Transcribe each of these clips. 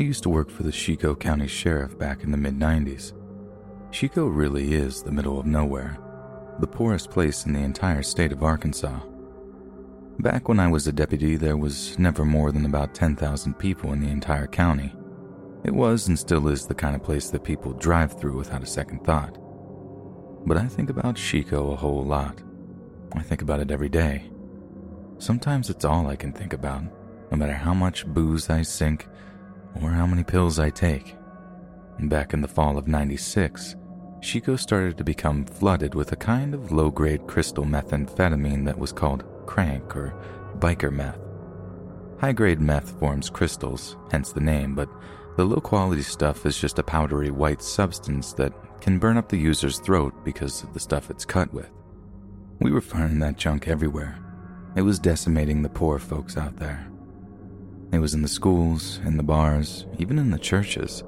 I used to work for the Chicot County Sheriff back in the mid 90s. Chicot really is the middle of nowhere, the poorest place in the entire state of Arkansas. Back when I was a deputy, there was never more than about 10,000 people in the entire county. It was and still is the kind of place that people drive through without a second thought. But I think about Chicot a whole lot. I think about it every day. Sometimes it's all I can think about, no matter how much booze I sink or how many pills I take. Back in the fall of 96, Chicot started to become flooded with a kind of low grade crystal methamphetamine that was called crank or biker meth. High grade meth forms crystals, hence the name, but the low quality stuff is just a powdery white substance that can burn up the user's throat because of the stuff it's cut with. We were finding that junk everywhere. It was decimating the poor folks out there. It was in the schools, in the bars, even in the churches.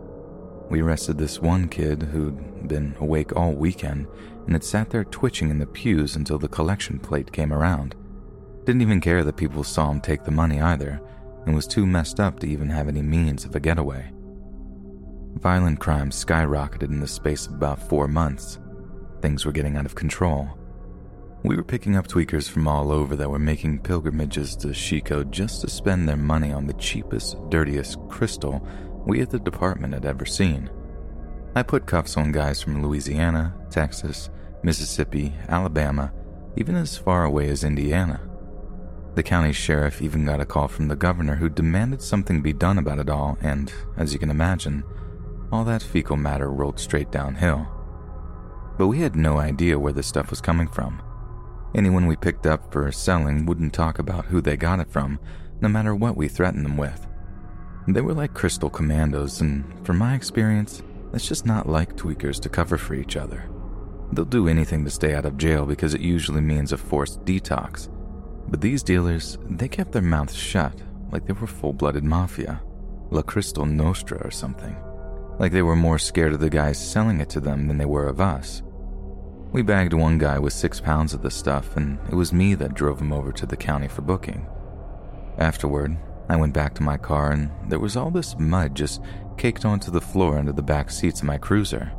We arrested this one kid who'd been awake all weekend and had sat there twitching in the pews until the collection plate came around. Didn't even care that people saw him take the money either, and was too messed up to even have any means of a getaway. Violent crime skyrocketed in the space of about four months. Things were getting out of control. We were picking up tweakers from all over that were making pilgrimages to Chicot just to spend their money on the cheapest, dirtiest crystal we at the department had ever seen. I put cuffs on guys from Louisiana, Texas, Mississippi, Alabama, even as far away as Indiana. The county sheriff even got a call from the governor who demanded something be done about it all, and, as you can imagine, all that fecal matter rolled straight downhill. But we had no idea where this stuff was coming from. Anyone we picked up for selling wouldn't talk about who they got it from, no matter what we threatened them with. They were like crystal commandos, and from my experience, it's just not like tweakers to cover for each other. They'll do anything to stay out of jail because it usually means a forced detox. But these dealers, they kept their mouths shut, like they were full blooded mafia, La Crystal Nostra or something. Like they were more scared of the guys selling it to them than they were of us. We bagged one guy with six pounds of the stuff, and it was me that drove him over to the county for booking. Afterward, I went back to my car, and there was all this mud just caked onto the floor under the back seats of my cruiser.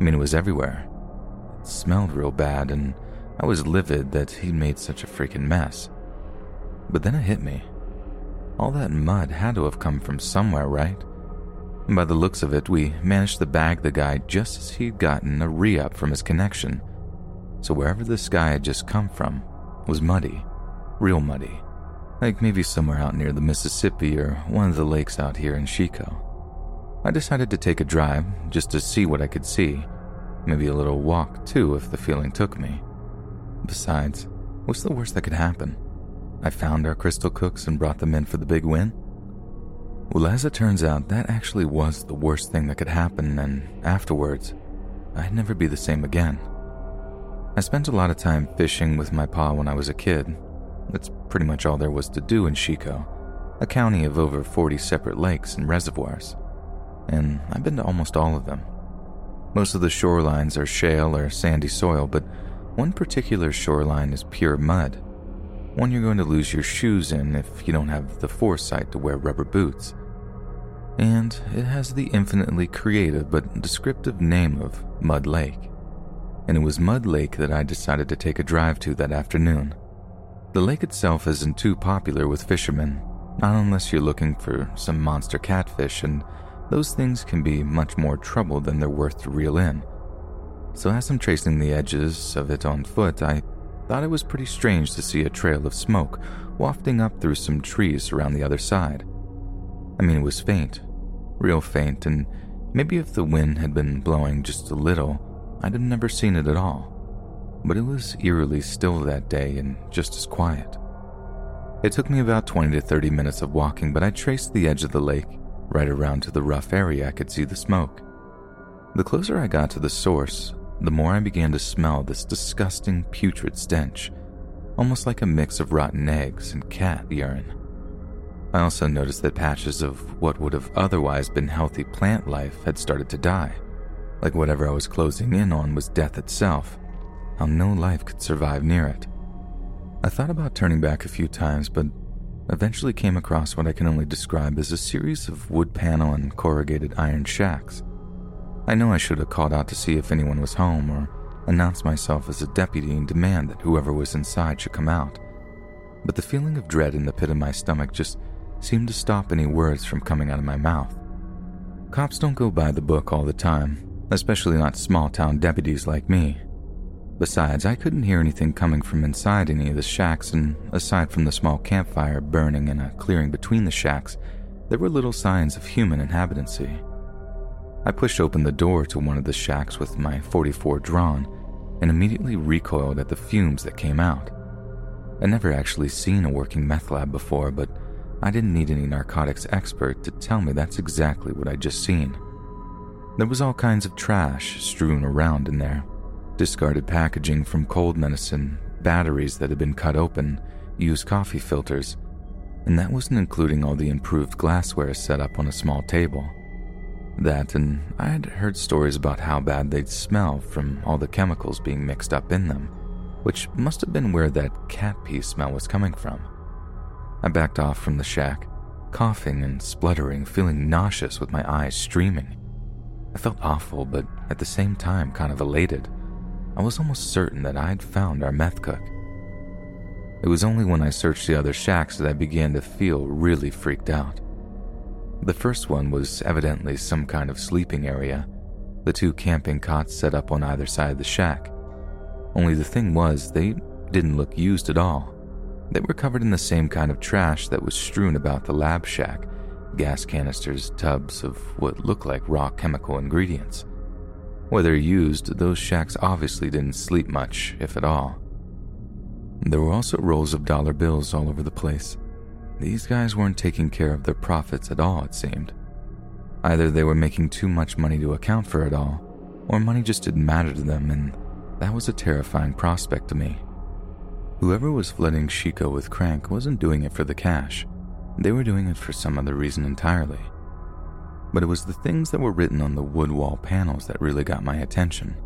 I mean, it was everywhere. It smelled real bad, and I was livid that he'd made such a freaking mess. But then it hit me. All that mud had to have come from somewhere, right? By the looks of it, we managed to bag the guy just as he'd gotten a re up from his connection. So wherever this guy had just come from was muddy, real muddy, like maybe somewhere out near the Mississippi or one of the lakes out here in Chicot. I decided to take a drive just to see what I could see, maybe a little walk too if the feeling took me. Besides, what's the worst that could happen? I found our crystal cooks and brought them in for the big win? Well, as it turns out, that actually was the worst thing that could happen, and afterwards, I'd never be the same again. I spent a lot of time fishing with my pa when I was a kid. That's pretty much all there was to do in Chicot, a county of over 40 separate lakes and reservoirs. And I've been to almost all of them. Most of the shorelines are shale or sandy soil, but one particular shoreline is pure mud. One you're going to lose your shoes in if you don't have the foresight to wear rubber boots and it has the infinitely creative but descriptive name of Mud Lake. And it was Mud Lake that I decided to take a drive to that afternoon. The lake itself isn't too popular with fishermen, Not unless you're looking for some monster catfish, and those things can be much more trouble than they're worth to reel in. So, as I'm tracing the edges of it on foot, I thought it was pretty strange to see a trail of smoke wafting up through some trees around the other side. I mean, it was faint, real faint, and maybe if the wind had been blowing just a little, I'd have never seen it at all. But it was eerily still that day and just as quiet. It took me about 20 to 30 minutes of walking, but I traced the edge of the lake, right around to the rough area I could see the smoke. The closer I got to the source, the more I began to smell this disgusting putrid stench, almost like a mix of rotten eggs and cat urine. I also noticed that patches of what would have otherwise been healthy plant life had started to die, like whatever I was closing in on was death itself, how no life could survive near it. I thought about turning back a few times, but eventually came across what I can only describe as a series of wood panel and corrugated iron shacks. I know I should have called out to see if anyone was home or announced myself as a deputy and demand that whoever was inside should come out. But the feeling of dread in the pit of my stomach just seemed to stop any words from coming out of my mouth. Cops don't go by the book all the time, especially not small town deputies like me. Besides, I couldn't hear anything coming from inside any of the shacks, and aside from the small campfire burning in a clearing between the shacks, there were little signs of human inhabitancy. I pushed open the door to one of the shacks with my 44 drawn and immediately recoiled at the fumes that came out. I'd never actually seen a working meth lab before, but I didn't need any narcotics expert to tell me that's exactly what I'd just seen. There was all kinds of trash strewn around in there discarded packaging from cold medicine, batteries that had been cut open, used coffee filters, and that wasn't including all the improved glassware set up on a small table. That, and I had heard stories about how bad they'd smell from all the chemicals being mixed up in them, which must have been where that cat pee smell was coming from. I backed off from the shack, coughing and spluttering, feeling nauseous with my eyes streaming. I felt awful, but at the same time kind of elated. I was almost certain that I had found our meth cook. It was only when I searched the other shacks that I began to feel really freaked out. The first one was evidently some kind of sleeping area, the two camping cots set up on either side of the shack. Only the thing was, they didn't look used at all. They were covered in the same kind of trash that was strewn about the lab shack gas canisters, tubs of what looked like raw chemical ingredients. Whether used, those shacks obviously didn't sleep much, if at all. There were also rolls of dollar bills all over the place. These guys weren't taking care of their profits at all, it seemed. Either they were making too much money to account for it all, or money just didn't matter to them, and that was a terrifying prospect to me. Whoever was flooding Chicot with crank wasn't doing it for the cash. They were doing it for some other reason entirely. But it was the things that were written on the wood wall panels that really got my attention.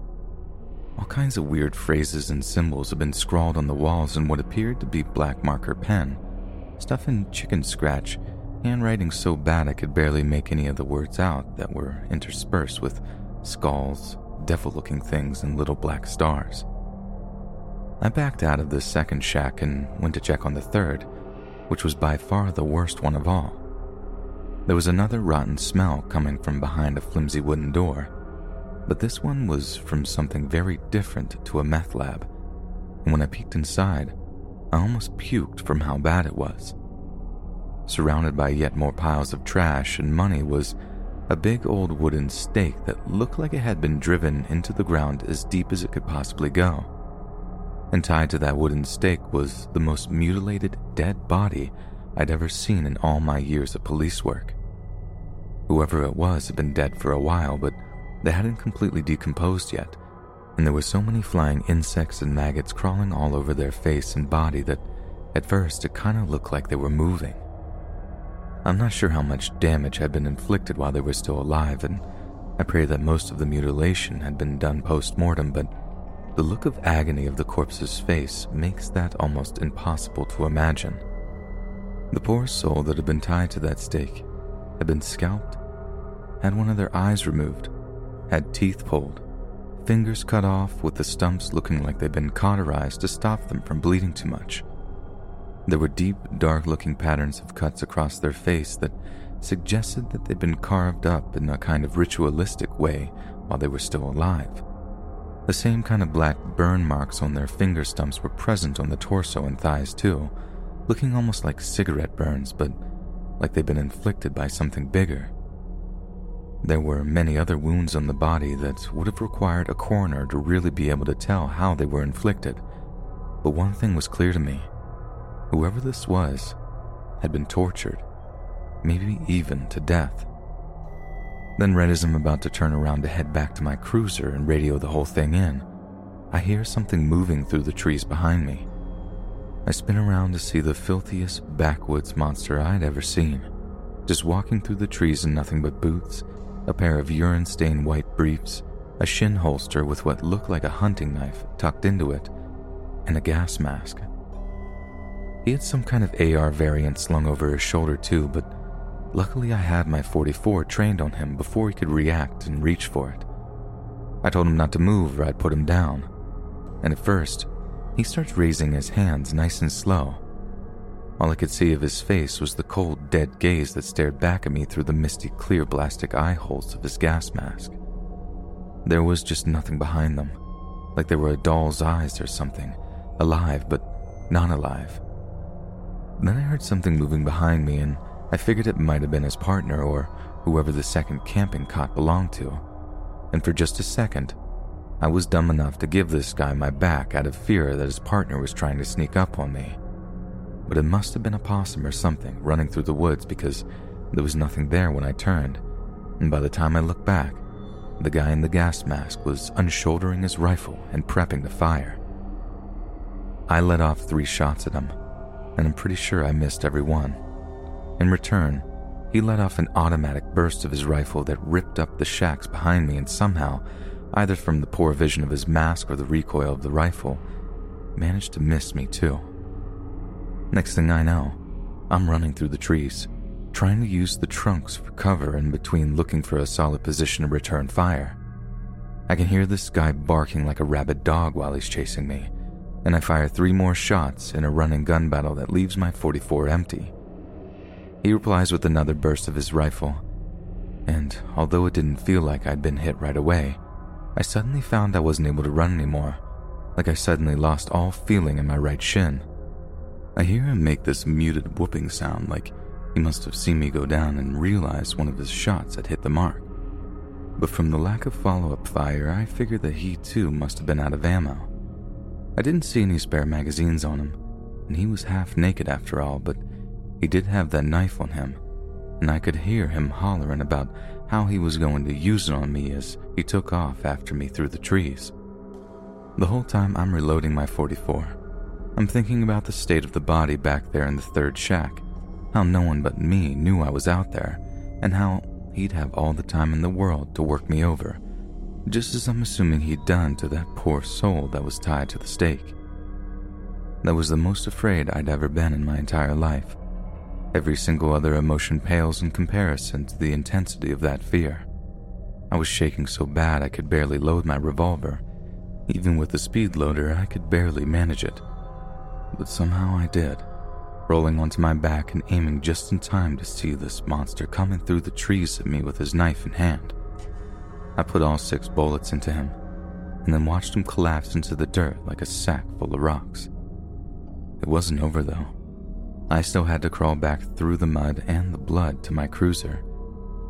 All kinds of weird phrases and symbols had been scrawled on the walls in what appeared to be black marker pen stuff in chicken scratch, handwriting so bad I could barely make any of the words out that were interspersed with skulls, devil looking things, and little black stars. I backed out of the second shack and went to check on the third, which was by far the worst one of all. There was another rotten smell coming from behind a flimsy wooden door, but this one was from something very different to a meth lab, and when I peeked inside, I almost puked from how bad it was. Surrounded by yet more piles of trash and money was a big old wooden stake that looked like it had been driven into the ground as deep as it could possibly go. And tied to that wooden stake was the most mutilated dead body I'd ever seen in all my years of police work. Whoever it was had been dead for a while, but they hadn't completely decomposed yet and there were so many flying insects and maggots crawling all over their face and body that at first it kind of looked like they were moving. I'm not sure how much damage had been inflicted while they were still alive, and I pray that most of the mutilation had been done post mortem, but the look of agony of the corpse's face makes that almost impossible to imagine. The poor soul that had been tied to that stake had been scalped, had one of their eyes removed, had teeth pulled, fingers cut off with the stumps looking like they'd been cauterized to stop them from bleeding too much. There were deep, dark looking patterns of cuts across their face that suggested that they'd been carved up in a kind of ritualistic way while they were still alive. The same kind of black burn marks on their finger stumps were present on the torso and thighs, too, looking almost like cigarette burns, but like they'd been inflicted by something bigger. There were many other wounds on the body that would have required a coroner to really be able to tell how they were inflicted. But one thing was clear to me whoever this was had been tortured, maybe even to death. Then, right as I'm about to turn around to head back to my cruiser and radio the whole thing in, I hear something moving through the trees behind me. I spin around to see the filthiest backwoods monster I'd ever seen, just walking through the trees in nothing but boots a pair of urine stained white briefs, a shin holster with what looked like a hunting knife tucked into it, and a gas mask. He had some kind of AR variant slung over his shoulder, too, but luckily I had my 44 trained on him before he could react and reach for it. I told him not to move or I'd put him down, and at first, he starts raising his hands nice and slow all I could see of his face was the cold, dead gaze that stared back at me through the misty, clear plastic eye holes of his gas mask. There was just nothing behind them, like they were a doll's eyes or something, alive but not alive. Then I heard something moving behind me, and I figured it might have been his partner or whoever the second camping cot belonged to. And for just a second, I was dumb enough to give this guy my back out of fear that his partner was trying to sneak up on me but it must have been a possum or something running through the woods because there was nothing there when I turned, and by the time I looked back, the guy in the gas mask was unshouldering his rifle and prepping to fire. I let off three shots at him, and I'm pretty sure I missed every one. In return, he let off an automatic burst of his rifle that ripped up the shacks behind me and somehow, either from the poor vision of his mask or the recoil of the rifle, managed to miss me too. Next thing I know, I'm running through the trees, trying to use the trunks for cover in between looking for a solid position to return fire. I can hear this guy barking like a rabid dog while he's chasing me, and I fire three more shots in a running gun battle that leaves my 44 empty. He replies with another burst of his rifle, and although it didn't feel like I'd been hit right away, I suddenly found I wasn't able to run anymore, like I suddenly lost all feeling in my right shin. I hear him make this muted whooping sound like he must have seen me go down and realized one of his shots had hit the mark. But from the lack of follow up fire, I figured that he too must have been out of ammo. I didn't see any spare magazines on him, and he was half naked after all, but he did have that knife on him, and I could hear him hollering about how he was going to use it on me as he took off after me through the trees. The whole time I'm reloading my 44, I'm thinking about the state of the body back there in the third shack, how no one but me knew I was out there, and how he'd have all the time in the world to work me over, just as I'm assuming he'd done to that poor soul that was tied to the stake. That was the most afraid I'd ever been in my entire life. Every single other emotion pales in comparison to the intensity of that fear. I was shaking so bad I could barely load my revolver. Even with the speed loader, I could barely manage it but somehow I did, rolling onto my back and aiming just in time to see this monster coming through the trees at me with his knife in hand. I put all six bullets into him, and then watched him collapse into the dirt like a sack full of rocks. It wasn't over though. I still had to crawl back through the mud and the blood to my cruiser,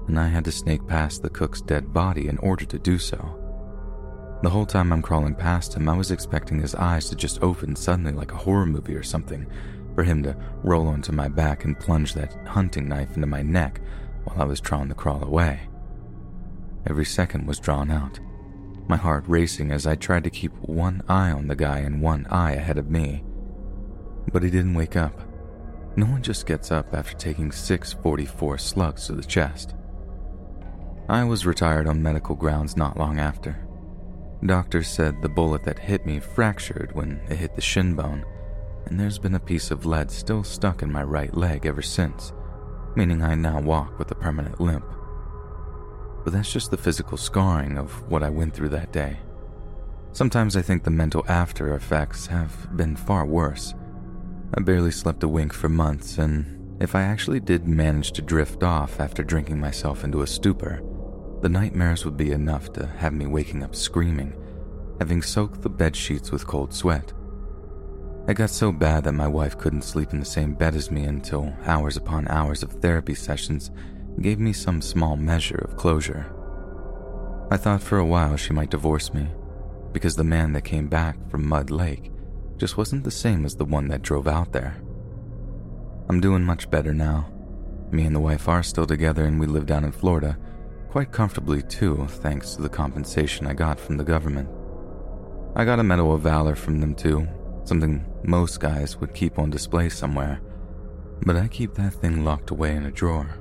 and I had to snake past the cook's dead body in order to do so. The whole time I'm crawling past him, I was expecting his eyes to just open suddenly like a horror movie or something, for him to roll onto my back and plunge that hunting knife into my neck while I was trying to crawl away. Every second was drawn out, my heart racing as I tried to keep one eye on the guy and one eye ahead of me. But he didn't wake up. No one just gets up after taking 644 slugs to the chest. I was retired on medical grounds not long after. Doctors said the bullet that hit me fractured when it hit the shin bone, and there's been a piece of lead still stuck in my right leg ever since, meaning I now walk with a permanent limp. But that's just the physical scarring of what I went through that day. Sometimes I think the mental after effects have been far worse. I barely slept a wink for months, and if I actually did manage to drift off after drinking myself into a stupor, the nightmares would be enough to have me waking up screaming, having soaked the bed sheets with cold sweat. It got so bad that my wife couldn't sleep in the same bed as me until hours upon hours of therapy sessions gave me some small measure of closure. I thought for a while she might divorce me, because the man that came back from Mud Lake just wasn't the same as the one that drove out there. I'm doing much better now. Me and the wife are still together and we live down in Florida, quite comfortably too, thanks to the compensation I got from the government. I got a Medal of Valor from them too, something most guys would keep on display somewhere, but I keep that thing locked away in a drawer.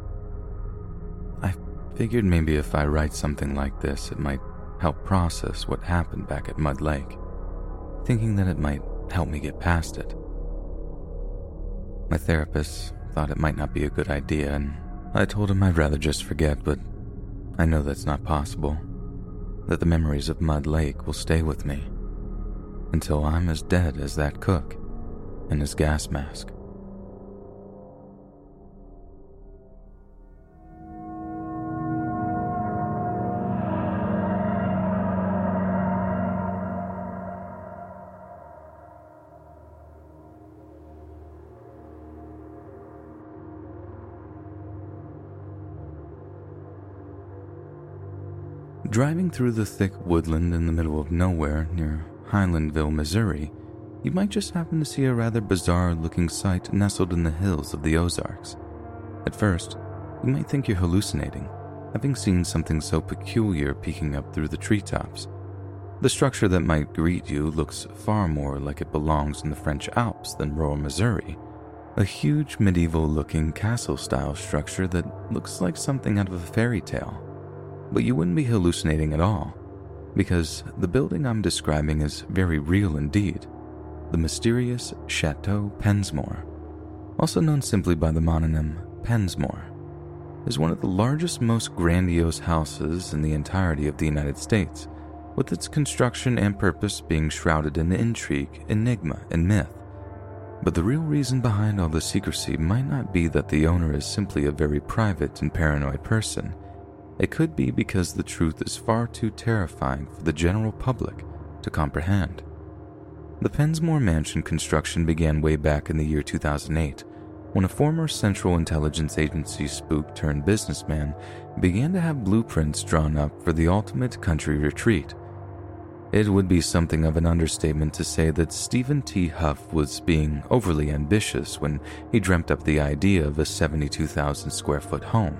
I figured maybe if I write something like this, it might help process what happened back at Mud Lake, thinking that it might help me get past it. My therapist thought it might not be a good idea, and I told him I'd rather just forget, but I know that's not possible. That the memories of Mud Lake will stay with me until I'm as dead as that cook in his gas mask. Driving through the thick woodland in the middle of nowhere near Highlandville, Missouri, you might just happen to see a rather bizarre looking sight nestled in the hills of the Ozarks. At first, you might think you're hallucinating, having seen something so peculiar peeking up through the treetops. The structure that might greet you looks far more like it belongs in the French Alps than rural Missouri. A huge medieval looking castle style structure that looks like something out of a fairy tale but you wouldn't be hallucinating at all, because the building I'm describing is very real indeed. The mysterious Chateau Pensmore, also known simply by the mononym Pensmore, is one of the largest, most grandiose houses in the entirety of the United States, with its construction and purpose being shrouded in intrigue, enigma, and myth. But the real reason behind all the secrecy might not be that the owner is simply a very private and paranoid person it could be because the truth is far too terrifying for the general public to comprehend. The Pensmore Mansion construction began way back in the year 2008 when a former Central Intelligence Agency spook turned businessman began to have blueprints drawn up for the ultimate country retreat. It would be something of an understatement to say that Stephen T. Huff was being overly ambitious when he dreamt up the idea of a 72,000 square foot home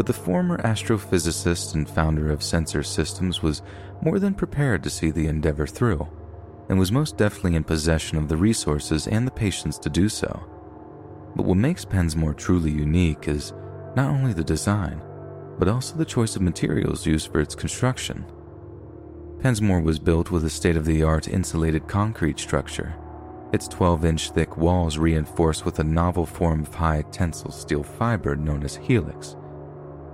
but the former astrophysicist and founder of Sensor Systems was more than prepared to see the endeavor through, and was most definitely in possession of the resources and the patience to do so. But what makes Pensmore truly unique is not only the design, but also the choice of materials used for its construction. Pensmore was built with a state of the art insulated concrete structure, its 12 inch thick walls reinforced with a novel form of high tensile steel fiber known as helix.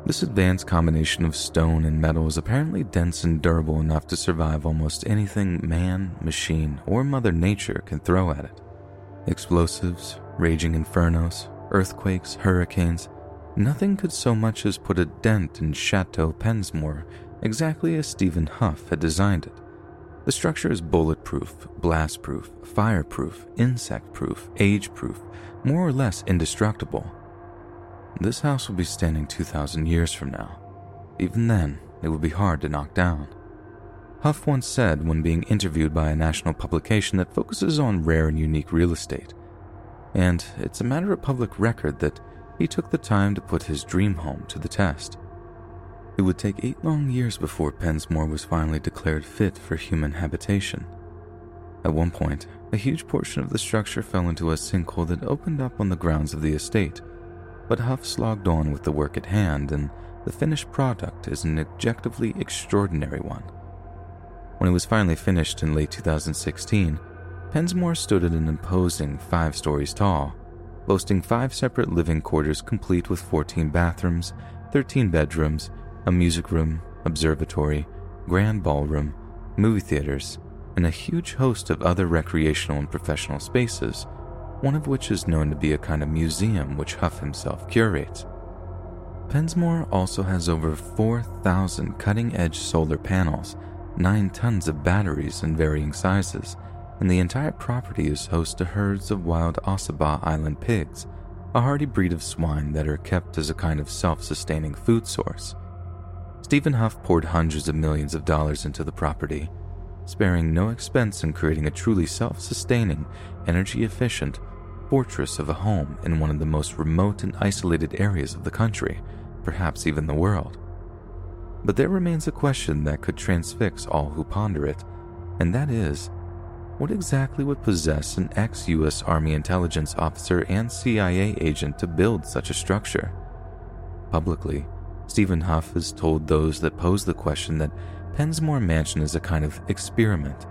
This advanced combination of stone and metal is apparently dense and durable enough to survive almost anything man, machine, or Mother Nature can throw at it. Explosives, raging infernos, earthquakes, hurricanes, nothing could so much as put a dent in Chateau Pensmore exactly as Stephen Huff had designed it. The structure is bulletproof, blastproof, fireproof, insect-proof, age-proof, more or less indestructible, this house will be standing 2,000 years from now. Even then, it will be hard to knock down. Huff once said when being interviewed by a national publication that focuses on rare and unique real estate, and it's a matter of public record that he took the time to put his dream home to the test. It would take eight long years before Pensmore was finally declared fit for human habitation. At one point, a huge portion of the structure fell into a sinkhole that opened up on the grounds of the estate but Huff slogged on with the work at hand, and the finished product is an objectively extraordinary one. When it was finally finished in late 2016, Pensmore stood at an imposing five stories tall, boasting five separate living quarters complete with 14 bathrooms, 13 bedrooms, a music room, observatory, grand ballroom, movie theaters, and a huge host of other recreational and professional spaces, one of which is known to be a kind of museum which Huff himself curates. Pensmore also has over 4,000 cutting edge solar panels, 9 tons of batteries in varying sizes, and the entire property is host to herds of wild Ossabaw Island pigs, a hardy breed of swine that are kept as a kind of self sustaining food source. Stephen Huff poured hundreds of millions of dollars into the property, sparing no expense in creating a truly self sustaining, energy efficient fortress of a home in one of the most remote and isolated areas of the country, perhaps even the world. But there remains a question that could transfix all who ponder it, and that is what exactly would possess an ex US Army intelligence officer and CIA agent to build such a structure? Publicly, Stephen Huff has told those that pose the question that Pensmore Mansion is a kind of experiment.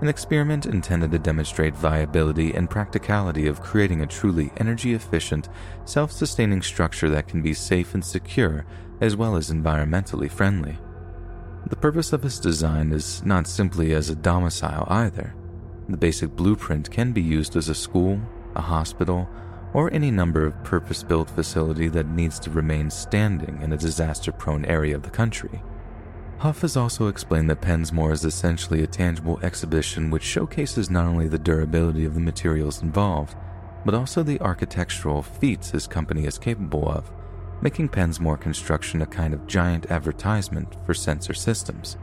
An experiment intended to demonstrate viability and practicality of creating a truly energy efficient, self sustaining structure that can be safe and secure as well as environmentally friendly. The purpose of its design is not simply as a domicile either. The basic blueprint can be used as a school, a hospital, or any number of purpose built facility that needs to remain standing in a disaster prone area of the country. Huff has also explained that Pensmore is essentially a tangible exhibition which showcases not only the durability of the materials involved, but also the architectural feats his company is capable of, making Pensmore construction a kind of giant advertisement for sensor systems.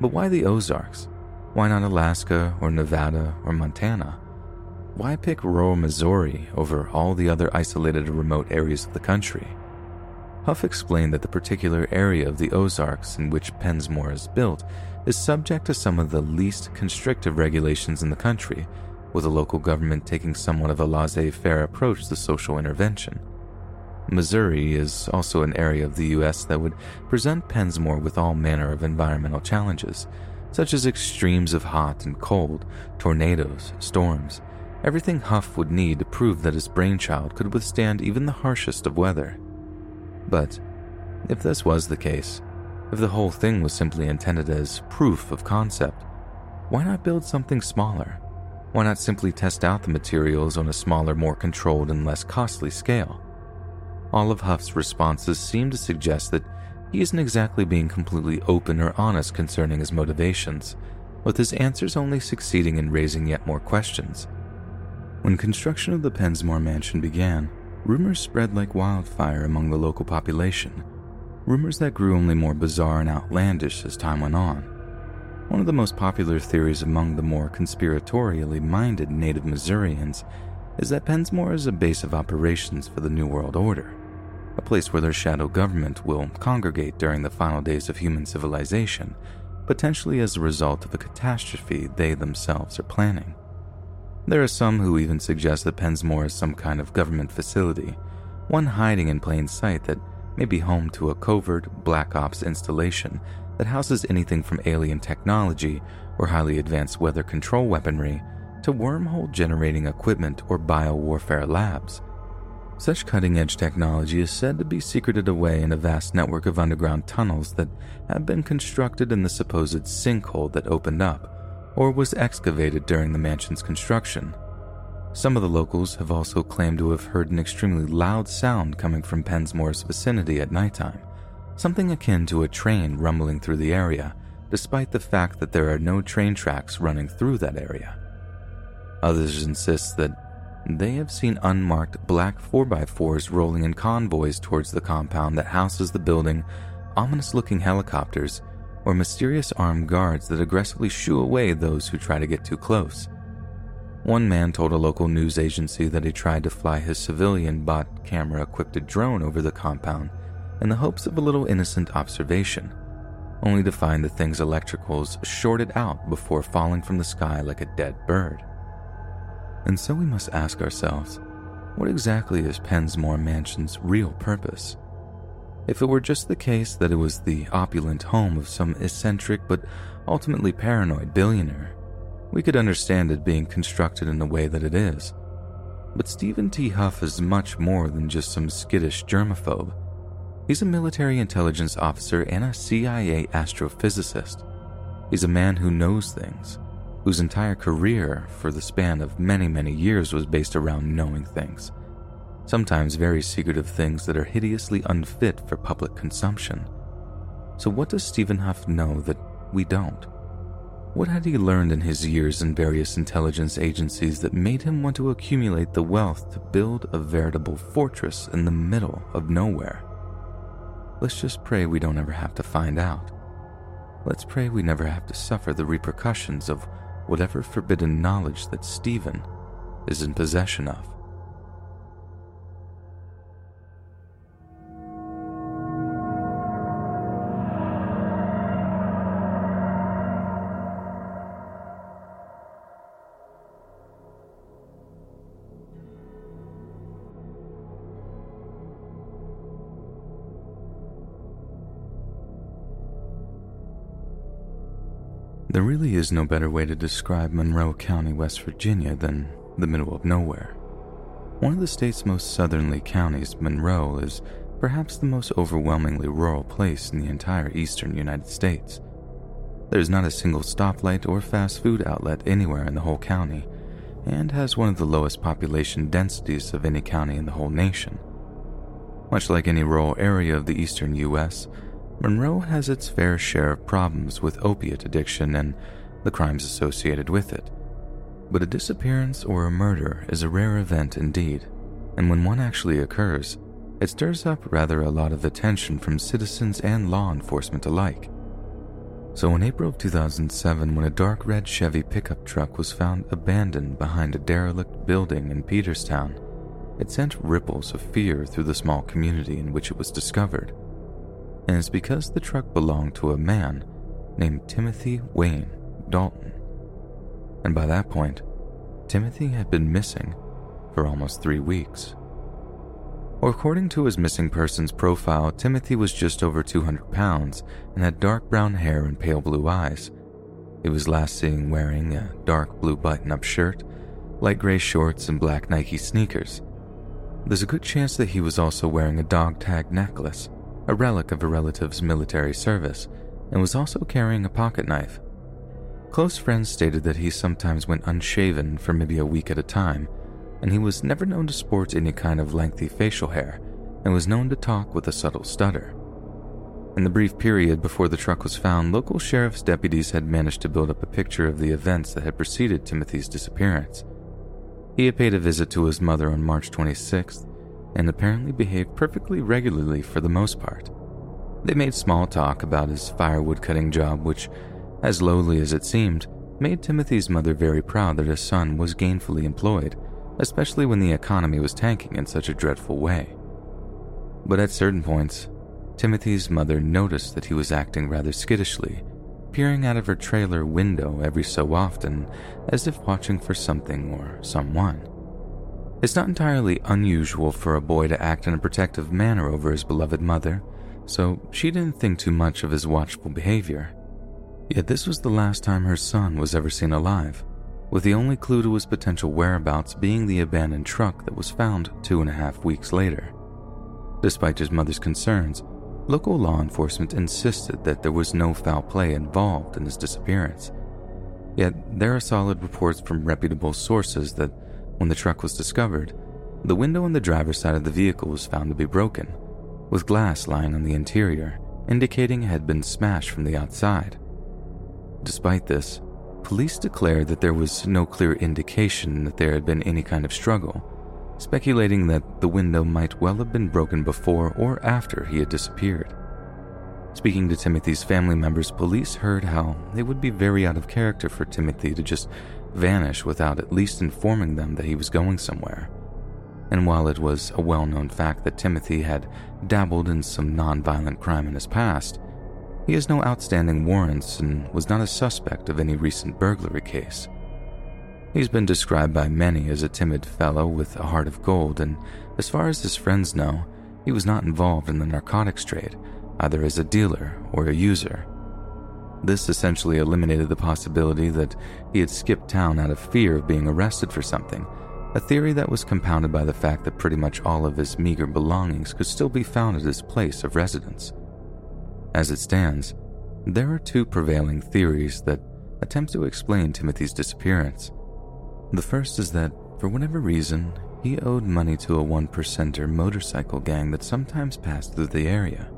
But why the Ozarks? Why not Alaska or Nevada or Montana? Why pick rural Missouri over all the other isolated remote areas of the country? Huff explained that the particular area of the Ozarks in which Pensmore is built is subject to some of the least constrictive regulations in the country, with the local government taking somewhat of a laissez faire approach to social intervention. Missouri is also an area of the U.S. that would present Pensmore with all manner of environmental challenges, such as extremes of hot and cold, tornadoes, storms, everything Huff would need to prove that his brainchild could withstand even the harshest of weather. But if this was the case, if the whole thing was simply intended as proof of concept, why not build something smaller? Why not simply test out the materials on a smaller, more controlled, and less costly scale? All of Huff's responses seem to suggest that he isn't exactly being completely open or honest concerning his motivations, with his answers only succeeding in raising yet more questions. When construction of the Pensmore mansion began, rumors spread like wildfire among the local population, rumors that grew only more bizarre and outlandish as time went on. One of the most popular theories among the more conspiratorially minded native Missourians is that Pensmore is a base of operations for the New World Order, a place where their shadow government will congregate during the final days of human civilization, potentially as a result of a catastrophe they themselves are planning. There are some who even suggest that Pensmore is some kind of government facility, one hiding in plain sight that may be home to a covert Black Ops installation that houses anything from alien technology or highly advanced weather control weaponry to wormhole generating equipment or biowarfare labs. Such cutting edge technology is said to be secreted away in a vast network of underground tunnels that have been constructed in the supposed sinkhole that opened up or was excavated during the mansion's construction. Some of the locals have also claimed to have heard an extremely loud sound coming from Pensmore's vicinity at nighttime, something akin to a train rumbling through the area, despite the fact that there are no train tracks running through that area. Others insist that they have seen unmarked black 4x4s rolling in convoys towards the compound that houses the building, ominous looking helicopters, or mysterious armed guards that aggressively shoo away those who try to get too close. One man told a local news agency that he tried to fly his civilian bought camera equipped drone over the compound in the hopes of a little innocent observation, only to find the thing's electricals shorted out before falling from the sky like a dead bird. And so we must ask ourselves what exactly is Pensmore Mansion's real purpose? If it were just the case that it was the opulent home of some eccentric but ultimately paranoid billionaire, we could understand it being constructed in the way that it is. But Stephen T. Huff is much more than just some skittish germaphobe. He's a military intelligence officer and a CIA astrophysicist. He's a man who knows things, whose entire career for the span of many, many years was based around knowing things. Sometimes very secretive things that are hideously unfit for public consumption. So, what does Stephen Huff know that we don't? What had he learned in his years in various intelligence agencies that made him want to accumulate the wealth to build a veritable fortress in the middle of nowhere? Let's just pray we don't ever have to find out. Let's pray we never have to suffer the repercussions of whatever forbidden knowledge that Stephen is in possession of. There really is no better way to describe Monroe County, West Virginia than the middle of nowhere. One of the state's most southerly counties, Monroe is perhaps the most overwhelmingly rural place in the entire eastern United States. There's not a single stoplight or fast food outlet anywhere in the whole county, and has one of the lowest population densities of any county in the whole nation. Much like any rural area of the eastern U.S., Monroe has its fair share of problems with opiate addiction and the crimes associated with it. But a disappearance or a murder is a rare event indeed, and when one actually occurs, it stirs up rather a lot of attention from citizens and law enforcement alike. So, in April of 2007, when a dark red Chevy pickup truck was found abandoned behind a derelict building in Peterstown, it sent ripples of fear through the small community in which it was discovered and it's because the truck belonged to a man named Timothy Wayne Dalton. And by that point, Timothy had been missing for almost three weeks. According to his missing persons profile, Timothy was just over 200 pounds and had dark brown hair and pale blue eyes. He was last seen wearing a dark blue button up shirt, light gray shorts, and black Nike sneakers. There's a good chance that he was also wearing a dog tag necklace a relic of a relative's military service, and was also carrying a pocket knife. Close friends stated that he sometimes went unshaven for maybe a week at a time, and he was never known to sport any kind of lengthy facial hair, and was known to talk with a subtle stutter. In the brief period before the truck was found, local sheriff's deputies had managed to build up a picture of the events that had preceded Timothy's disappearance. He had paid a visit to his mother on March 26th and apparently behaved perfectly regularly for the most part. They made small talk about his firewood cutting job, which, as lowly as it seemed, made Timothy's mother very proud that his son was gainfully employed, especially when the economy was tanking in such a dreadful way. But at certain points, Timothy's mother noticed that he was acting rather skittishly, peering out of her trailer window every so often as if watching for something or someone. It's not entirely unusual for a boy to act in a protective manner over his beloved mother, so she didn't think too much of his watchful behavior. Yet this was the last time her son was ever seen alive, with the only clue to his potential whereabouts being the abandoned truck that was found two and a half weeks later. Despite his mother's concerns, local law enforcement insisted that there was no foul play involved in his disappearance. Yet there are solid reports from reputable sources that when the truck was discovered, the window on the driver's side of the vehicle was found to be broken, with glass lying on the interior, indicating it had been smashed from the outside. Despite this, police declared that there was no clear indication that there had been any kind of struggle, speculating that the window might well have been broken before or after he had disappeared. Speaking to Timothy's family members, police heard how it would be very out of character for Timothy to just vanish without at least informing them that he was going somewhere. And while it was a well known fact that Timothy had dabbled in some non-violent crime in his past, he has no outstanding warrants and was not a suspect of any recent burglary case. He's been described by many as a timid fellow with a heart of gold, and as far as his friends know, he was not involved in the narcotics trade, either as a dealer or a user. This essentially eliminated the possibility that he had skipped town out of fear of being arrested for something, a theory that was compounded by the fact that pretty much all of his meager belongings could still be found at his place of residence. As it stands, there are two prevailing theories that attempt to explain Timothy's disappearance. The first is that, for whatever reason, he owed money to a one percenter motorcycle gang that sometimes passed through the area.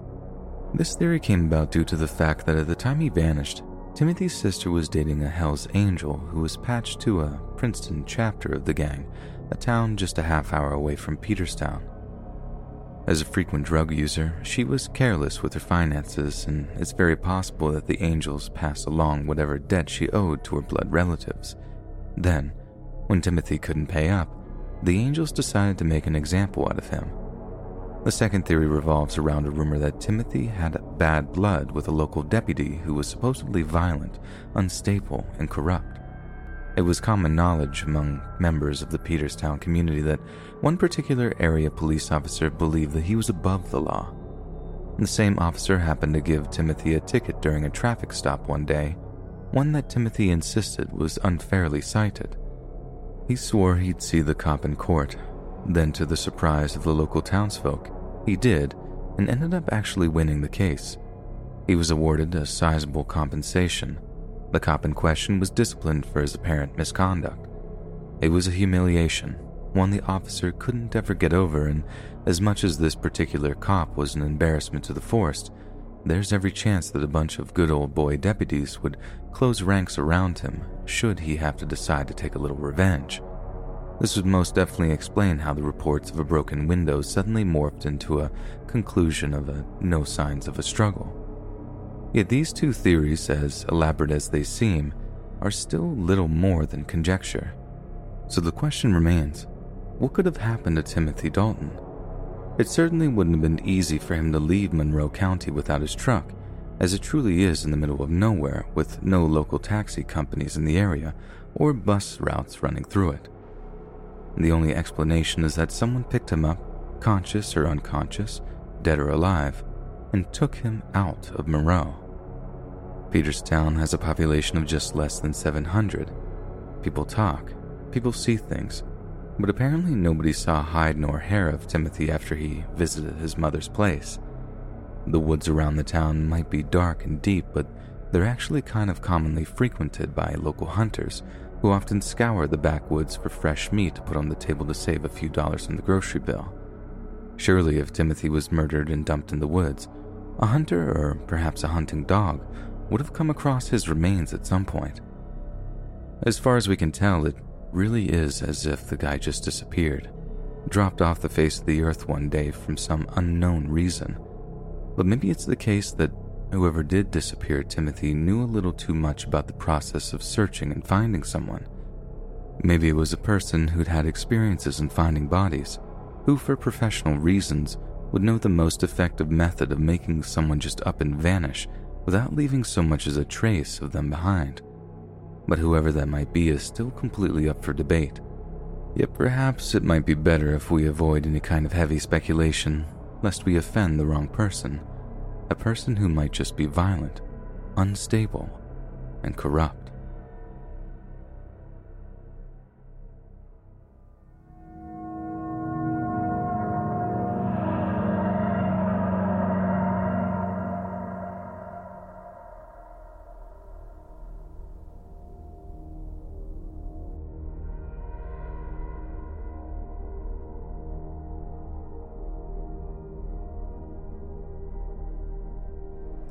This theory came about due to the fact that at the time he vanished, Timothy's sister was dating a Hells Angel who was patched to a Princeton chapter of the gang, a town just a half hour away from Peterstown. As a frequent drug user, she was careless with her finances, and it's very possible that the angels passed along whatever debt she owed to her blood relatives. Then, when Timothy couldn't pay up, the angels decided to make an example out of him. The second theory revolves around a rumor that Timothy had bad blood with a local deputy who was supposedly violent, unstable, and corrupt. It was common knowledge among members of the Peterstown community that one particular area police officer believed that he was above the law. The same officer happened to give Timothy a ticket during a traffic stop one day, one that Timothy insisted was unfairly cited. He swore he'd see the cop in court. Then, to the surprise of the local townsfolk, he did and ended up actually winning the case. He was awarded a sizable compensation the cop in question was disciplined for his apparent misconduct. It was a humiliation, one the officer couldn't ever get over, and as much as this particular cop was an embarrassment to the force, there's every chance that a bunch of good old boy deputies would close ranks around him should he have to decide to take a little revenge. This would most definitely explain how the reports of a broken window suddenly morphed into a conclusion of a no signs of a struggle. Yet these two theories, as elaborate as they seem, are still little more than conjecture. So the question remains what could have happened to Timothy Dalton? It certainly wouldn't have been easy for him to leave Monroe County without his truck, as it truly is in the middle of nowhere with no local taxi companies in the area or bus routes running through it. The only explanation is that someone picked him up, conscious or unconscious, dead or alive, and took him out of Monroe. Peterstown has a population of just less than 700. People talk, people see things, but apparently nobody saw hide nor hair of Timothy after he visited his mother's place. The woods around the town might be dark and deep, but they're actually kind of commonly frequented by local hunters who often scour the backwoods for fresh meat to put on the table to save a few dollars on the grocery bill. Surely, if Timothy was murdered and dumped in the woods, a hunter or perhaps a hunting dog would have come across his remains at some point. As far as we can tell, it really is as if the guy just disappeared, dropped off the face of the earth one day from some unknown reason. But maybe it's the case that whoever did disappear Timothy knew a little too much about the process of searching and finding someone. Maybe it was a person who'd had experiences in finding bodies, who, for professional reasons, would know the most effective method of making someone just up and vanish without leaving so much as a trace of them behind. But whoever that might be is still completely up for debate. Yet perhaps it might be better if we avoid any kind of heavy speculation, lest we offend the wrong person, a person who might just be violent, unstable, and corrupt.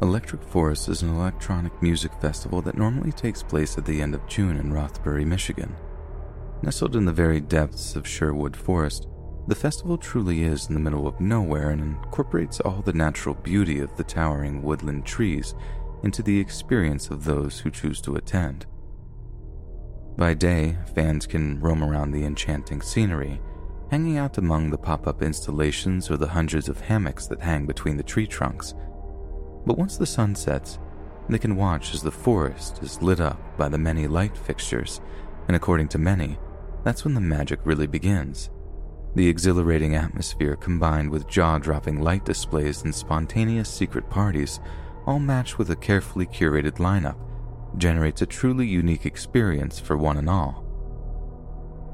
Electric Forest is an electronic music festival that normally takes place at the end of June in Rothbury, Michigan. Nestled in the very depths of Sherwood Forest, the festival truly is in the middle of nowhere and incorporates all the natural beauty of the towering woodland trees into the experience of those who choose to attend. By day, fans can roam around the enchanting scenery, hanging out among the pop up installations or the hundreds of hammocks that hang between the tree trunks but once the sun sets, they can watch as the forest is lit up by the many light fixtures, and according to many, that's when the magic really begins. The exhilarating atmosphere combined with jaw dropping light displays and spontaneous secret parties, all matched with a carefully curated lineup, generates a truly unique experience for one and all.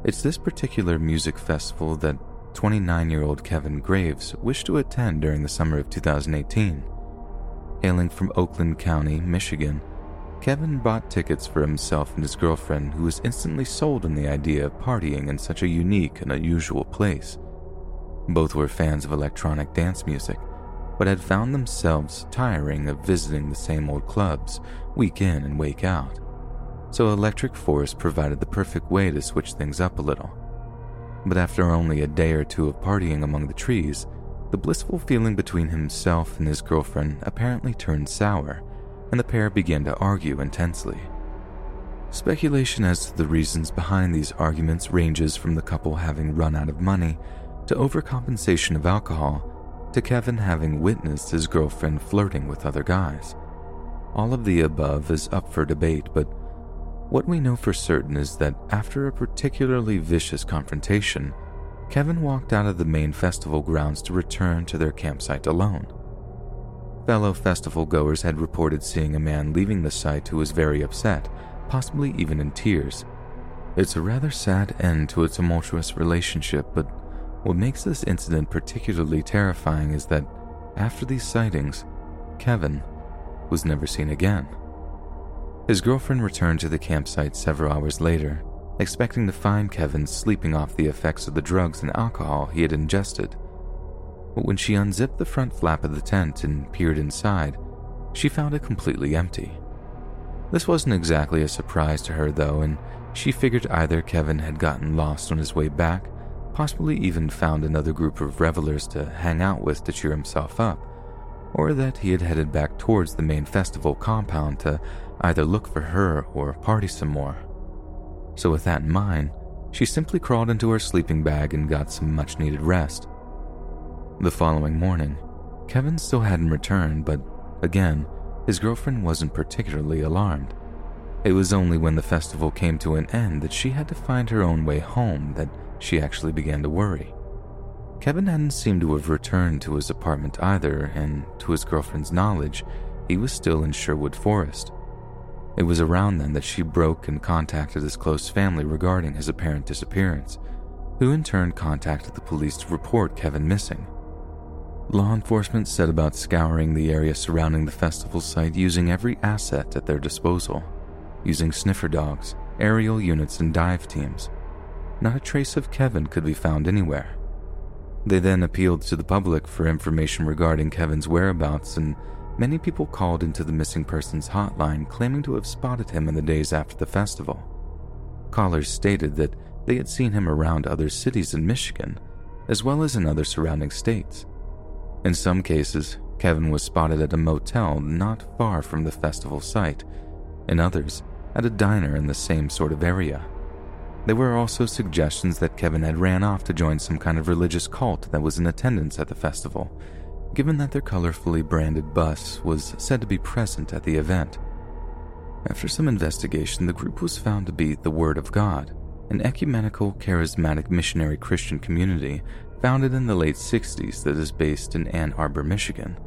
It's this particular music festival that 29 year old Kevin Graves wished to attend during the summer of 2018. Hailing from Oakland County, Michigan, Kevin bought tickets for himself and his girlfriend, who was instantly sold on the idea of partying in such a unique and unusual place. Both were fans of electronic dance music, but had found themselves tiring of visiting the same old clubs week in and week out. So Electric Forest provided the perfect way to switch things up a little. But after only a day or two of partying among the trees, the blissful feeling between himself and his girlfriend apparently turned sour and the pair began to argue intensely. Speculation as to the reasons behind these arguments ranges from the couple having run out of money to overcompensation of alcohol to Kevin having witnessed his girlfriend flirting with other guys. All of the above is up for debate, but what we know for certain is that after a particularly vicious confrontation, Kevin walked out of the main festival grounds to return to their campsite alone. Fellow festival goers had reported seeing a man leaving the site who was very upset, possibly even in tears. It's a rather sad end to a tumultuous relationship, but what makes this incident particularly terrifying is that after these sightings, Kevin was never seen again. His girlfriend returned to the campsite several hours later, expecting to find Kevin sleeping off the effects of the drugs and alcohol he had ingested but when she unzipped the front flap of the tent and peered inside, she found it completely empty. This wasn't exactly a surprise to her, though, and she figured either Kevin had gotten lost on his way back, possibly even found another group of revelers to hang out with to cheer himself up, or that he had headed back towards the main festival compound to either look for her or party some more. So, with that in mind, she simply crawled into her sleeping bag and got some much needed rest. The following morning, Kevin still hadn't returned, but again, his girlfriend wasn't particularly alarmed. It was only when the festival came to an end that she had to find her own way home that she actually began to worry. Kevin hadn't seemed to have returned to his apartment either, and to his girlfriend's knowledge, he was still in Sherwood Forest. It was around then that she broke and contacted his close family regarding his apparent disappearance, who in turn contacted the police to report Kevin missing. Law enforcement set about scouring the area surrounding the festival site using every asset at their disposal, using sniffer dogs, aerial units, and dive teams. Not a trace of Kevin could be found anywhere. They then appealed to the public for information regarding Kevin's whereabouts, and many people called into the missing persons hotline claiming to have spotted him in the days after the festival. Callers stated that they had seen him around other cities in Michigan, as well as in other surrounding states. In some cases, Kevin was spotted at a motel not far from the festival site, in others, at a diner in the same sort of area. There were also suggestions that Kevin had ran off to join some kind of religious cult that was in attendance at the festival, given that their colorfully branded bus was said to be present at the event. After some investigation, the group was found to be the Word of God, an ecumenical, charismatic missionary Christian community founded in the late 60s that is based in Ann Arbor, Michigan.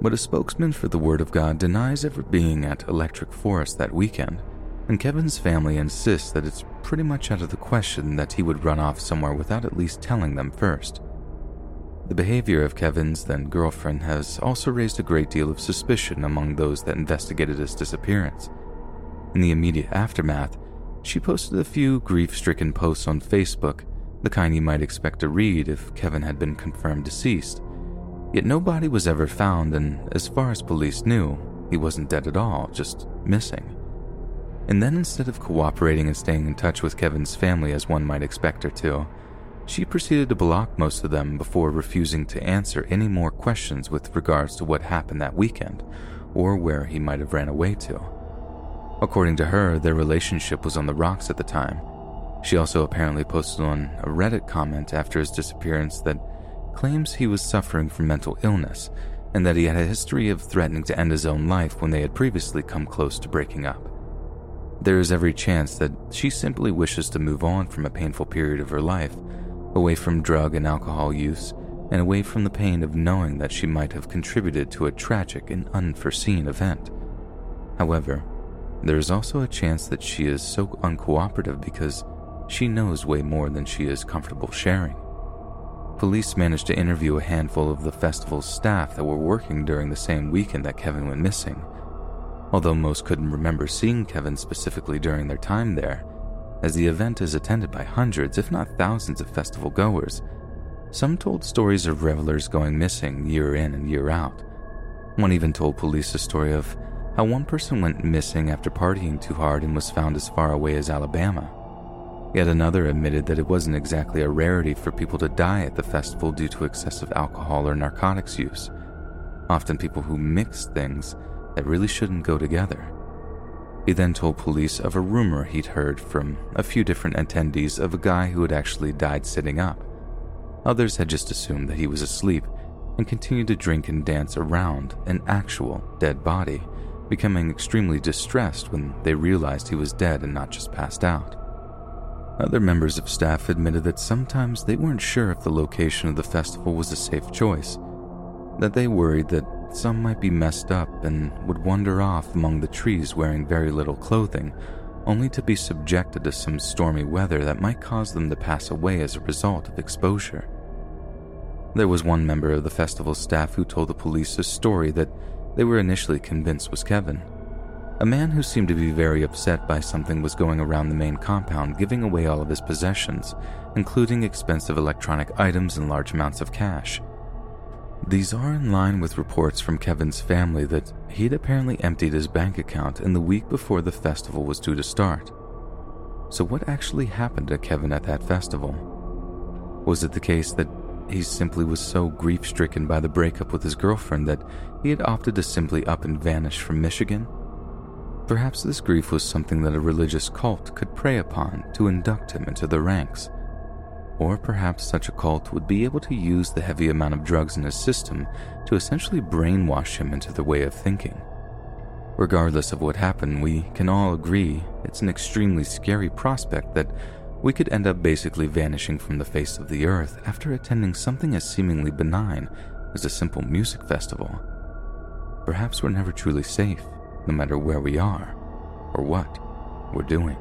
But a spokesman for the Word of God denies ever being at Electric Forest that weekend, and Kevin's family insists that it's pretty much out of the question that he would run off somewhere without at least telling them first. The behavior of Kevin's then girlfriend has also raised a great deal of suspicion among those that investigated his disappearance. In the immediate aftermath, she posted a few grief stricken posts on Facebook the kind you might expect to read if Kevin had been confirmed deceased. Yet no body was ever found, and as far as police knew, he wasn't dead at all, just missing. And then instead of cooperating and staying in touch with Kevin's family as one might expect her to, she proceeded to block most of them before refusing to answer any more questions with regards to what happened that weekend or where he might have ran away to. According to her, their relationship was on the rocks at the time, she also apparently posted on a Reddit comment after his disappearance that claims he was suffering from mental illness and that he had a history of threatening to end his own life when they had previously come close to breaking up. There is every chance that she simply wishes to move on from a painful period of her life, away from drug and alcohol use, and away from the pain of knowing that she might have contributed to a tragic and unforeseen event. However, there is also a chance that she is so uncooperative because she knows way more than she is comfortable sharing. Police managed to interview a handful of the festival's staff that were working during the same weekend that Kevin went missing. although most couldn't remember seeing Kevin specifically during their time there, as the event is attended by hundreds, if not thousands, of festival goers. Some told stories of revelers going missing year in and year out. One even told police a story of how one person went missing after partying too hard and was found as far away as Alabama. Yet another admitted that it wasn't exactly a rarity for people to die at the festival due to excessive alcohol or narcotics use. Often people who mixed things that really shouldn't go together. He then told police of a rumor he'd heard from a few different attendees of a guy who had actually died sitting up. Others had just assumed that he was asleep and continued to drink and dance around an actual dead body, becoming extremely distressed when they realized he was dead and not just passed out. Other members of staff admitted that sometimes they weren't sure if the location of the festival was a safe choice, that they worried that some might be messed up and would wander off among the trees wearing very little clothing, only to be subjected to some stormy weather that might cause them to pass away as a result of exposure. There was one member of the festival staff who told the police a story that they were initially convinced was Kevin. A man who seemed to be very upset by something was going around the main compound giving away all of his possessions, including expensive electronic items and large amounts of cash. These are in line with reports from Kevin's family that he'd apparently emptied his bank account in the week before the festival was due to start. So, what actually happened to Kevin at that festival? Was it the case that he simply was so grief stricken by the breakup with his girlfriend that he had opted to simply up and vanish from Michigan? Perhaps this grief was something that a religious cult could prey upon to induct him into the ranks or perhaps such a cult would be able to use the heavy amount of drugs in his system to essentially brainwash him into their way of thinking. Regardless of what happened, we can all agree it's an extremely scary prospect that we could end up basically vanishing from the face of the earth after attending something as seemingly benign as a simple music festival. Perhaps we're never truly safe, no matter where we are or what we're doing.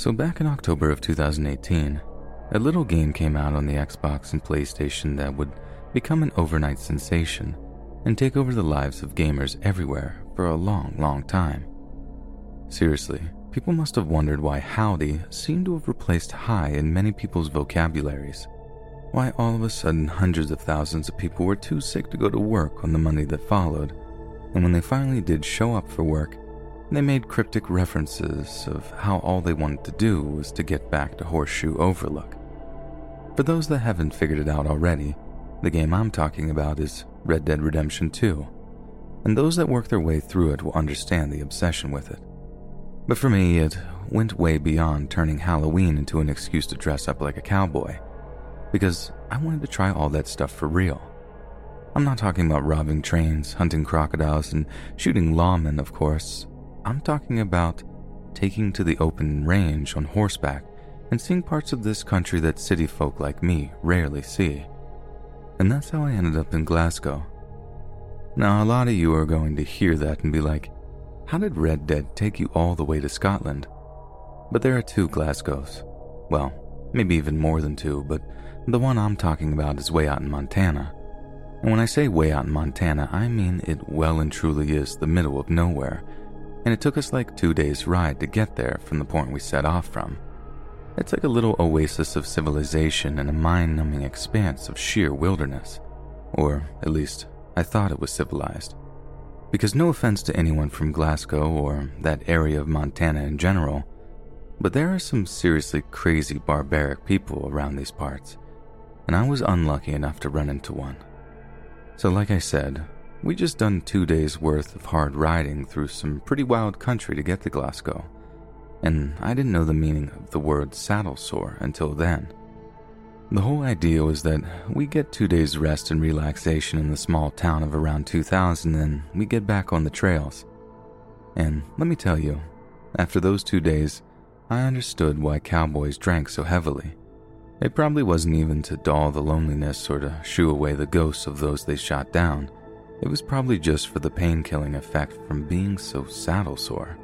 So, back in October of 2018, a little game came out on the Xbox and PlayStation that would become an overnight sensation and take over the lives of gamers everywhere for a long, long time. Seriously, people must have wondered why howdy seemed to have replaced hi in many people's vocabularies. Why all of a sudden hundreds of thousands of people were too sick to go to work on the Monday that followed, and when they finally did show up for work, they made cryptic references of how all they wanted to do was to get back to Horseshoe Overlook. For those that haven't figured it out already, the game I'm talking about is Red Dead Redemption 2, and those that work their way through it will understand the obsession with it. But for me, it went way beyond turning Halloween into an excuse to dress up like a cowboy, because I wanted to try all that stuff for real. I'm not talking about robbing trains, hunting crocodiles, and shooting lawmen, of course. I'm talking about taking to the open range on horseback and seeing parts of this country that city folk like me rarely see. And that's how I ended up in Glasgow. Now, a lot of you are going to hear that and be like, how did Red Dead take you all the way to Scotland? But there are two Glasgows. Well, maybe even more than two, but the one I'm talking about is way out in Montana. And when I say way out in Montana, I mean it well and truly is the middle of nowhere and it took us like two days' ride to get there from the point we set off from. It's like a little oasis of civilization in a mind numbing expanse of sheer wilderness. Or, at least, I thought it was civilized. Because, no offense to anyone from Glasgow or that area of Montana in general, but there are some seriously crazy barbaric people around these parts, and I was unlucky enough to run into one. So, like I said, we just done two days worth of hard riding through some pretty wild country to get to Glasgow, and I didn't know the meaning of the word saddle sore until then. The whole idea was that we get two days rest and relaxation in the small town of around 2000 and we get back on the trails. And let me tell you, after those two days, I understood why cowboys drank so heavily. It probably wasn't even to dull the loneliness or to shoo away the ghosts of those they shot down. It was probably just for the pain killing effect from being so saddle sore.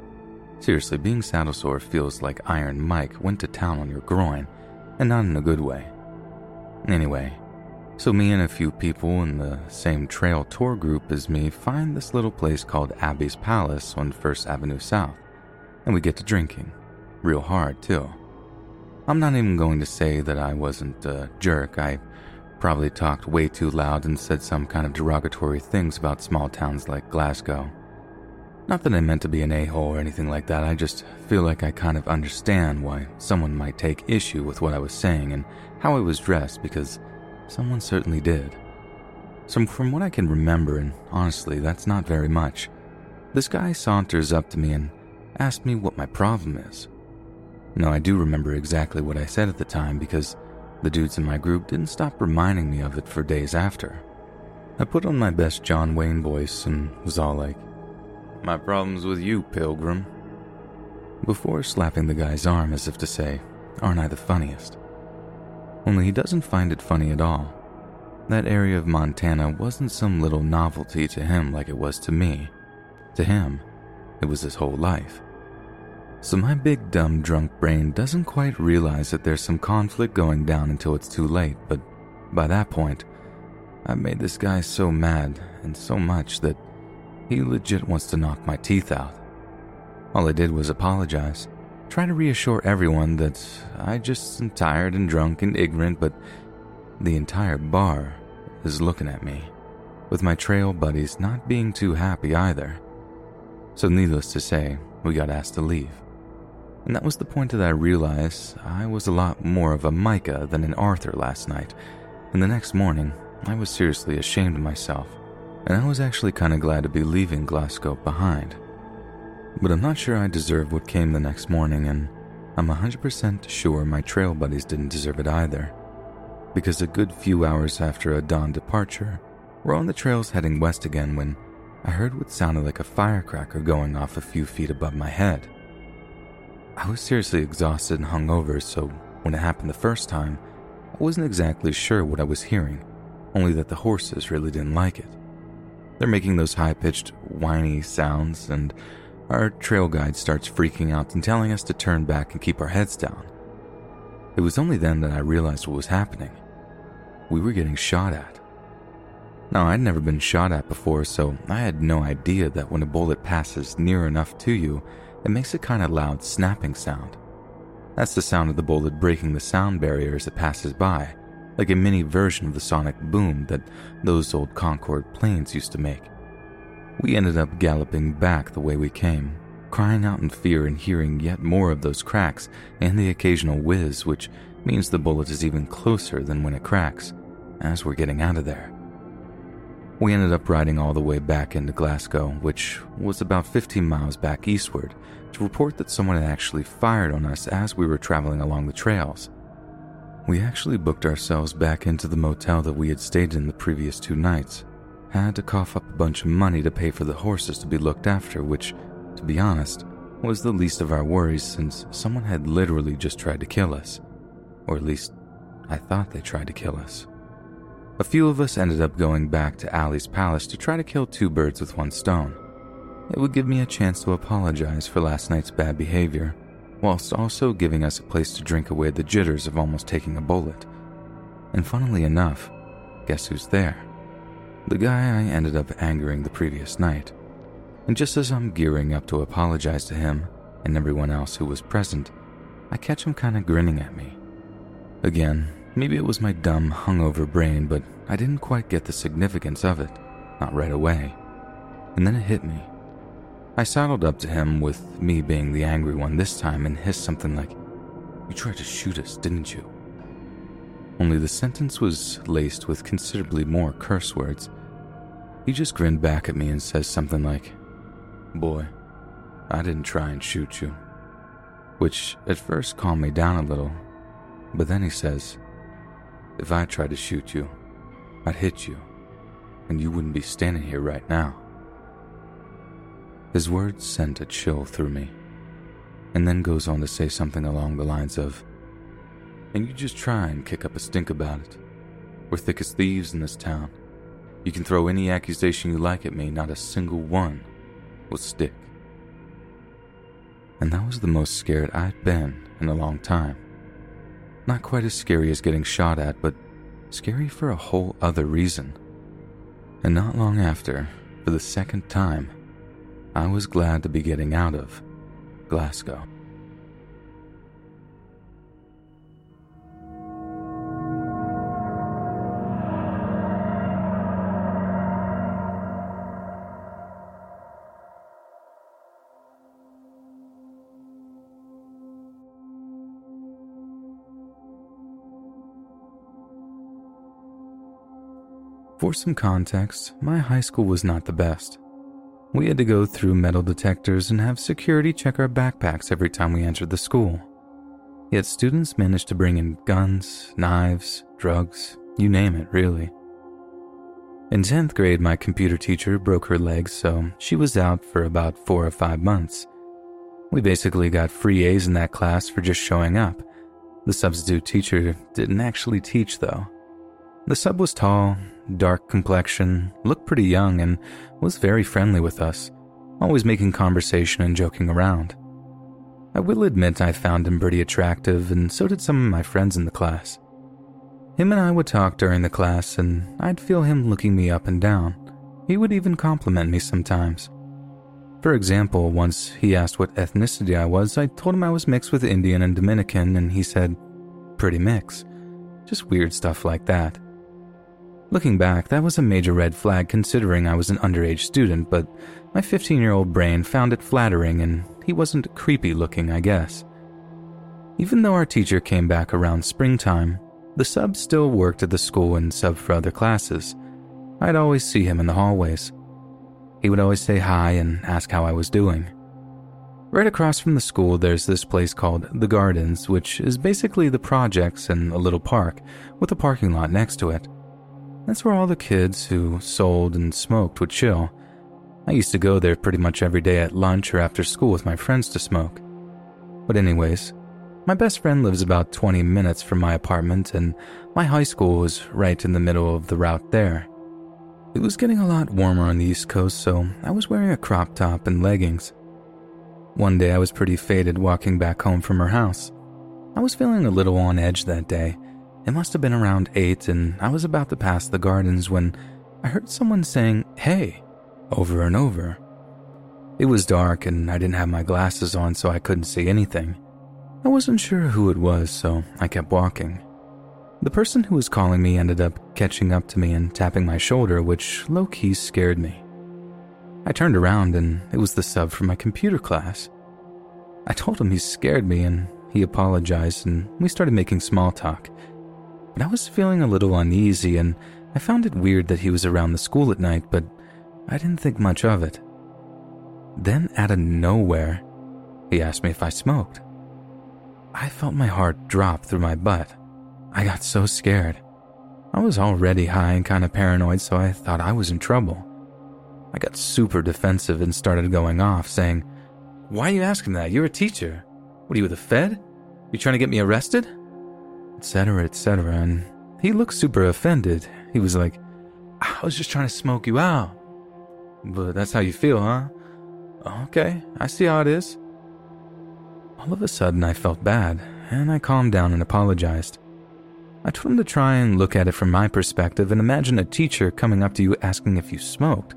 Seriously, being saddle sore feels like Iron Mike went to town on your groin, and not in a good way. Anyway, so me and a few people in the same trail tour group as me find this little place called Abby's Palace on First Avenue South, and we get to drinking. Real hard, too. I'm not even going to say that I wasn't a jerk. I probably talked way too loud and said some kind of derogatory things about small towns like Glasgow. Not that I meant to be an a hole or anything like that, I just feel like I kind of understand why someone might take issue with what I was saying and how I was dressed because someone certainly did. So, from what I can remember, and honestly, that's not very much, this guy saunters up to me and asks me what my problem is. Now, I do remember exactly what I said at the time because the dudes in my group didn't stop reminding me of it for days after. I put on my best John Wayne voice and was all like, My problem's with you, Pilgrim. Before slapping the guy's arm as if to say, Aren't I the funniest? Only he doesn't find it funny at all. That area of Montana wasn't some little novelty to him like it was to me. To him, it was his whole life. So my big dumb drunk brain doesn't quite realize that there's some conflict going down until it's too late, but by that point, I've made this guy so mad and so much that he legit wants to knock my teeth out. All I did was apologize, try to reassure everyone that I just am tired and drunk and ignorant, but the entire bar is looking at me, with my trail buddies not being too happy either. So, needless to say, we got asked to leave. And that was the point that I realized I was a lot more of a Micah than an Arthur last night. And the next morning, I was seriously ashamed of myself. And I was actually kind of glad to be leaving Glasgow behind. But I'm not sure I deserved what came the next morning, and I'm 100% sure my trail buddies didn't deserve it either. Because a good few hours after a dawn departure, we're on the trails heading west again when I heard what sounded like a firecracker going off a few feet above my head. I was seriously exhausted and hungover, so when it happened the first time, I wasn't exactly sure what I was hearing, only that the horses really didn't like it. They're making those high pitched, whiny sounds, and our trail guide starts freaking out and telling us to turn back and keep our heads down. It was only then that I realized what was happening. We were getting shot at. Now, I'd never been shot at before, so I had no idea that when a bullet passes near enough to you, it makes a kind of loud snapping sound. That's the sound of the bullet breaking the sound barrier as it passes by, like a mini version of the sonic boom that those old Concorde planes used to make. We ended up galloping back the way we came, crying out in fear and hearing yet more of those cracks and the occasional whiz, which means the bullet is even closer than when it cracks, as we're getting out of there. We ended up riding all the way back into Glasgow, which was about 15 miles back eastward, to report that someone had actually fired on us as we were traveling along the trails. We actually booked ourselves back into the motel that we had stayed in the previous two nights. Had to cough up a bunch of money to pay for the horses to be looked after, which, to be honest, was the least of our worries since someone had literally just tried to kill us. Or at least, I thought they tried to kill us. A few of us ended up going back to Ali's palace to try to kill two birds with one stone. It would give me a chance to apologize for last night's bad behavior, whilst also giving us a place to drink away the jitters of almost taking a bullet. And funnily enough, guess who's there? The guy I ended up angering the previous night. And just as I'm gearing up to apologize to him and everyone else who was present, I catch him kind of grinning at me. Again, Maybe it was my dumb, hungover brain, but I didn't quite get the significance of it, not right away. And then it hit me. I sidled up to him with me being the angry one this time and hissed something like, You tried to shoot us, didn't you? Only the sentence was laced with considerably more curse words. He just grinned back at me and says something like, Boy, I didn't try and shoot you. Which at first calmed me down a little, but then he says, if I tried to shoot you, I'd hit you, and you wouldn't be standing here right now. His words sent a chill through me, and then goes on to say something along the lines of, And you just try and kick up a stink about it. We're thick as thieves in this town. You can throw any accusation you like at me, not a single one will stick. And that was the most scared I'd been in a long time. Not quite as scary as getting shot at, but scary for a whole other reason. And not long after, for the second time, I was glad to be getting out of Glasgow. For some context, my high school was not the best. We had to go through metal detectors and have security check our backpacks every time we entered the school. Yet students managed to bring in guns, knives, drugs, you name it, really. In 10th grade, my computer teacher broke her leg, so she was out for about four or five months. We basically got free A's in that class for just showing up. The substitute teacher didn't actually teach, though. The sub was tall, dark complexion, looked pretty young, and was very friendly with us, always making conversation and joking around. I will admit I found him pretty attractive, and so did some of my friends in the class. Him and I would talk during the class, and I'd feel him looking me up and down. He would even compliment me sometimes. For example, once he asked what ethnicity I was, I told him I was mixed with Indian and Dominican, and he said, Pretty mix. Just weird stuff like that. Looking back, that was a major red flag considering I was an underage student, but my 15 year old brain found it flattering and he wasn't creepy looking, I guess. Even though our teacher came back around springtime, the sub still worked at the school and subbed for other classes. I'd always see him in the hallways. He would always say hi and ask how I was doing. Right across from the school, there's this place called The Gardens, which is basically the projects and a little park with a parking lot next to it. That's where all the kids who sold and smoked would chill. I used to go there pretty much every day at lunch or after school with my friends to smoke. But, anyways, my best friend lives about 20 minutes from my apartment, and my high school was right in the middle of the route there. It was getting a lot warmer on the East Coast, so I was wearing a crop top and leggings. One day I was pretty faded walking back home from her house. I was feeling a little on edge that day, it must have been around 8, and I was about to pass the gardens when I heard someone saying, Hey, over and over. It was dark, and I didn't have my glasses on, so I couldn't see anything. I wasn't sure who it was, so I kept walking. The person who was calling me ended up catching up to me and tapping my shoulder, which low key scared me. I turned around, and it was the sub from my computer class. I told him he scared me, and he apologized, and we started making small talk but I was feeling a little uneasy and I found it weird that he was around the school at night, but I didn't think much of it. Then, out of nowhere, he asked me if I smoked. I felt my heart drop through my butt. I got so scared. I was already high and kind of paranoid, so I thought I was in trouble. I got super defensive and started going off, saying, Why are you asking that? You're a teacher. What are you, the Fed? You trying to get me arrested? Etc., etc. And he looked super offended. He was like, I was just trying to smoke you out. But that's how you feel, huh? Okay, I see how it is. All of a sudden, I felt bad, and I calmed down and apologized. I told him to try and look at it from my perspective and imagine a teacher coming up to you asking if you smoked.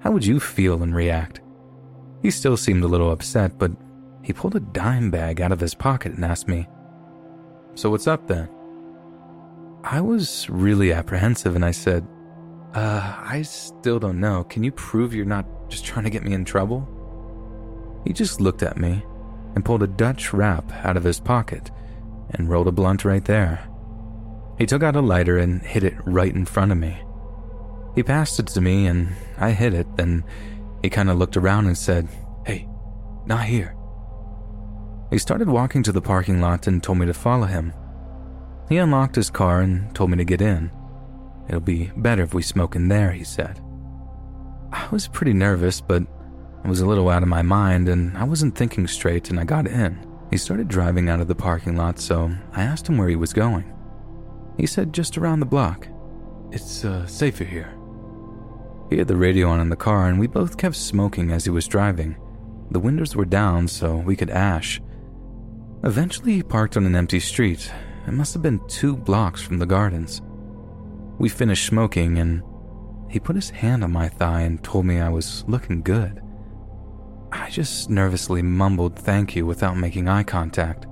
How would you feel and react? He still seemed a little upset, but he pulled a dime bag out of his pocket and asked me, so what's up then? I was really apprehensive and I said, Uh, I still don't know. Can you prove you're not just trying to get me in trouble? He just looked at me and pulled a Dutch wrap out of his pocket and rolled a blunt right there. He took out a lighter and hit it right in front of me. He passed it to me and I hit it, then he kind of looked around and said, Hey, not here. He started walking to the parking lot and told me to follow him. He unlocked his car and told me to get in. It'll be better if we smoke in there, he said. I was pretty nervous, but I was a little out of my mind and I wasn't thinking straight, and I got in. He started driving out of the parking lot, so I asked him where he was going. He said just around the block. It's uh, safer here. He had the radio on in the car, and we both kept smoking as he was driving. The windows were down, so we could ash. Eventually, he parked on an empty street. It must have been two blocks from the gardens. We finished smoking, and he put his hand on my thigh and told me I was looking good. I just nervously mumbled thank you without making eye contact.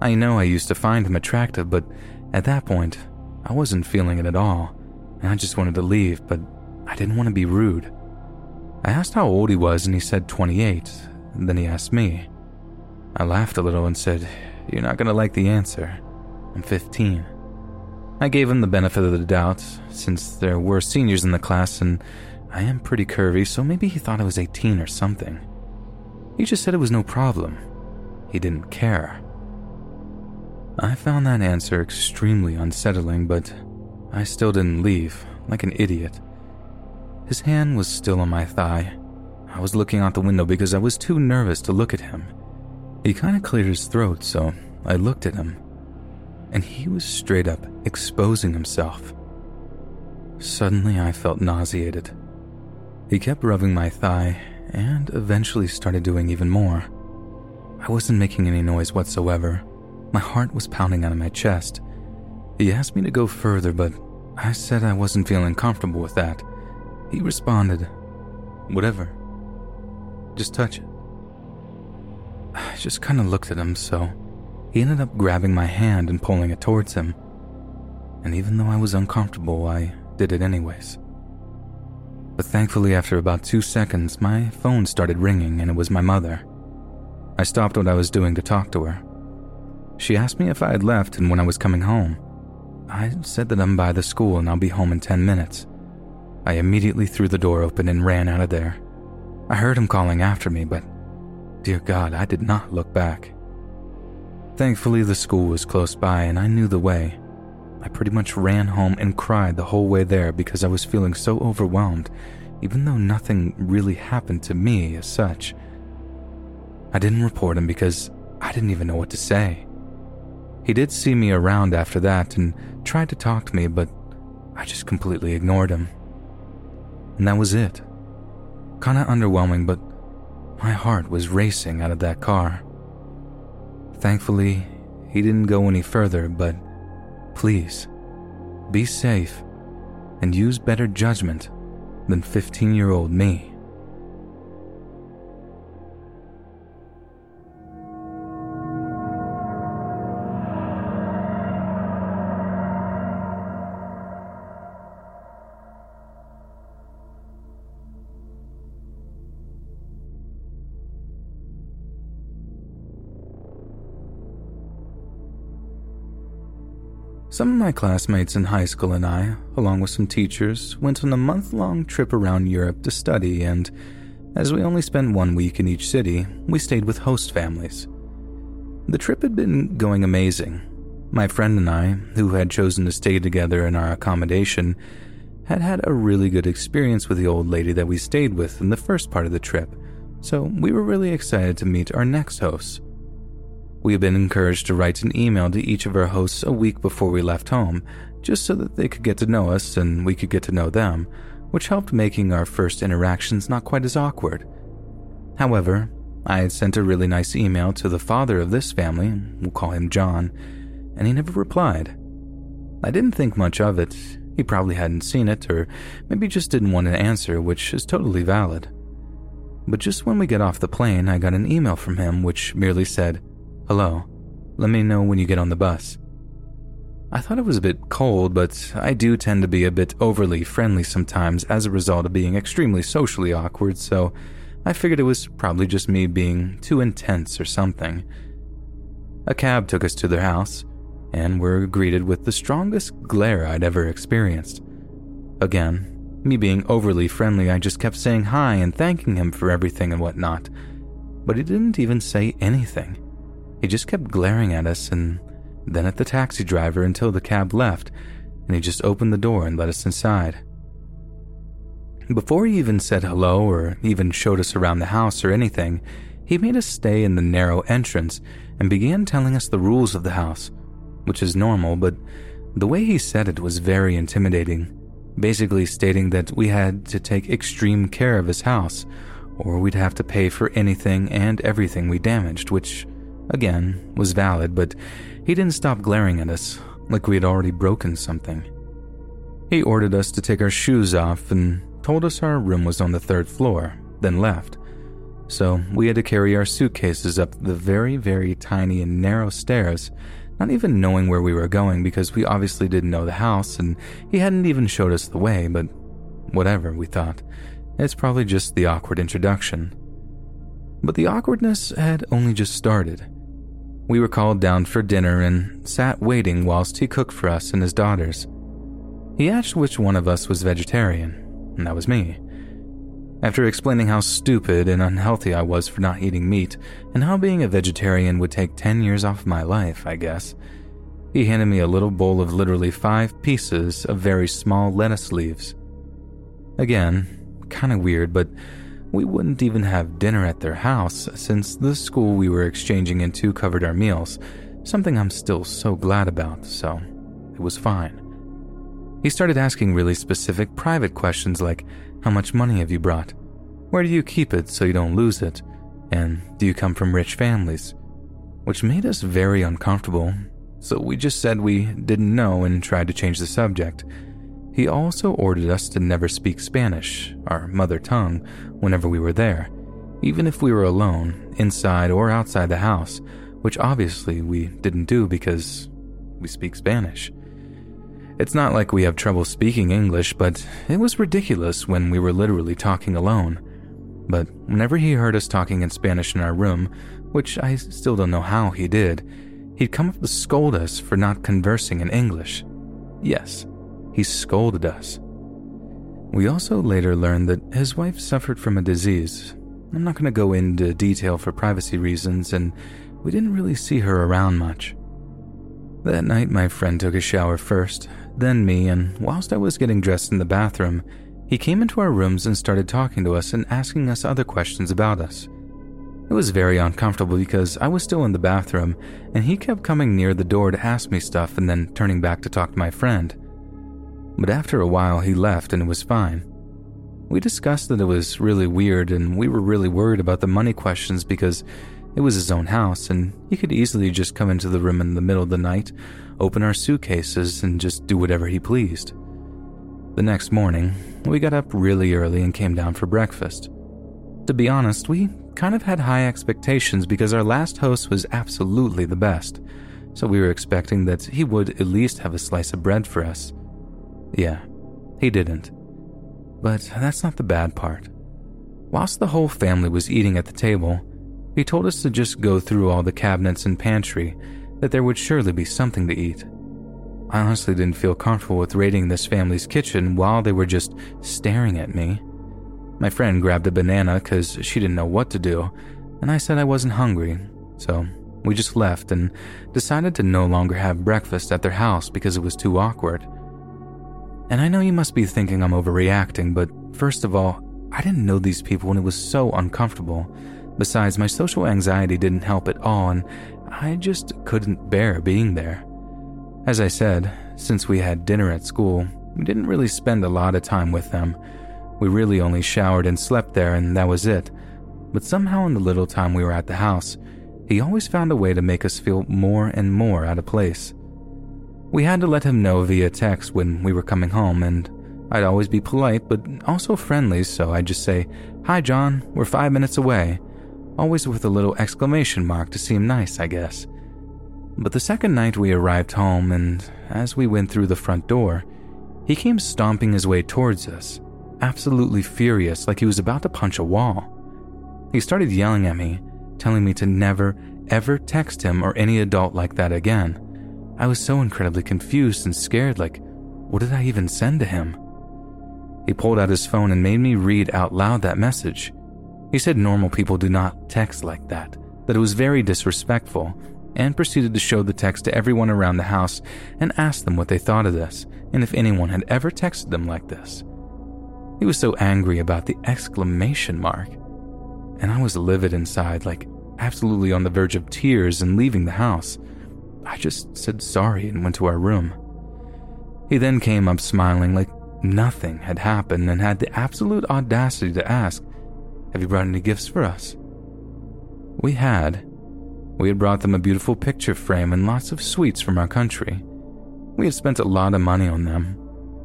I know I used to find him attractive, but at that point, I wasn't feeling it at all, and I just wanted to leave, but I didn't want to be rude. I asked how old he was, and he said 28. Then he asked me. I laughed a little and said, You're not going to like the answer. I'm 15. I gave him the benefit of the doubt, since there were seniors in the class and I am pretty curvy, so maybe he thought I was 18 or something. He just said it was no problem. He didn't care. I found that answer extremely unsettling, but I still didn't leave, like an idiot. His hand was still on my thigh. I was looking out the window because I was too nervous to look at him. He kind of cleared his throat, so I looked at him. And he was straight up exposing himself. Suddenly, I felt nauseated. He kept rubbing my thigh and eventually started doing even more. I wasn't making any noise whatsoever. My heart was pounding out of my chest. He asked me to go further, but I said I wasn't feeling comfortable with that. He responded, Whatever. Just touch it. Just kind of looked at him, so he ended up grabbing my hand and pulling it towards him. And even though I was uncomfortable, I did it anyways. But thankfully, after about two seconds, my phone started ringing and it was my mother. I stopped what I was doing to talk to her. She asked me if I had left and when I was coming home. I said that I'm by the school and I'll be home in 10 minutes. I immediately threw the door open and ran out of there. I heard him calling after me, but dear God, I did not look back. Thankfully, the school was close by and I knew the way. I pretty much ran home and cried the whole way there because I was feeling so overwhelmed, even though nothing really happened to me as such. I didn't report him because I didn't even know what to say. He did see me around after that and tried to talk to me, but I just completely ignored him. And that was it. Kinda underwhelming, but my heart was racing out of that car. Thankfully, he didn't go any further, but please, be safe and use better judgment than 15 year old me. Some of my classmates in high school and I, along with some teachers, went on a month long trip around Europe to study, and as we only spent one week in each city, we stayed with host families. The trip had been going amazing. My friend and I, who had chosen to stay together in our accommodation, had had a really good experience with the old lady that we stayed with in the first part of the trip, so we were really excited to meet our next hosts. We had been encouraged to write an email to each of our hosts a week before we left home, just so that they could get to know us and we could get to know them, which helped making our first interactions not quite as awkward. However, I had sent a really nice email to the father of this family, we'll call him John, and he never replied. I didn't think much of it. He probably hadn't seen it, or maybe just didn't want an answer, which is totally valid. But just when we get off the plane, I got an email from him which merely said, Hello. Let me know when you get on the bus. I thought it was a bit cold, but I do tend to be a bit overly friendly sometimes as a result of being extremely socially awkward, so I figured it was probably just me being too intense or something. A cab took us to their house, and were greeted with the strongest glare I'd ever experienced. Again, me being overly friendly, I just kept saying hi and thanking him for everything and whatnot, but he didn't even say anything. He just kept glaring at us and then at the taxi driver until the cab left and he just opened the door and let us inside. Before he even said hello or even showed us around the house or anything, he made us stay in the narrow entrance and began telling us the rules of the house, which is normal, but the way he said it was very intimidating, basically stating that we had to take extreme care of his house, or we'd have to pay for anything and everything we damaged, which, again, was valid, but he didn't stop glaring at us like we had already broken something. He ordered us to take our shoes off and told us our room was on the third floor, then left. So we had to carry our suitcases up the very, very tiny and narrow stairs, not even knowing where we were going because we obviously didn't know the house and he hadn't even showed us the way, but whatever, we thought. It's probably just the awkward introduction. But the awkwardness had only just started. We were called down for dinner and sat waiting whilst he cooked for us and his daughters. He asked which one of us was vegetarian, and that was me. After explaining how stupid and unhealthy I was for not eating meat, and how being a vegetarian would take 10 years off my life, I guess, he handed me a little bowl of literally five pieces of very small lettuce leaves. Again, kinda weird, but we wouldn't even have dinner at their house since the school we were exchanging into covered our meals, something I'm still so glad about, so it was fine. He started asking really specific private questions like, How much money have you brought? Where do you keep it so you don't lose it? And do you come from rich families? Which made us very uncomfortable, so we just said we didn't know and tried to change the subject. He also ordered us to never speak Spanish, our mother tongue, whenever we were there, even if we were alone, inside or outside the house, which obviously we didn't do because we speak Spanish. It's not like we have trouble speaking English, but it was ridiculous when we were literally talking alone. But whenever he heard us talking in Spanish in our room, which I still don't know how he did, he'd come up to scold us for not conversing in English. Yes, he scolded us. We also later learned that his wife suffered from a disease. I'm not going to go into detail for privacy reasons, and we didn't really see her around much. That night, my friend took a shower first, then me, and whilst I was getting dressed in the bathroom, he came into our rooms and started talking to us and asking us other questions about us. It was very uncomfortable because I was still in the bathroom, and he kept coming near the door to ask me stuff and then turning back to talk to my friend. But after a while, he left and it was fine. We discussed that it was really weird and we were really worried about the money questions because it was his own house, and he could easily just come into the room in the middle of the night, open our suitcases, and just do whatever he pleased. The next morning, we got up really early and came down for breakfast. To be honest, we kind of had high expectations because our last host was absolutely the best, so we were expecting that he would at least have a slice of bread for us. Yeah, he didn't. But that's not the bad part. Whilst the whole family was eating at the table, he told us to just go through all the cabinets and pantry, that there would surely be something to eat. I honestly didn't feel comfortable with raiding this family's kitchen while they were just staring at me. My friend grabbed a banana because she didn't know what to do, and I said I wasn't hungry, so we just left and decided to no longer have breakfast at their house because it was too awkward. And I know you must be thinking I'm overreacting, but first of all, I didn't know these people and it was so uncomfortable. Besides, my social anxiety didn't help at all, and I just couldn't bear being there. As I said, since we had dinner at school, we didn't really spend a lot of time with them. We really only showered and slept there, and that was it. But somehow, in the little time we were at the house, he always found a way to make us feel more and more out of place. We had to let him know via text when we were coming home, and I'd always be polite but also friendly, so I'd just say, Hi, John, we're five minutes away always with a little exclamation mark to seem nice, I guess. But the second night we arrived home, and as we went through the front door, he came stomping his way towards us, absolutely furious, like he was about to punch a wall. He started yelling at me, telling me to never, ever text him or any adult like that again. I was so incredibly confused and scared, like, what did I even send to him? He pulled out his phone and made me read out loud that message. He said normal people do not text like that, that it was very disrespectful, and proceeded to show the text to everyone around the house and ask them what they thought of this and if anyone had ever texted them like this. He was so angry about the exclamation mark. And I was livid inside, like absolutely on the verge of tears and leaving the house. I just said sorry and went to our room. He then came up smiling like nothing had happened and had the absolute audacity to ask, Have you brought any gifts for us? We had. We had brought them a beautiful picture frame and lots of sweets from our country. We had spent a lot of money on them.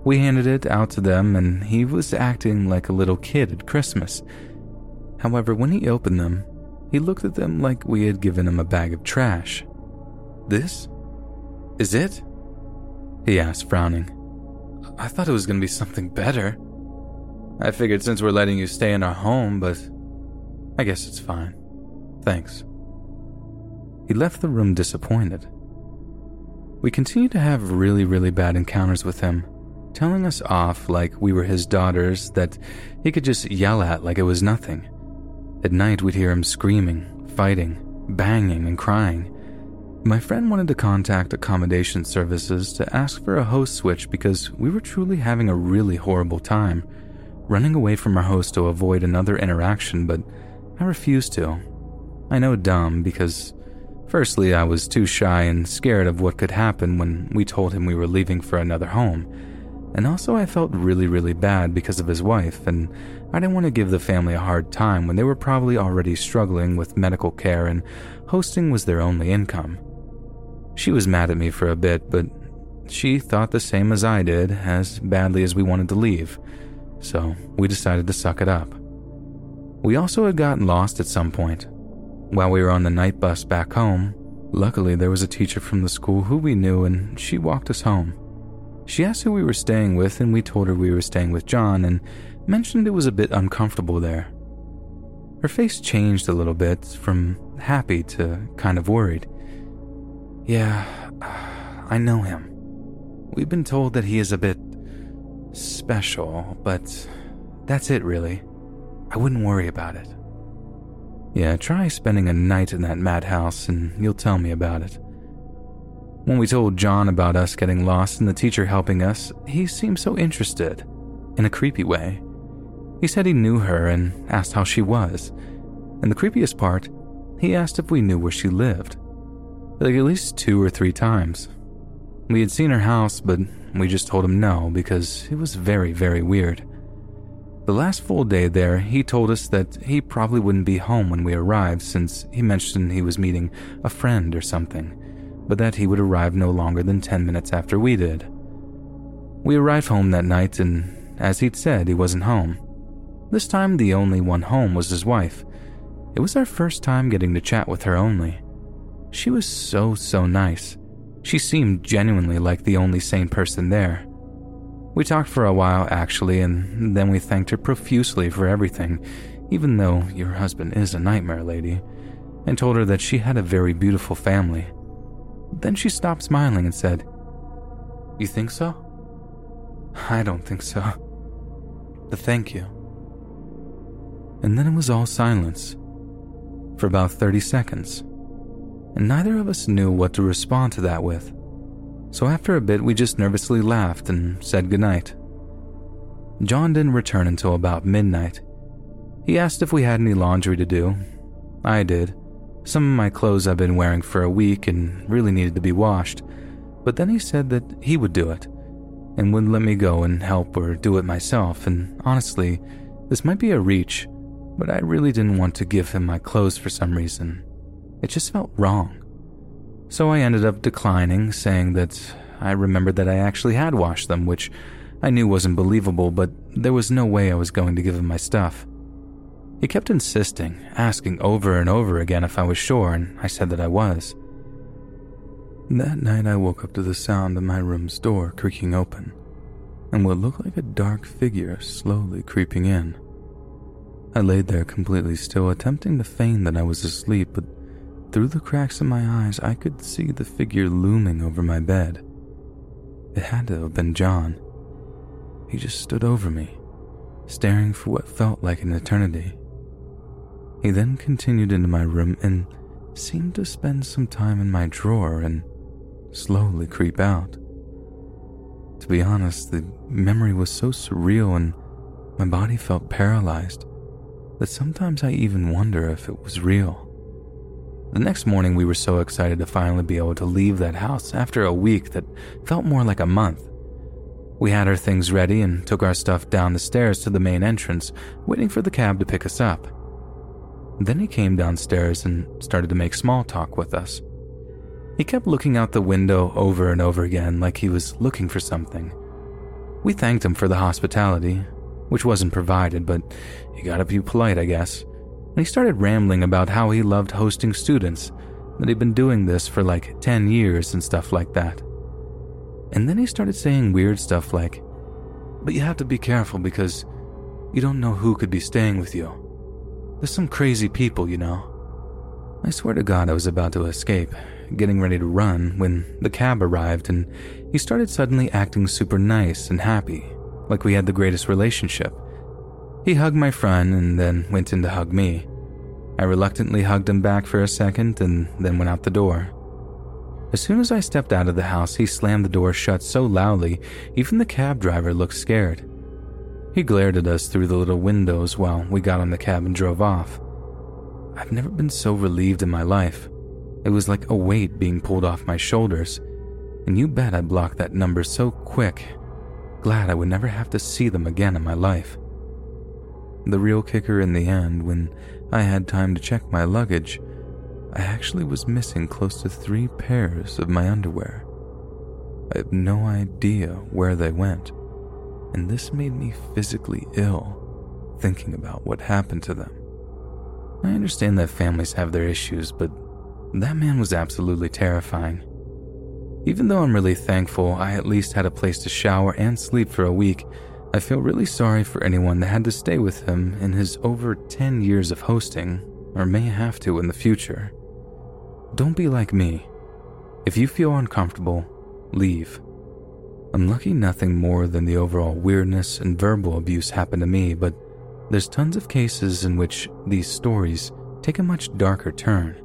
We handed it out to them, and he was acting like a little kid at Christmas. However, when he opened them, he looked at them like we had given him a bag of trash. This? Is it? He asked, frowning. I thought it was going to be something better. I figured since we're letting you stay in our home, but I guess it's fine. Thanks. He left the room disappointed. We continued to have really, really bad encounters with him, telling us off like we were his daughters that he could just yell at like it was nothing. At night, we'd hear him screaming, fighting, banging, and crying. My friend wanted to contact accommodation services to ask for a host switch because we were truly having a really horrible time, running away from our host to avoid another interaction, but I refused to. I know dumb because, firstly, I was too shy and scared of what could happen when we told him we were leaving for another home. And also, I felt really, really bad because of his wife, and I didn't want to give the family a hard time when they were probably already struggling with medical care and hosting was their only income. She was mad at me for a bit, but she thought the same as I did, as badly as we wanted to leave, so we decided to suck it up. We also had gotten lost at some point. While we were on the night bus back home, luckily there was a teacher from the school who we knew and she walked us home. She asked who we were staying with, and we told her we were staying with John and mentioned it was a bit uncomfortable there. Her face changed a little bit from happy to kind of worried. Yeah, I know him. We've been told that he is a bit special, but that's it really. I wouldn't worry about it. Yeah, try spending a night in that madhouse and you'll tell me about it. When we told John about us getting lost and the teacher helping us, he seemed so interested, in a creepy way. He said he knew her and asked how she was. And the creepiest part, he asked if we knew where she lived like at least two or three times. We had seen her house, but we just told him no because it was very, very weird. The last full day there, he told us that he probably wouldn't be home when we arrived since he mentioned he was meeting a friend or something, but that he would arrive no longer than 10 minutes after we did. We arrived home that night, and as he'd said, he wasn't home. This time, the only one home was his wife. It was our first time getting to chat with her only. She was so, so nice. She seemed genuinely like the only sane person there. We talked for a while, actually, and then we thanked her profusely for everything, even though your husband is a nightmare lady, and told her that she had a very beautiful family. Then she stopped smiling and said, You think so? I don't think so. But thank you. And then it was all silence for about 30 seconds and neither of us knew what to respond to that with. So after a bit, we just nervously laughed and said goodnight. John didn't return until about midnight. He asked if we had any laundry to do. I did. Some of my clothes I've been wearing for a week and really needed to be washed, but then he said that he would do it and wouldn't let me go and help or do it myself. And honestly, this might be a reach, but I really didn't want to give him my clothes for some reason. It just felt wrong. So I ended up declining, saying that I remembered that I actually had washed them, which I knew wasn't believable, but there was no way I was going to give him my stuff. He kept insisting, asking over and over again if I was sure, and I said that I was. That night, I woke up to the sound of my room's door creaking open, and what looked like a dark figure slowly creeping in. I laid there completely still, attempting to feign that I was asleep, but through the cracks in my eyes, I could see the figure looming over my bed. It had to have been John. He just stood over me, staring for what felt like an eternity. He then continued into my room and seemed to spend some time in my drawer and slowly creep out. To be honest, the memory was so surreal and My body felt paralyzed, that sometimes I even wonder if it was real. The next morning, we were so excited to finally be able to leave that house after a week that felt more like a month. We had our things ready and took our stuff down the stairs to the main entrance, waiting for the cab to pick us up. Then he came downstairs and started to make small talk with us. He kept looking out the window over and over again like he was looking for something. We thanked him for the hospitality, which wasn't provided, but he got to be polite, I guess. And he started rambling about how he loved hosting students, that he'd been doing this for like 10 years and stuff like that. And then he started saying weird stuff like, But you have to be careful because you don't know who could be staying with you. There's some crazy people, you know. I swear to God, I was about to escape, getting ready to run, when the cab arrived and he started suddenly acting super nice and happy, like we had the greatest relationship. He hugged my friend and then went in to hug me. I reluctantly hugged him back for a second and then went out the door. As soon as I stepped out of the house, he slammed the door shut so loudly, even the cab driver looked scared. He glared at us through the little windows while we got on the cab and drove off. I've never been so relieved in my life. It was like a weight being pulled off my shoulders. And you bet I blocked that number so quick. Glad I would never have to see them again in my life. The real kicker in the end, when I had time to check my luggage, I actually was missing close to three pairs of my underwear. I have no idea where they went and this made me physically ill thinking about what happened to them. I understand that families have their issues, but that man was absolutely terrifying. Even though I'm really thankful I at least had a place to shower and sleep for a week, I feel really sorry for anyone that had to stay with him in his over 10 years of hosting, or may have to in the future. Don't be like me. If you feel uncomfortable, leave. I'm lucky nothing more than the overall weirdness and verbal abuse happened to me, but there's tons of cases in which these stories take a much darker turn.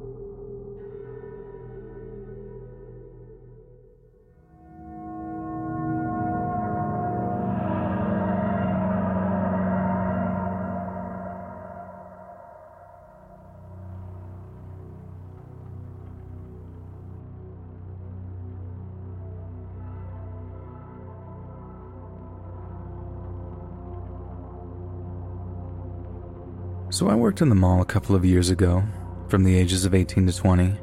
So I worked in the mall a couple of years ago, from the ages of 18 to 20.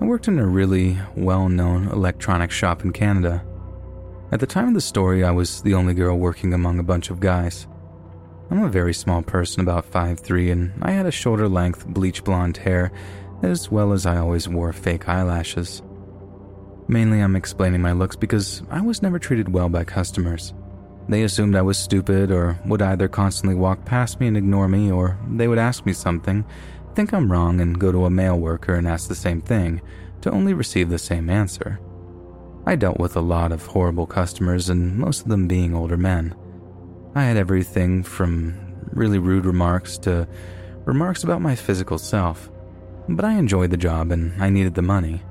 I worked in a really well known electronics shop in Canada. At the time of the story, I was the only girl working among a bunch of guys. I'm a very small person, about 5'3, and I had a shoulder length bleach blonde hair, as well as I always wore fake eyelashes. Mainly, I'm explaining my looks because I was never treated well by customers. They assumed I was stupid or would either constantly walk past me and ignore me, or they would ask me something, think I'm wrong, and go to a mail worker and ask the same thing, to only receive the same answer. I dealt with a lot of horrible customers, and most of them being older men. I had everything from really rude remarks to remarks about my physical self, but I enjoyed the job and I needed the money.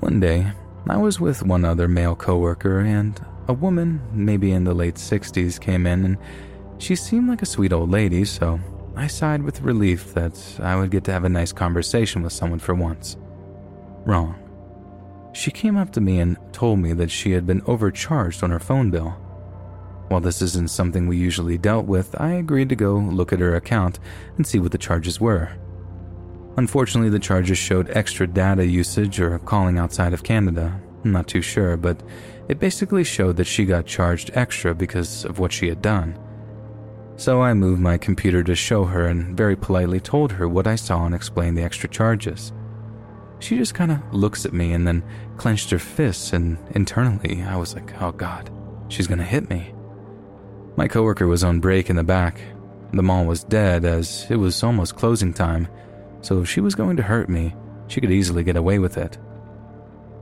One day, I was with one other male coworker and a woman, maybe in the late 60s, came in and she seemed like a sweet old lady, so I sighed with relief that I would get to have a nice conversation with someone for once. Wrong. She came up to me and told me that she had been overcharged on her phone bill. While this isn't something we usually dealt with, I agreed to go look at her account and see what the charges were. Unfortunately, the charges showed extra data usage or calling outside of Canada. I'm not too sure, but it basically showed that she got charged extra because of what she had done. So I moved my computer to show her and very politely told her what I saw and explained the extra charges. She just kind of looks at me and then clenched her fists, and internally I was like, oh god, she's gonna hit me. My coworker was on break in the back. The mall was dead as it was almost closing time, so if she was going to hurt me, she could easily get away with it.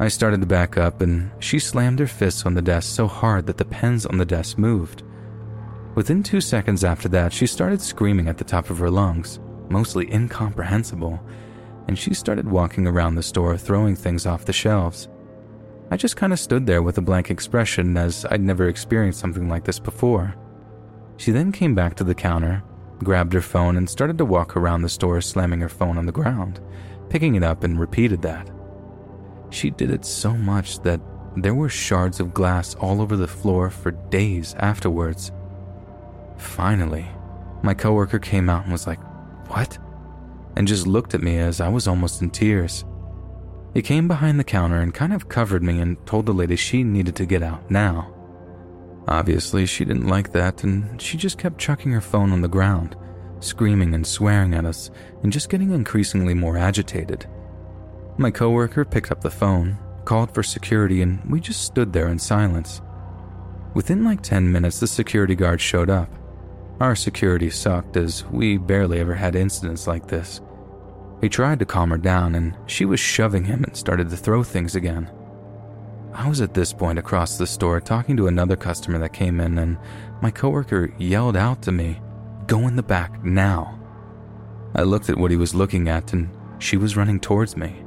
I started to back up, and she slammed her fists on the desk so hard that the pens on the desk moved. Within two seconds after that, she started screaming at the top of her lungs, mostly incomprehensible, and she started walking around the store throwing things off the shelves. I just kind of stood there with a blank expression as I'd never experienced something like this before. She then came back to the counter, grabbed her phone, and started to walk around the store, slamming her phone on the ground, picking it up, and repeated that. She did it so much that there were shards of glass all over the floor for days afterwards. Finally, my coworker came out and was like, What? and just looked at me as I was almost in tears. He came behind the counter and kind of covered me and told the lady she needed to get out now. Obviously, she didn't like that, and she just kept chucking her phone on the ground, screaming and swearing at us, and just getting increasingly more agitated. My coworker picked up the phone, called for security, and we just stood there in silence. Within like 10 minutes, the security guard showed up. Our security sucked as we barely ever had incidents like this. He tried to calm her down, and she was shoving him and started to throw things again. I was at this point across the store talking to another customer that came in, and my coworker yelled out to me, Go in the back now. I looked at what he was looking at, and she was running towards me.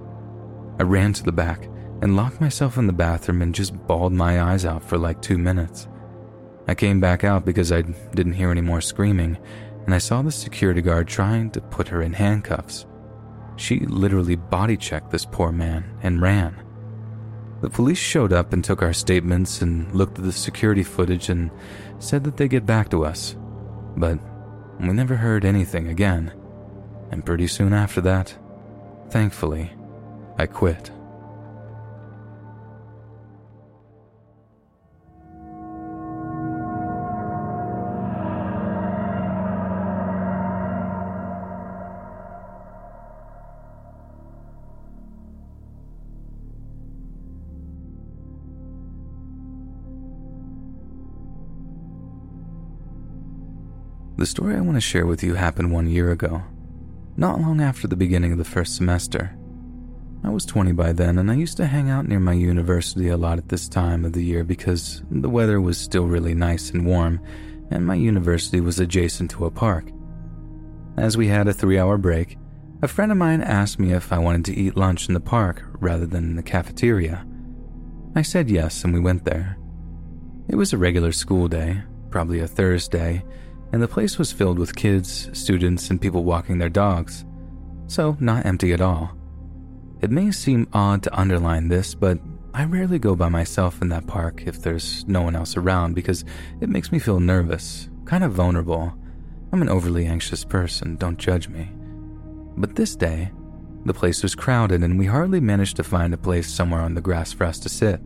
I ran to the back and locked myself in the bathroom and just bawled my eyes out for like two minutes. I came back out because I didn't hear any more screaming, and I saw the security guard trying to put her in handcuffs. She literally body checked this poor man and ran. The police showed up and took our statements and looked at the security footage and said that they'd get back to us. But we never heard anything again. And pretty soon after that, thankfully, I quit. The story I want to share with you happened one year ago, not long after the beginning of the first semester. I was 20 by then, and I used to hang out near my university a lot at this time of the year because the weather was still really nice and warm, and my university was adjacent to a park. As we had a three hour break, a friend of mine asked me if I wanted to eat lunch in the park rather than in the cafeteria. I said yes, and we went there. It was a regular school day, probably a Thursday, and the place was filled with kids, students, and people walking their dogs, so not empty at all. It may seem odd to underline this, but I rarely go by myself in that park if there's no one else around because it makes me feel nervous, kind of vulnerable. I'm an overly anxious person, don't judge me. But this day, the place was crowded and we hardly managed to find a place somewhere on the grass for us to sit.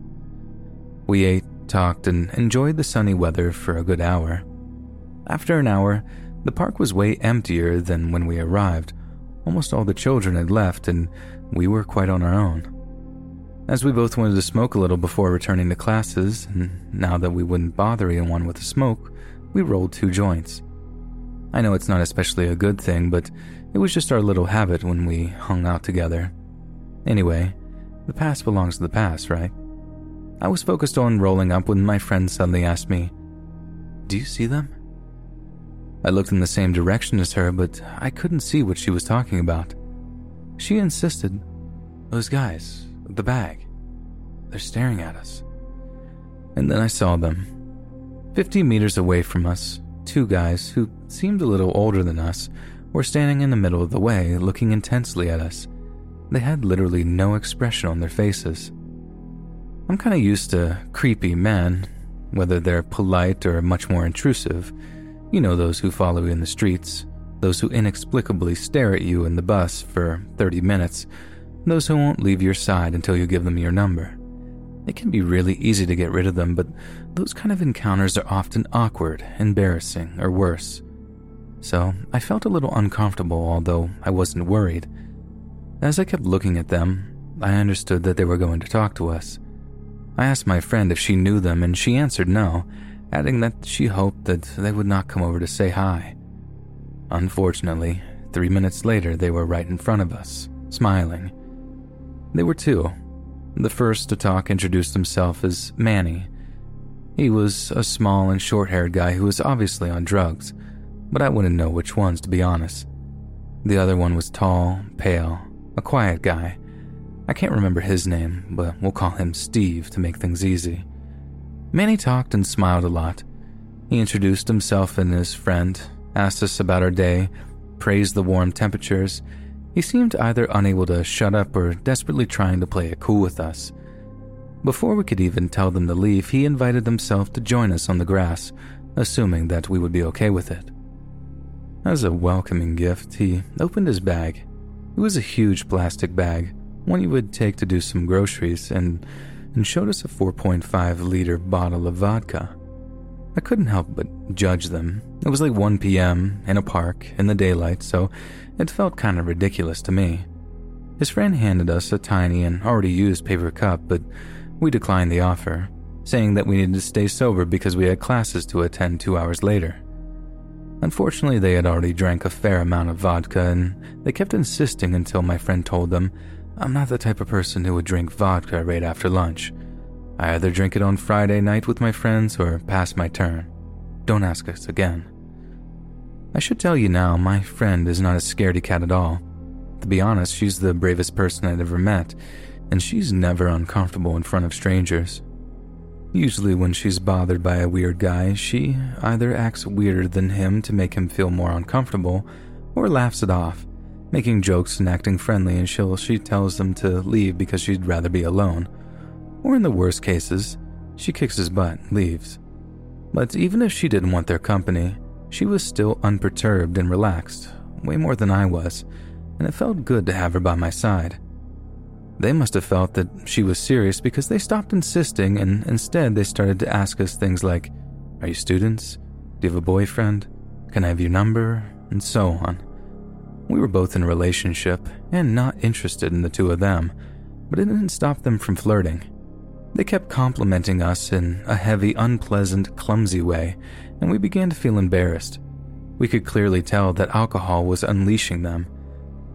We ate, talked, and enjoyed the sunny weather for a good hour. After an hour, the park was way emptier than when we arrived. Almost all the children had left, and we were quite on our own. As we both wanted to smoke a little before returning to classes, and now that we wouldn't bother anyone with a smoke, we rolled two joints. I know it's not especially a good thing, but it was just our little habit when we hung out together. Anyway, the past belongs to the past, right? I was focused on rolling up when my friend suddenly asked me, Do you see them? I looked in the same direction as her, but I couldn't see what she was talking about. She insisted, Those guys, the bag, they're staring at us. And then I saw them. Fifty meters away from us, two guys who seemed a little older than us were standing in the middle of the way looking intensely at us. They had literally no expression on their faces. I'm kind of used to creepy men, whether they're polite or much more intrusive you know those who follow you in the streets, those who inexplicably stare at you in the bus for 30 minutes, those who won't leave your side until you give them your number. It can be really easy to get rid of them, but those kind of encounters are often awkward, embarrassing, or worse. So I felt a little uncomfortable, although I wasn't worried. As I kept looking at them, I understood that they were going to talk to us. I asked my friend if she knew them, and she answered no, adding that she hoped that they would not come over to say hi. Unfortunately, three minutes later, they were right in front of us, smiling. They were two. The first to talk introduced himself as Manny. He was a small and short haired guy who was obviously on drugs, but I wouldn't know which ones, to be honest. The other one was tall, pale, a quiet guy. I can't remember his name, but we'll call him Steve to make things easy. Manny talked and smiled a lot. He introduced himself and his friend, asked us about our day, praised the warm temperatures. He seemed either unable to shut up or desperately trying to play it cool with us. Before we could even tell them to leave, he invited himself to join us on the grass, assuming that we would be okay with it. As a welcoming gift, he opened his bag. It was a huge plastic bag, one you would take to do some groceries, and, and showed us a 4.5 liter bottle of vodka. I couldn't help but judge them. It was like 1 p.m. in a park in the daylight, so it felt kind of ridiculous to me. His friend handed us a tiny and already used paper cup, but we declined the offer, saying that we needed to stay sober because we had classes to attend two hours later. Unfortunately, they had already drank a fair amount of vodka, and they kept insisting until my friend told them, I'm not the type of person who would drink vodka right after lunch. I either drink it on Friday night with my friends or pass my turn. Don't ask us again. I should tell you now, my friend is not a scaredy cat at all. To be honest, she's the bravest person I'd ever met, and she's never uncomfortable in front of strangers. Usually, when she's bothered by a weird guy, she either acts weirder than him to make him feel more uncomfortable, or laughs it off, making jokes and acting friendly until she tells them to leave because she'd rather be alone. Or in the worst cases, she kicks his butt and leaves. But even if she didn't want their company, she was still unperturbed and relaxed, way more than I was, and it felt good to have her by my side. They must have felt that she was serious because they stopped insisting and instead they started to ask us things like Are you students? Do you have a boyfriend? Can I have your number? And so on. We were both in a relationship and not interested in the two of them, but it didn't stop them from flirting. They kept complimenting us in a heavy, unpleasant, clumsy way, and we began to feel embarrassed. We could clearly tell that alcohol was unleashing them.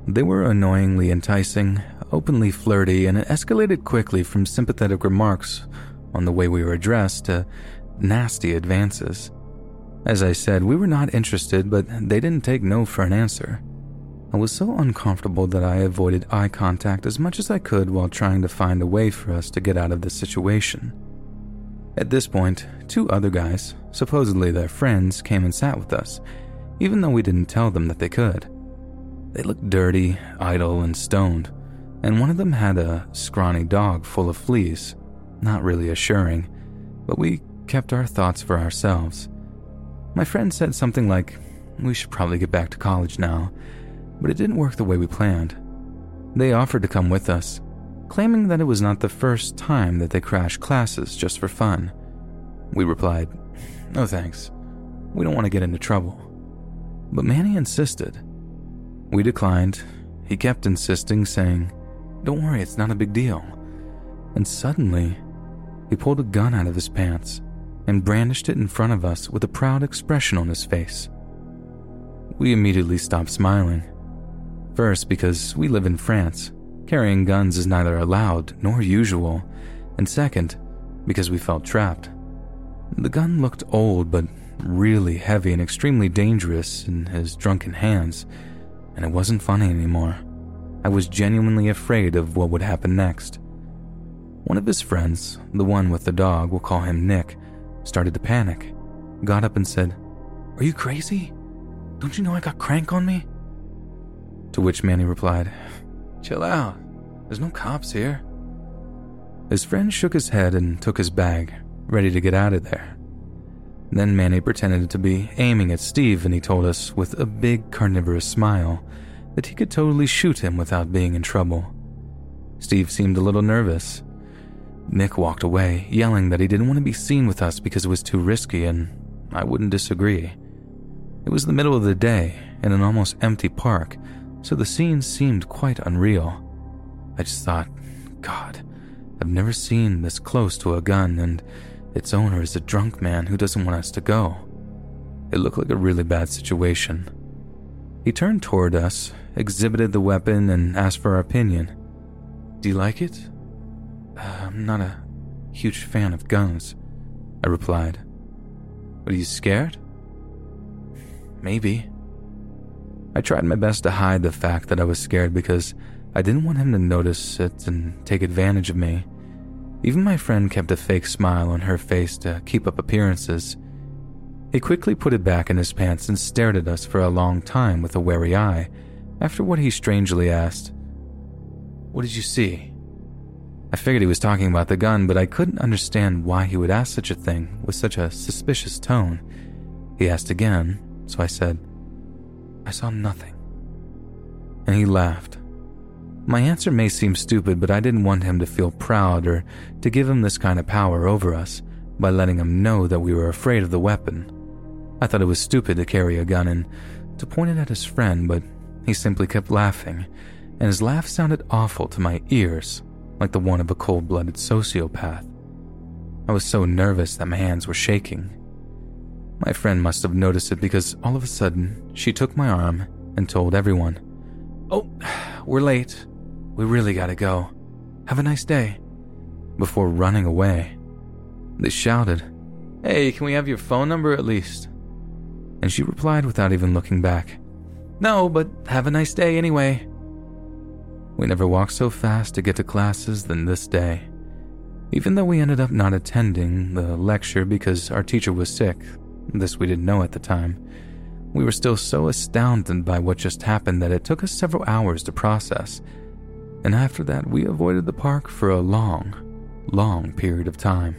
They were annoyingly enticing, openly flirty, and it escalated quickly from sympathetic remarks on the way we were dressed to nasty advances. As I said, we were not interested, but they didn't take no for an answer. I was so uncomfortable that I avoided eye contact as much as I could while trying to find a way for us to get out of this situation. At this point, two other guys, supposedly their friends, came and sat with us, even though we didn't tell them that they could. They looked dirty, idle, and stoned, and one of them had a scrawny dog full of fleas. Not really assuring, but we kept our thoughts for ourselves. My friend said something like, We should probably get back to college now, but it didn't work the way we planned. They offered to come with us, claiming that it was not the first time that they crashed classes just for fun. We replied, No thanks. We don't want to get into trouble. But Manny insisted. We declined. He kept insisting, saying, don't worry, it's not a big deal. And suddenly, he pulled a gun out of his pants and brandished it in front of us with a proud expression on his face. We immediately stopped smiling. First, because we live in France. Carrying guns is neither allowed nor usual. And second, because we felt trapped. The gun looked old, but really heavy and extremely dangerous in his drunken hands, and it wasn't funny anymore. I was genuinely afraid of what would happen next. One of his friends, the one with the dog, we'll call him Nick, started to panic, got up and said, Are you crazy? Don't you know I got crank on me? To which Manny replied, Chill out. There's no cops here. His friend shook his head and took his bag, ready to get out of there. Then Manny pretended to be aiming at Steve and he told us with a big carnivorous smile that he could totally shoot him without being in trouble. Steve seemed a little nervous. Nick walked away, yelling that he didn't want to be seen with us because it was too risky, and I wouldn't disagree. It was the middle of the day in an almost empty park, so the scene seemed quite unreal. I just thought, God, I've never seen this close to a gun, and its owner is a drunk man who doesn't want us to go. It looked like a really bad situation. He turned toward us, exhibited the weapon, and asked for our opinion. Do you like it? Uh, I'm not a huge fan of guns, I replied. Are you scared? Maybe. I tried my best to hide the fact that I was scared because I didn't want him to notice it and take advantage of me. Even my friend kept a fake smile on her face to keep up appearances. He quickly put it back in his pants and stared at us for a long time with a wary eye, after what he strangely asked, What did you see? I figured he was talking about the gun, but I couldn't understand why he would ask such a thing with such a suspicious tone. He asked again, so I said, I saw nothing. And he laughed. My answer may seem stupid, but I didn't want him to feel proud or to give him this kind of power over us by letting him know that we were afraid of the weapon. I thought it was stupid to carry a gun and to point it at his friend, but he simply kept laughing, and his laugh sounded awful to my ears, like the one of a cold blooded sociopath. I was so nervous that my hands were shaking. My friend must have noticed it because all of a sudden she took my arm and told everyone, Oh, we're late. We really gotta go. Have a nice day. Before running away, they shouted, Hey, can we have your phone number at least? And she replied without even looking back, No, but have a nice day anyway. We never walked so fast to get to classes than this day. Even though we ended up not attending the lecture because our teacher was sick, this we didn't know at the time, we were still so astounded by what just happened that it took us several hours to process. And after that, we avoided the park for a long, long period of time.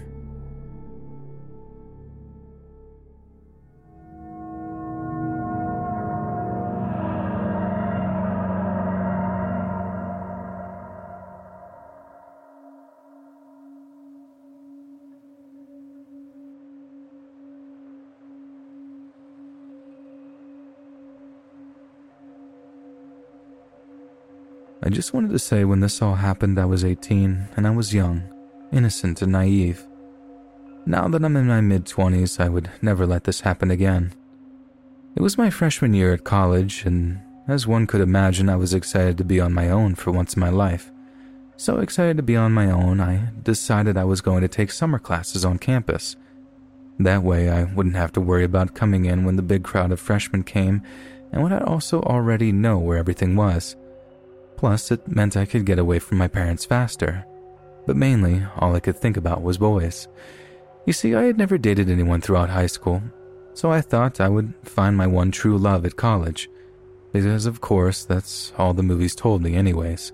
I just wanted to say when this all happened, I was 18 and I was young, innocent, and naive. Now that I'm in my mid 20s, I would never let this happen again. It was my freshman year at college, and as one could imagine, I was excited to be on my own for once in my life. So excited to be on my own, I decided I was going to take summer classes on campus. That way, I wouldn't have to worry about coming in when the big crowd of freshmen came, and would also already know where everything was. Plus, it meant I could get away from my parents faster. But mainly, all I could think about was boys. You see, I had never dated anyone throughout high school, so I thought I would find my one true love at college. Because, of course, that's all the movies told me, anyways.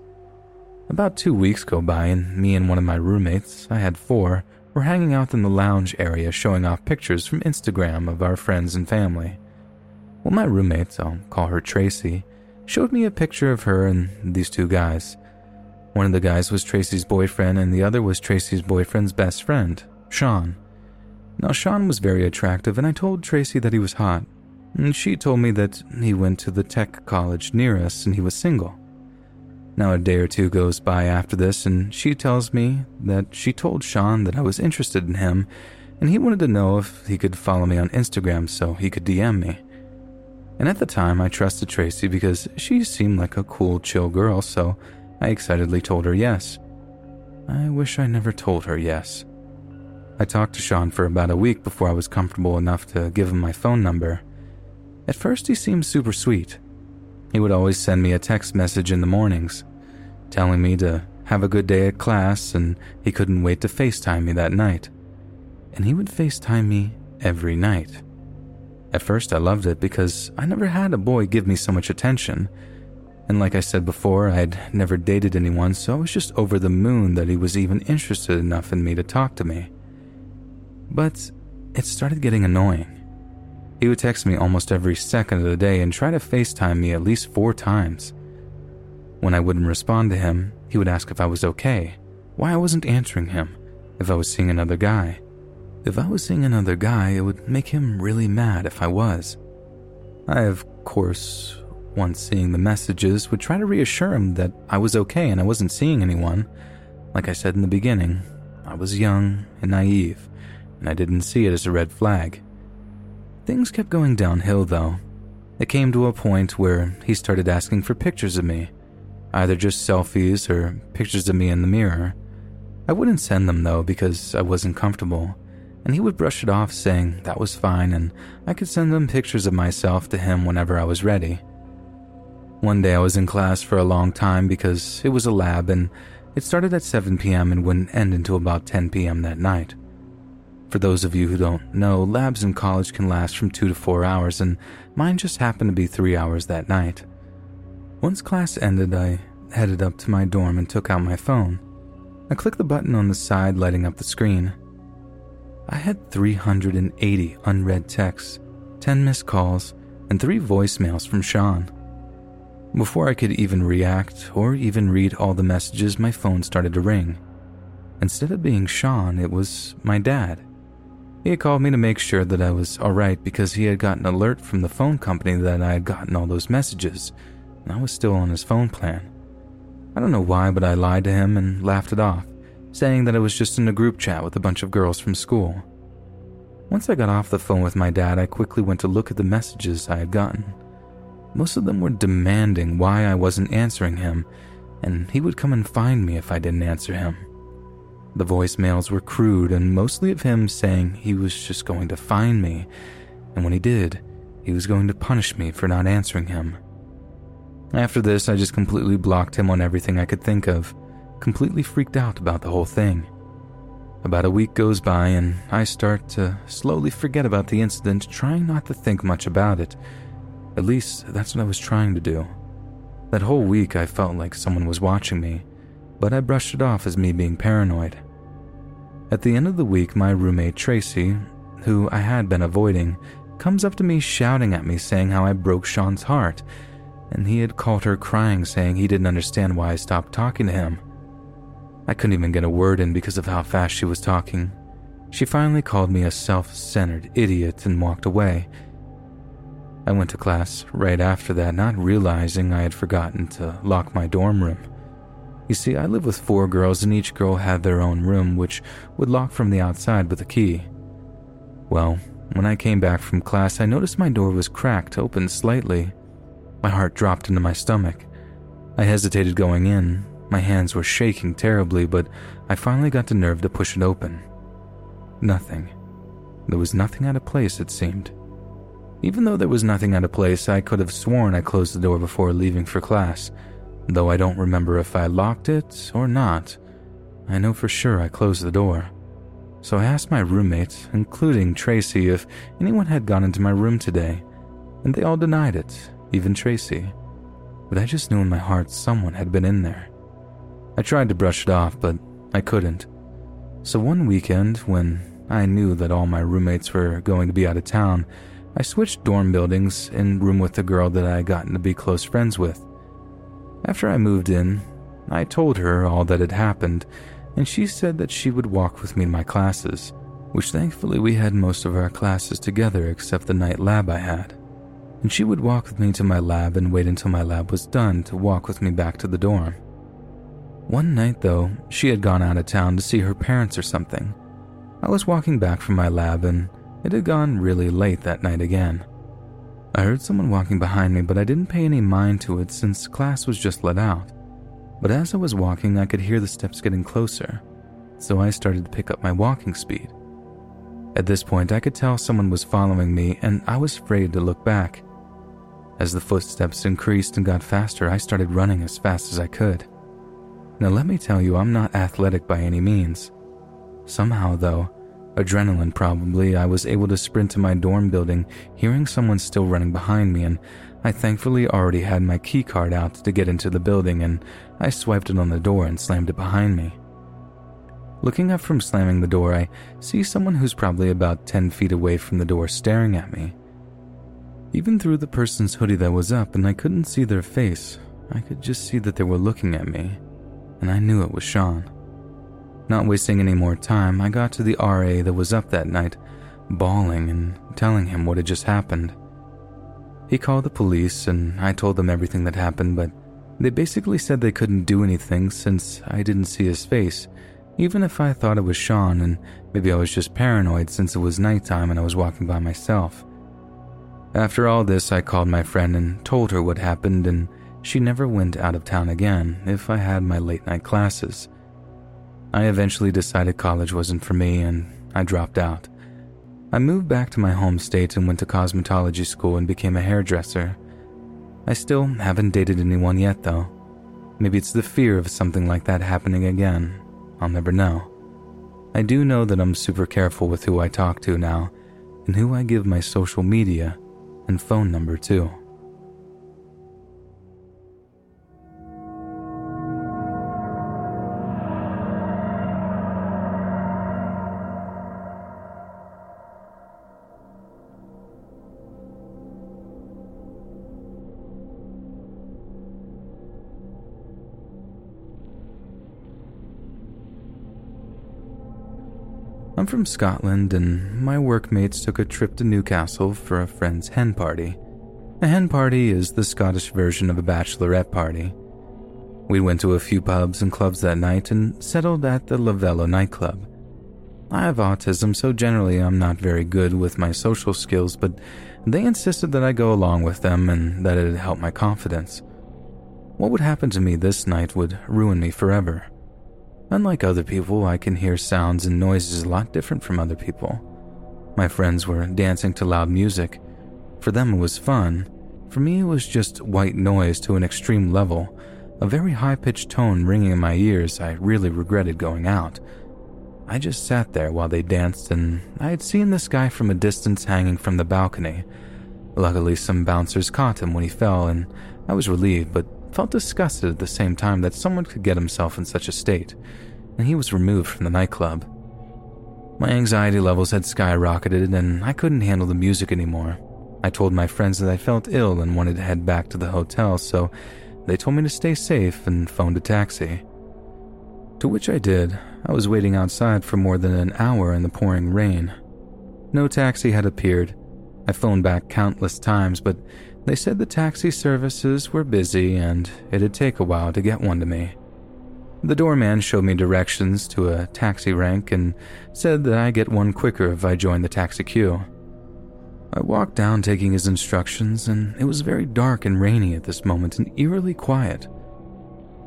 About two weeks go by, and me and one of my roommates, I had four, were hanging out in the lounge area showing off pictures from Instagram of our friends and family. Well, my roommate, I'll call her Tracy, showed me a picture of her and these two guys. One of the guys was Tracy's boyfriend, and the other was Tracy's boyfriend's best friend, Sean. Now, Sean was very attractive, and I told Tracy that he was hot. And she told me that he went to the tech college near us and he was single. Now, a day or two goes by after this, and she tells me that she told Sean that I was interested in him and he wanted to know if he could follow me on Instagram so he could DM me. And at the time, I trusted Tracy because she seemed like a cool, chill girl, so I excitedly told her yes. I wish I never told her yes. I talked to Sean for about a week before I was comfortable enough to give him my phone number. At first, he seemed super sweet. He would always send me a text message in the mornings, telling me to have a good day at class and he couldn't wait to FaceTime me that night. And he would FaceTime me every night. At first, I loved it because I never had a boy give me so much attention. And like I said before, I'd never dated anyone, so I was just over the moon that he was even interested enough in me to talk to me. But it started getting annoying. He would text me almost every second of the day and try to FaceTime me at least four times. When I wouldn't respond to him, he would ask if I was okay, why I wasn't answering him, if I was seeing another guy. If I was seeing another guy, it would make him really mad if I was. I, of course, once seeing the messages, would try to reassure him that I was okay and I wasn't seeing anyone. Like I said in the beginning, I was young and naive, and I didn't see it as a red flag. Things kept going downhill, though. It came to a point where he started asking for pictures of me, either just selfies or pictures of me in the mirror. I wouldn't send them, though, because I wasn't comfortable and he would brush it off, saying that was fine and I could send them pictures of myself to him whenever I was ready. One day I was in class for a long time because it was a lab and it started at 7 p.m. and wouldn't end until about 10 p.m. that night. For those of you who don't know, labs in college can last from two to four hours, and mine just happened to be three hours that night. Once class ended, I headed up to my dorm and took out my phone. I clicked the button on the side, lighting up the screen. I had 380 unread texts, 10 missed calls, and three voicemails from Sean. Before I could even react or even read all the messages, my phone started to ring. Instead of being Sean, it was my dad. He had called me to make sure that I was alright because he had gotten an alert from the phone company that I had gotten all those messages, and I was still on his phone plan. I don't know why, but I lied to him and laughed it off, saying that I was just in a group chat with a bunch of girls from school. Once I got off the phone with my dad, I quickly went to look at the messages I had gotten. Most of them were demanding why I wasn't answering him, and he would come and find me if I didn't answer him. The voicemails were crude and mostly of him saying he was just going to find me, and when he did, he was going to punish me for not answering him. After this, I just completely blocked him on everything I could think of, completely freaked out about the whole thing. About a week goes by, and I start to slowly forget about the incident, trying not to think much about it. At least, that's what I was trying to do. That whole week, I felt like someone was watching me, but I brushed it off as me being paranoid. At the end of the week, my roommate Tracy, who I had been avoiding, comes up to me shouting at me saying how I broke Sean's heart and he had called her crying, saying he didn't understand why I stopped talking to him. I couldn't even get a word in because of how fast she was talking. She finally called me a self centered idiot and walked away. I went to class right after that, not realizing I had forgotten to lock my dorm room. You see, I live with four girls, and each girl had their own room, which would lock from the outside with a key. Well, when I came back from class, I noticed my door was cracked open slightly. My heart dropped into my stomach. I hesitated going in. My hands were shaking terribly, but I finally got the nerve to push it open. Nothing. There was nothing out of place, it seemed. Even though there was nothing out of place, I could have sworn I closed the door before leaving for class, though I don't remember if I locked it or not. I know for sure I closed the door. So I asked my roommates, including Tracy, if anyone had gone into my room today, and they all denied it, even Tracy. But I just knew in my heart someone had been in there. I tried to brush it off, but I couldn't. So one weekend, when I knew that all my roommates were going to be out of town, I switched dorm buildings and room with the girl that I had gotten to be close friends with. After I moved in, I told her all that had happened, and she said that she would walk with me to my classes, which thankfully we had most of our classes together except the night lab I had and she would walk with me to my lab and wait until my lab was done to walk with me back to the dorm. One night, though, she had gone out of town to see her parents or something. I was walking back from my lab and it had gone really late that night again. I heard someone walking behind me, but I didn't pay any mind to it since class was just let out. But as I was walking, I could hear the steps getting closer, so I started to pick up my walking speed. At this point, I could tell someone was following me, and I was afraid to look back. As the footsteps increased and got faster, I started running as fast as I could. Now, let me tell you, I'm not athletic by any means. Somehow, though, adrenaline probably, I was able to sprint to my dorm building, hearing someone still running behind me, and I thankfully already had my key card out to get into the building, and I swiped it on the door and slammed it behind me. Looking up from slamming the door, I see someone who's probably about 10 feet away from the door staring at me. Even through the person's hoodie that was up and I couldn't see their face, I could just see that they were looking at me, and I knew it was Sean. Not wasting any more time, I got to the RA that was up that night, bawling and telling him what had just happened. He called the police and I told them everything that happened, but they basically said they couldn't do anything since I didn't see his face, even if I thought it was Sean and maybe I was just paranoid since it was nighttime and I was walking by myself. After all this, I called my friend and told her what happened, and she never went out of town again if I had my late night classes. I eventually decided college wasn't for me, and I dropped out. I moved back to my home state and went to cosmetology school and became a hairdresser. I still haven't dated anyone yet, though. Maybe it's the fear of something like that happening again. I'll never know. I do know that I'm super careful with who I talk to now and who I give my social media and phone number to. I'm from Scotland, and my workmates took a trip to Newcastle for a friend's hen party. A hen party is the Scottish version of a bachelorette party. We went to a few pubs and clubs that night and settled at the Lavello nightclub. I have autism, so generally I'm not very good with my social skills, but they insisted that I go along with them and that it'd help my confidence. What would happen to me this night would ruin me forever. Unlike other people, I can hear sounds and noises a lot different from other people. My friends were dancing to loud music. For them, it was fun. For me, it was just white noise to an extreme level, a very high pitched tone ringing in my ears. I really regretted going out. I just sat there while they danced, and I had seen this guy from a distance hanging from the balcony. Luckily, some bouncers caught him when he fell, and I was relieved, but felt disgusted at the same time that someone could get himself in such a state, and he was removed from the nightclub. My anxiety levels had skyrocketed, and I couldn't handle the music anymore. I told my friends that I felt ill and wanted to head back to the hotel, so they told me to stay safe and phoned a taxi. To which I did. I was waiting outside for more than an hour in the pouring rain. No taxi had appeared. I phoned back countless times, but they said the taxi services were busy and it'd take a while to get one to me. The doorman showed me directions to a taxi rank and said that I get one quicker if I join the taxi queue. I walked down taking his instructions, and it was very dark and rainy at this moment and eerily quiet.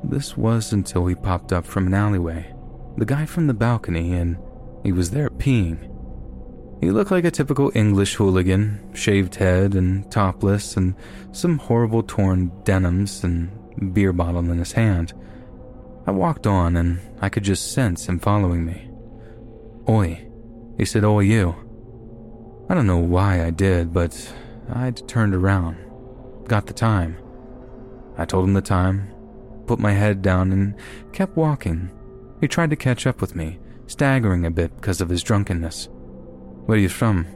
This was until he popped up from an alleyway, the guy from the balcony, and he was there peeing. He looked like a typical English hooligan, shaved head and topless, and some horrible torn denims and beer bottle in his hand. I walked on, and I could just sense him following me. Oi, he said, Oi, you. I don't know why I did, but I turned around, got the time. I told him the time, put my head down, and kept walking. He tried to catch up with me, staggering a bit because of his drunkenness. Where you from?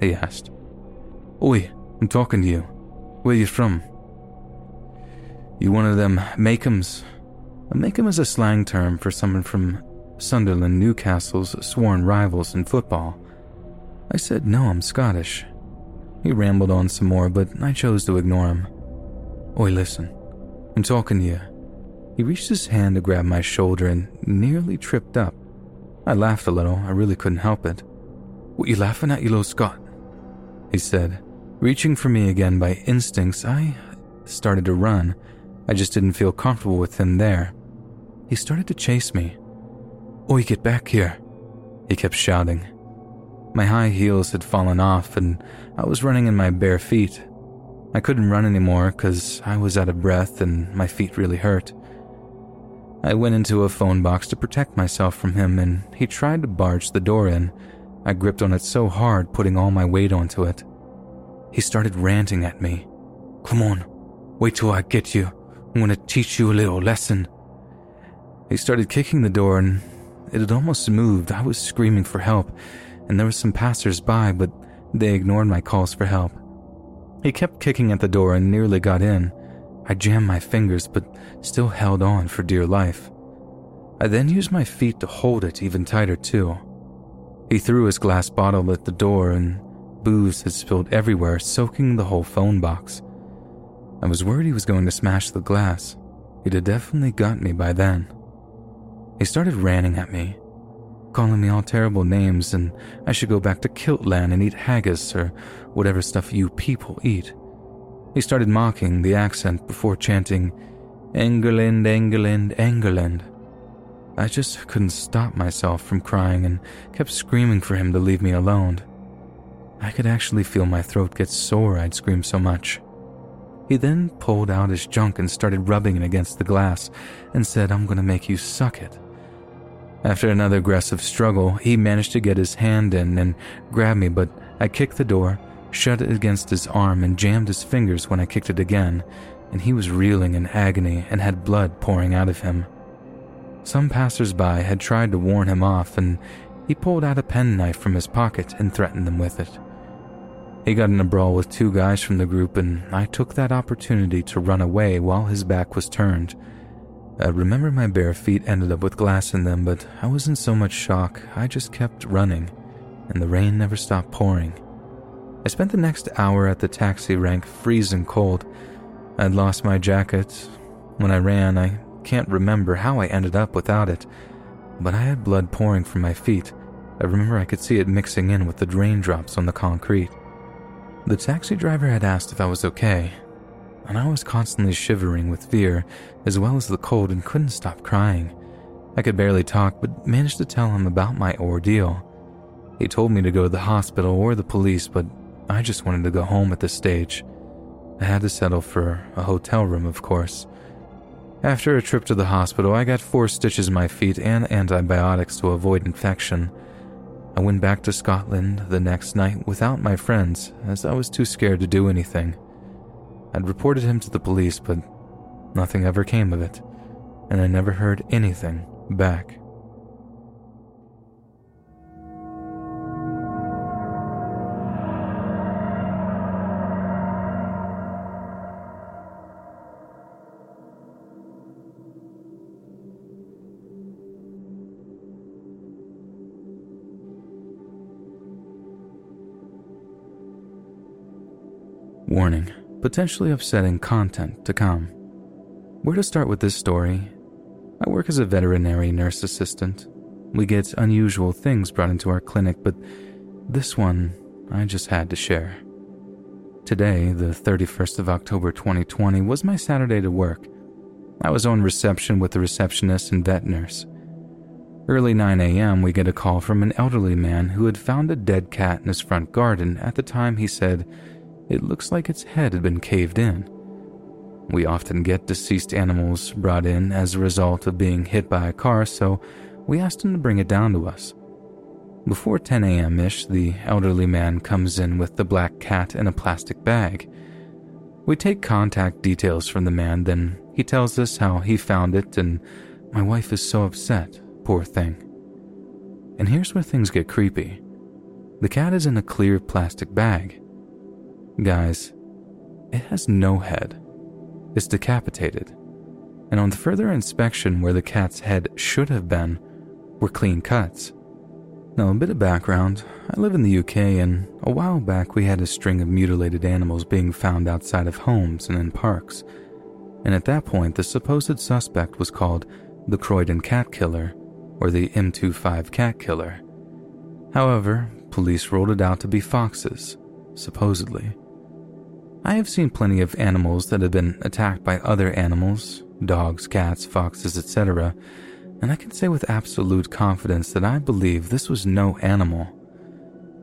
he asked. Oi, I'm talking to you. Where you from? You one of them Makems? A is a slang term for someone from Sunderland, Newcastle's sworn rivals in football. I said, no, I'm Scottish. He rambled on some more, but I chose to ignore him. Oi, listen. I'm talking to you. He reached his hand to grab my shoulder and nearly tripped up. I laughed a little. I really couldn't help it. What you laughing at, you little Scot? He said. Reaching for me again by instincts, I started to run. I just didn't feel comfortable with him there. He started to chase me. Oi, get back here, he kept shouting. My high heels had fallen off and I was running in my bare feet. I couldn't run anymore because I was out of breath and my feet really hurt. I went into a phone box to protect myself from him and he tried to barge the door in, I gripped on it so hard, putting all my weight onto it. He started ranting at me. Come on, wait till I get you. I'm gonna teach you a little lesson. He started kicking the door and it had almost moved. I was screaming for help, and there were some passers by, but they ignored my calls for help. He kept kicking at the door and nearly got in. I jammed my fingers, but still held on for dear life. I then used my feet to hold it even tighter, too. He threw his glass bottle at the door, and booze had spilled everywhere, soaking the whole phone box. I was worried he was going to smash the glass. He'd have definitely got me by then. He started ranting at me, calling me all terrible names, and I should go back to Kiltland and eat haggis or whatever stuff you people eat. He started mocking the accent before chanting, England, England, England. I just couldn't stop myself from crying and kept screaming for him to leave me alone. I could actually feel my throat get sore, I'd scream so much. He then pulled out his junk and started rubbing it against the glass and said, I'm going to make you suck it. After another aggressive struggle, he managed to get his hand in and grab me, but I kicked the door, shut it against his arm, and jammed his fingers when I kicked it again, and he was reeling in agony and had blood pouring out of him. Some passersby had tried to warn him off, and he pulled out a penknife from his pocket and threatened them with it. He got in a brawl with two guys from the group, and I took that opportunity to run away while his back was turned. I remember my bare feet ended up with glass in them, but I was in so much shock, I just kept running, and the rain never stopped pouring. I spent the next hour at the taxi rank freezing cold. I'd lost my jacket. When I ran, I can't remember how I ended up without it, but I had blood pouring from my feet. I remember I could see it mixing in with the raindrops on the concrete. The taxi driver had asked if I was okay, and I was constantly shivering with fear as well as the cold and couldn't stop crying. I could barely talk, but managed to tell him about my ordeal. He told me to go to the hospital or the police, but I just wanted to go home at this stage. I had to settle for a hotel room, of course. After a trip to the hospital, I got four stitches in my feet and antibiotics to avoid infection. I went back to Scotland the next night without my friends, as I was too scared to do anything. I'd reported him to the police, but nothing ever came of it, and I never heard anything back. Warning potentially upsetting content to come. Where to start with this story? I work as a veterinary nurse assistant. We get unusual things brought into our clinic, but this one I just had to share. Today, the 31st of October 2020, was my Saturday to work. I was on reception with the receptionist and vet nurse. Early 9 a.m., we get a call from an elderly man who had found a dead cat in his front garden at the time he said it looks like its head had been caved in. We often get deceased animals brought in as a result of being hit by a car, so we asked him to bring it down to us. Before 10 a.m. ish, the elderly man comes in with the black cat in a plastic bag. We take contact details from the man, then he tells us how he found it, and my wife is so upset, poor thing. And here's where things get creepy the cat is in a clear plastic bag. Guys, it has no head. It's decapitated. And on the further inspection where the cat's head should have been, were clean cuts. Now, a bit of background I live in the UK, and a while back we had a string of mutilated animals being found outside of homes and in parks. And at that point, the supposed suspect was called the Croydon Cat Killer or the M25 Cat Killer. However, police ruled it out to be foxes, supposedly. I have seen plenty of animals that have been attacked by other animals dogs, cats, foxes, etc. And I can say with absolute confidence that I believe this was no animal.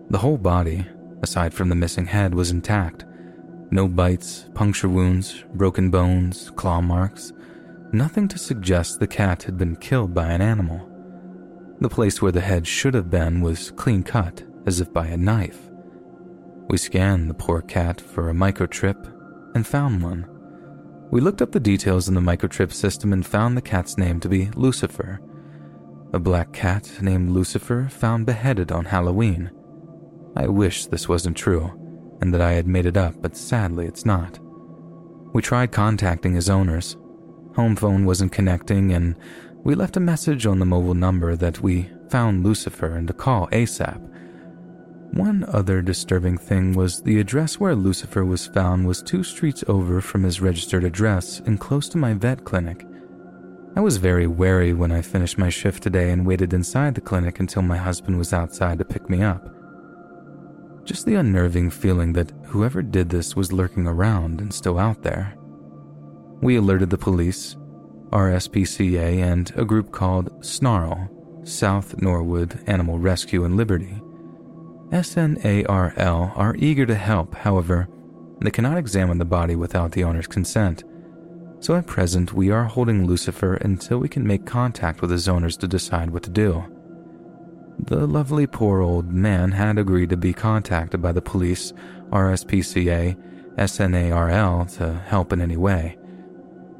The whole body, aside from the missing head, was intact. No bites, puncture wounds, broken bones, claw marks, nothing to suggest the cat had been killed by an animal. The place where the head should have been was clean cut, as if by a knife. We scanned the poor cat for a microchip and found one. We looked up the details in the microchip system and found the cat's name to be Lucifer. A black cat named Lucifer found beheaded on Halloween. I wish this wasn't true and that I had made it up, but sadly it's not. We tried contacting his owners. Home phone wasn't connecting, and we left a message on the mobile number that we found Lucifer and to call ASAP. One other disturbing thing was the address where Lucifer was found was two streets over from his registered address and close to my vet clinic. I was very wary when I finished my shift today and waited inside the clinic until my husband was outside to pick me up. Just the unnerving feeling that whoever did this was lurking around and still out there. We alerted the police, RSPCA, and a group called Snarl, South Norwood Animal Rescue and Liberty. SNARL are eager to help, however, they cannot examine the body without the owner's consent. So at present, we are holding Lucifer until we can make contact with his owners to decide what to do. The lovely poor old man had agreed to be contacted by the police, RSPCA, SNARL to help in any way.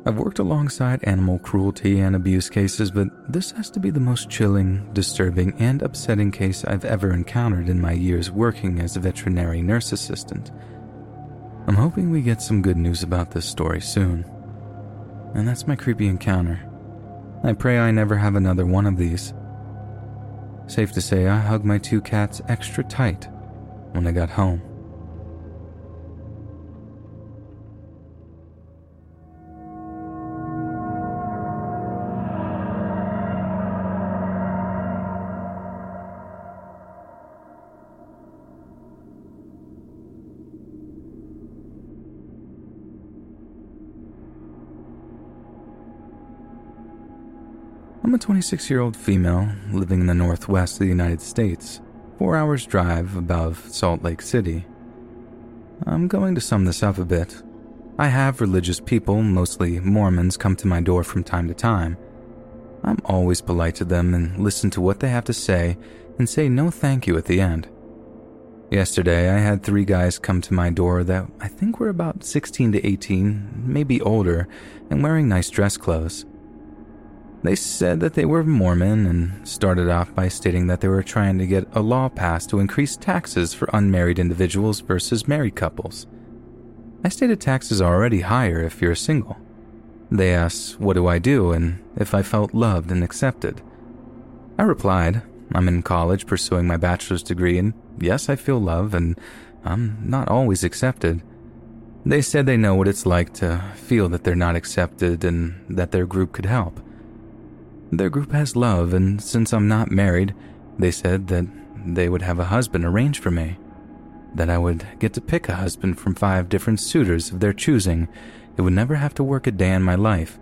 I've worked alongside animal cruelty and abuse cases, but this has to be the most chilling, disturbing, and upsetting case I've ever encountered in my years working as a veterinary nurse assistant. I'm hoping we get some good news about this story soon. And that's my creepy encounter. I pray I never have another one of these. Safe to say, I hugged my two cats extra tight when I got home. I'm a 26 year old female living in the northwest of the United States, four hours' drive above Salt Lake City. I'm going to sum this up a bit. I have religious people, mostly Mormons, come to my door from time to time. I'm always polite to them and listen to what they have to say and say no thank you at the end. Yesterday, I had three guys come to my door that I think were about 16 to 18, maybe older, and wearing nice dress clothes. They said that they were Mormon and started off by stating that they were trying to get a law passed to increase taxes for unmarried individuals versus married couples. I stated taxes are already higher if you're single. They asked, What do I do? and if I felt loved and accepted. I replied, I'm in college pursuing my bachelor's degree, and yes, I feel love, and I'm not always accepted. They said they know what it's like to feel that they're not accepted and that their group could help. Their group has love, and since I'm not married, they said that they would have a husband arranged for me. That I would get to pick a husband from five different suitors of their choosing. It would never have to work a day in my life,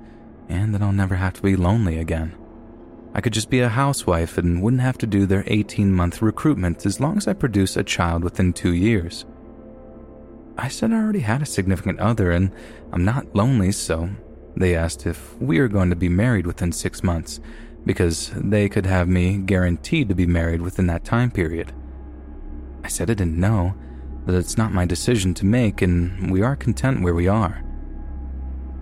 and that I'll never have to be lonely again. I could just be a housewife and wouldn't have to do their 18 month recruitment as long as I produce a child within two years. I said I already had a significant other and I'm not lonely, so they asked if we were going to be married within six months, because they could have me guaranteed to be married within that time period. I said I didn't know, that it's not my decision to make, and we are content where we are.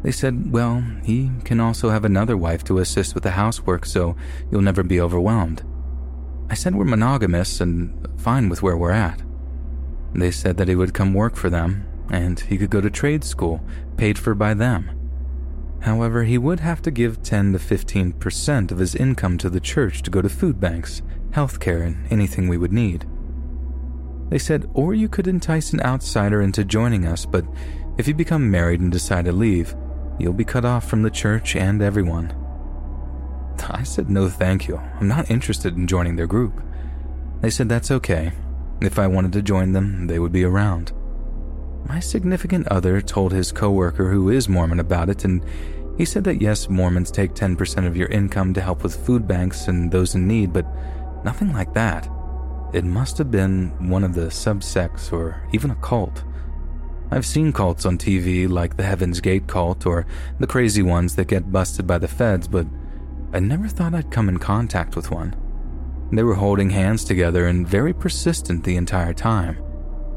They said, well, he can also have another wife to assist with the housework, so you'll never be overwhelmed. I said we're monogamous and fine with where we're at. They said that he would come work for them, and he could go to trade school, paid for by them. However, he would have to give 10 to 15% of his income to the church to go to food banks, healthcare, and anything we would need. They said, or you could entice an outsider into joining us, but if you become married and decide to leave, you'll be cut off from the church and everyone. I said, no thank you. I'm not interested in joining their group. They said that's okay. If I wanted to join them, they would be around. My significant other told his coworker who is Mormon about it, and he said that yes, Mormons take 10% of your income to help with food banks and those in need, but nothing like that. It must have been one of the subsects or even a cult. I've seen cults on TV like the Heaven's Gate cult or the crazy ones that get busted by the feds, but I never thought I'd come in contact with one. They were holding hands together and very persistent the entire time.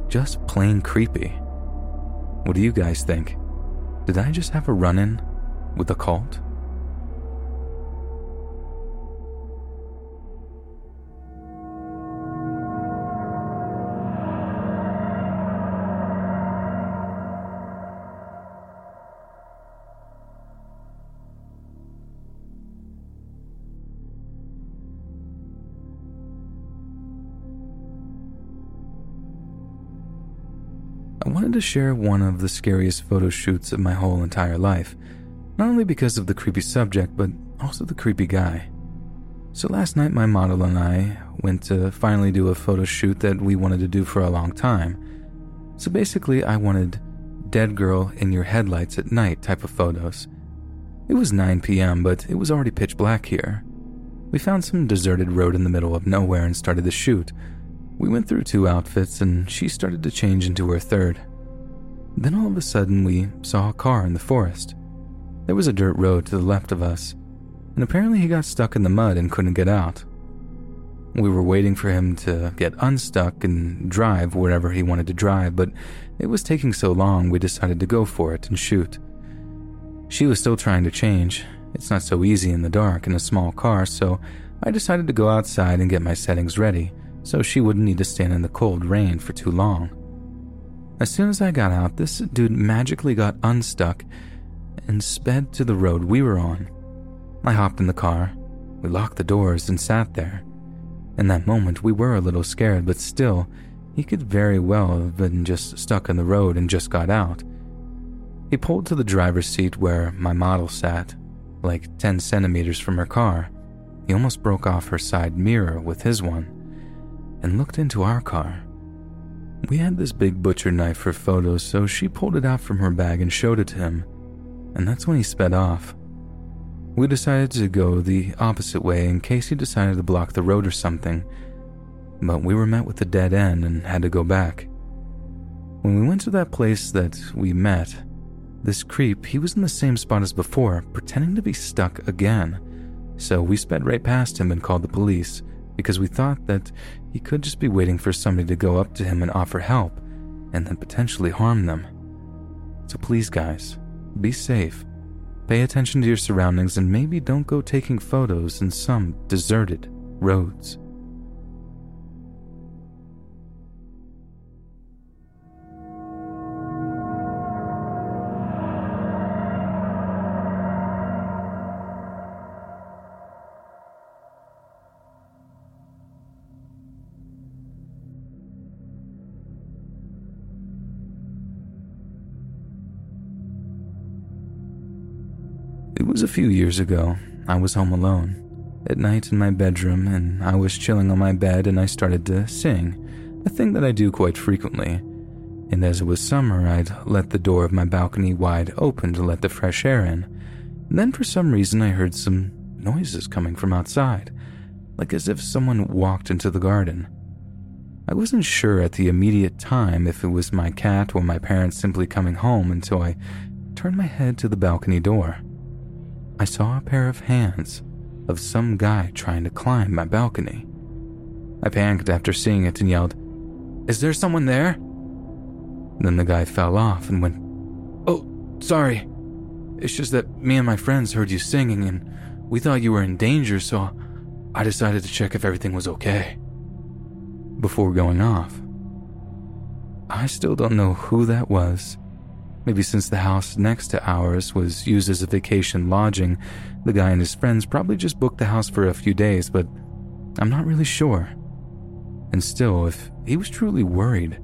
Just plain creepy. What do you guys think? Did I just have a run in with a cult? Wanted to share one of the scariest photo shoots of my whole entire life, not only because of the creepy subject, but also the creepy guy. So last night, my model and I went to finally do a photo shoot that we wanted to do for a long time. So basically, I wanted dead girl in your headlights at night type of photos. It was 9 p.m., but it was already pitch black here. We found some deserted road in the middle of nowhere and started the shoot, we went through two outfits and she started to change into her third. Then all of a sudden, we saw a car in the forest. There was a dirt road to the left of us, and apparently he got stuck in the mud and couldn't get out. We were waiting for him to get unstuck and drive wherever he wanted to drive, but it was taking so long we decided to go for it and shoot. She was still trying to change. It's not so easy in the dark in a small car, so I decided to go outside and get my settings ready so she wouldn't need to stand in the cold rain for too long. As soon as I got out, this dude magically got unstuck and sped to the road we were on. I hopped in the car, we locked the doors, and sat there. In that moment, we were a little scared, but still, he could very well have been just stuck in the road and just got out. He pulled to the driver's seat where my model sat, like 10 centimeters from her car. He almost broke off her side mirror with his one, and looked into our car. We had this big butcher knife for photos, so she pulled it out from her bag and showed it to him, and that's when he sped off. We decided to go the opposite way in case he decided to block the road or something, but we were met with a dead end and had to go back. When we went to that place that we met, this creep, he was in the same spot as before, pretending to be stuck again. So we sped right past him and called the police because we thought that he could just be waiting for somebody to go up to him and offer help and then potentially harm them. So please, guys, be safe Pay attention to your surroundings and maybe don't go taking photos in some deserted roads. Was a few years ago. I was home alone, at night in my bedroom, and I was chilling on my bed and I started to sing, a thing that I do quite frequently. And as it was summer, I'd let the door of my balcony wide open to let the fresh air in. And then for some reason, I heard some noises coming from outside, like as if someone walked into the garden. I wasn't sure at the immediate time if it was my cat or my parents simply coming home until I turned my head to the balcony door. I saw a pair of hands of some guy trying to climb my balcony. I panicked after seeing it and yelled, Is there someone there? Then the guy fell off and went, Oh, sorry. It's just that me and my friends heard you singing and we thought you were in danger, so I decided to check if everything was okay. Before going off, I still don't know who that was Maybe since the house next to ours was used as a vacation lodging, the guy and his friends probably just booked the house for a few days, but I'm not really sure. And still, if he was truly worried,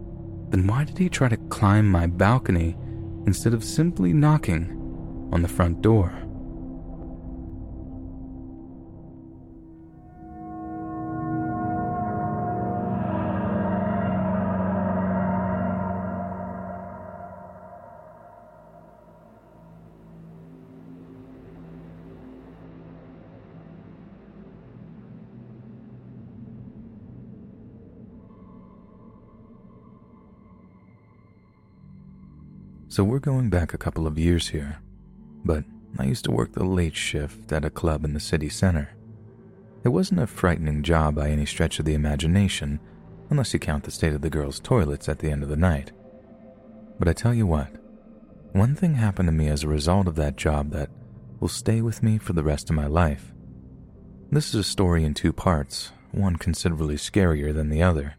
then why did he try to climb my balcony instead of simply knocking on the front door? So we're going back a couple of years here, but I used to work the late shift at a club in the city center. It wasn't a frightening job by any stretch of the imagination, unless you count the state of the girls' toilets at the end of the night. But I tell you what, one thing happened to me as a result of that job that will stay with me for the rest of my life. This is a story in two parts, one considerably scarier than the other.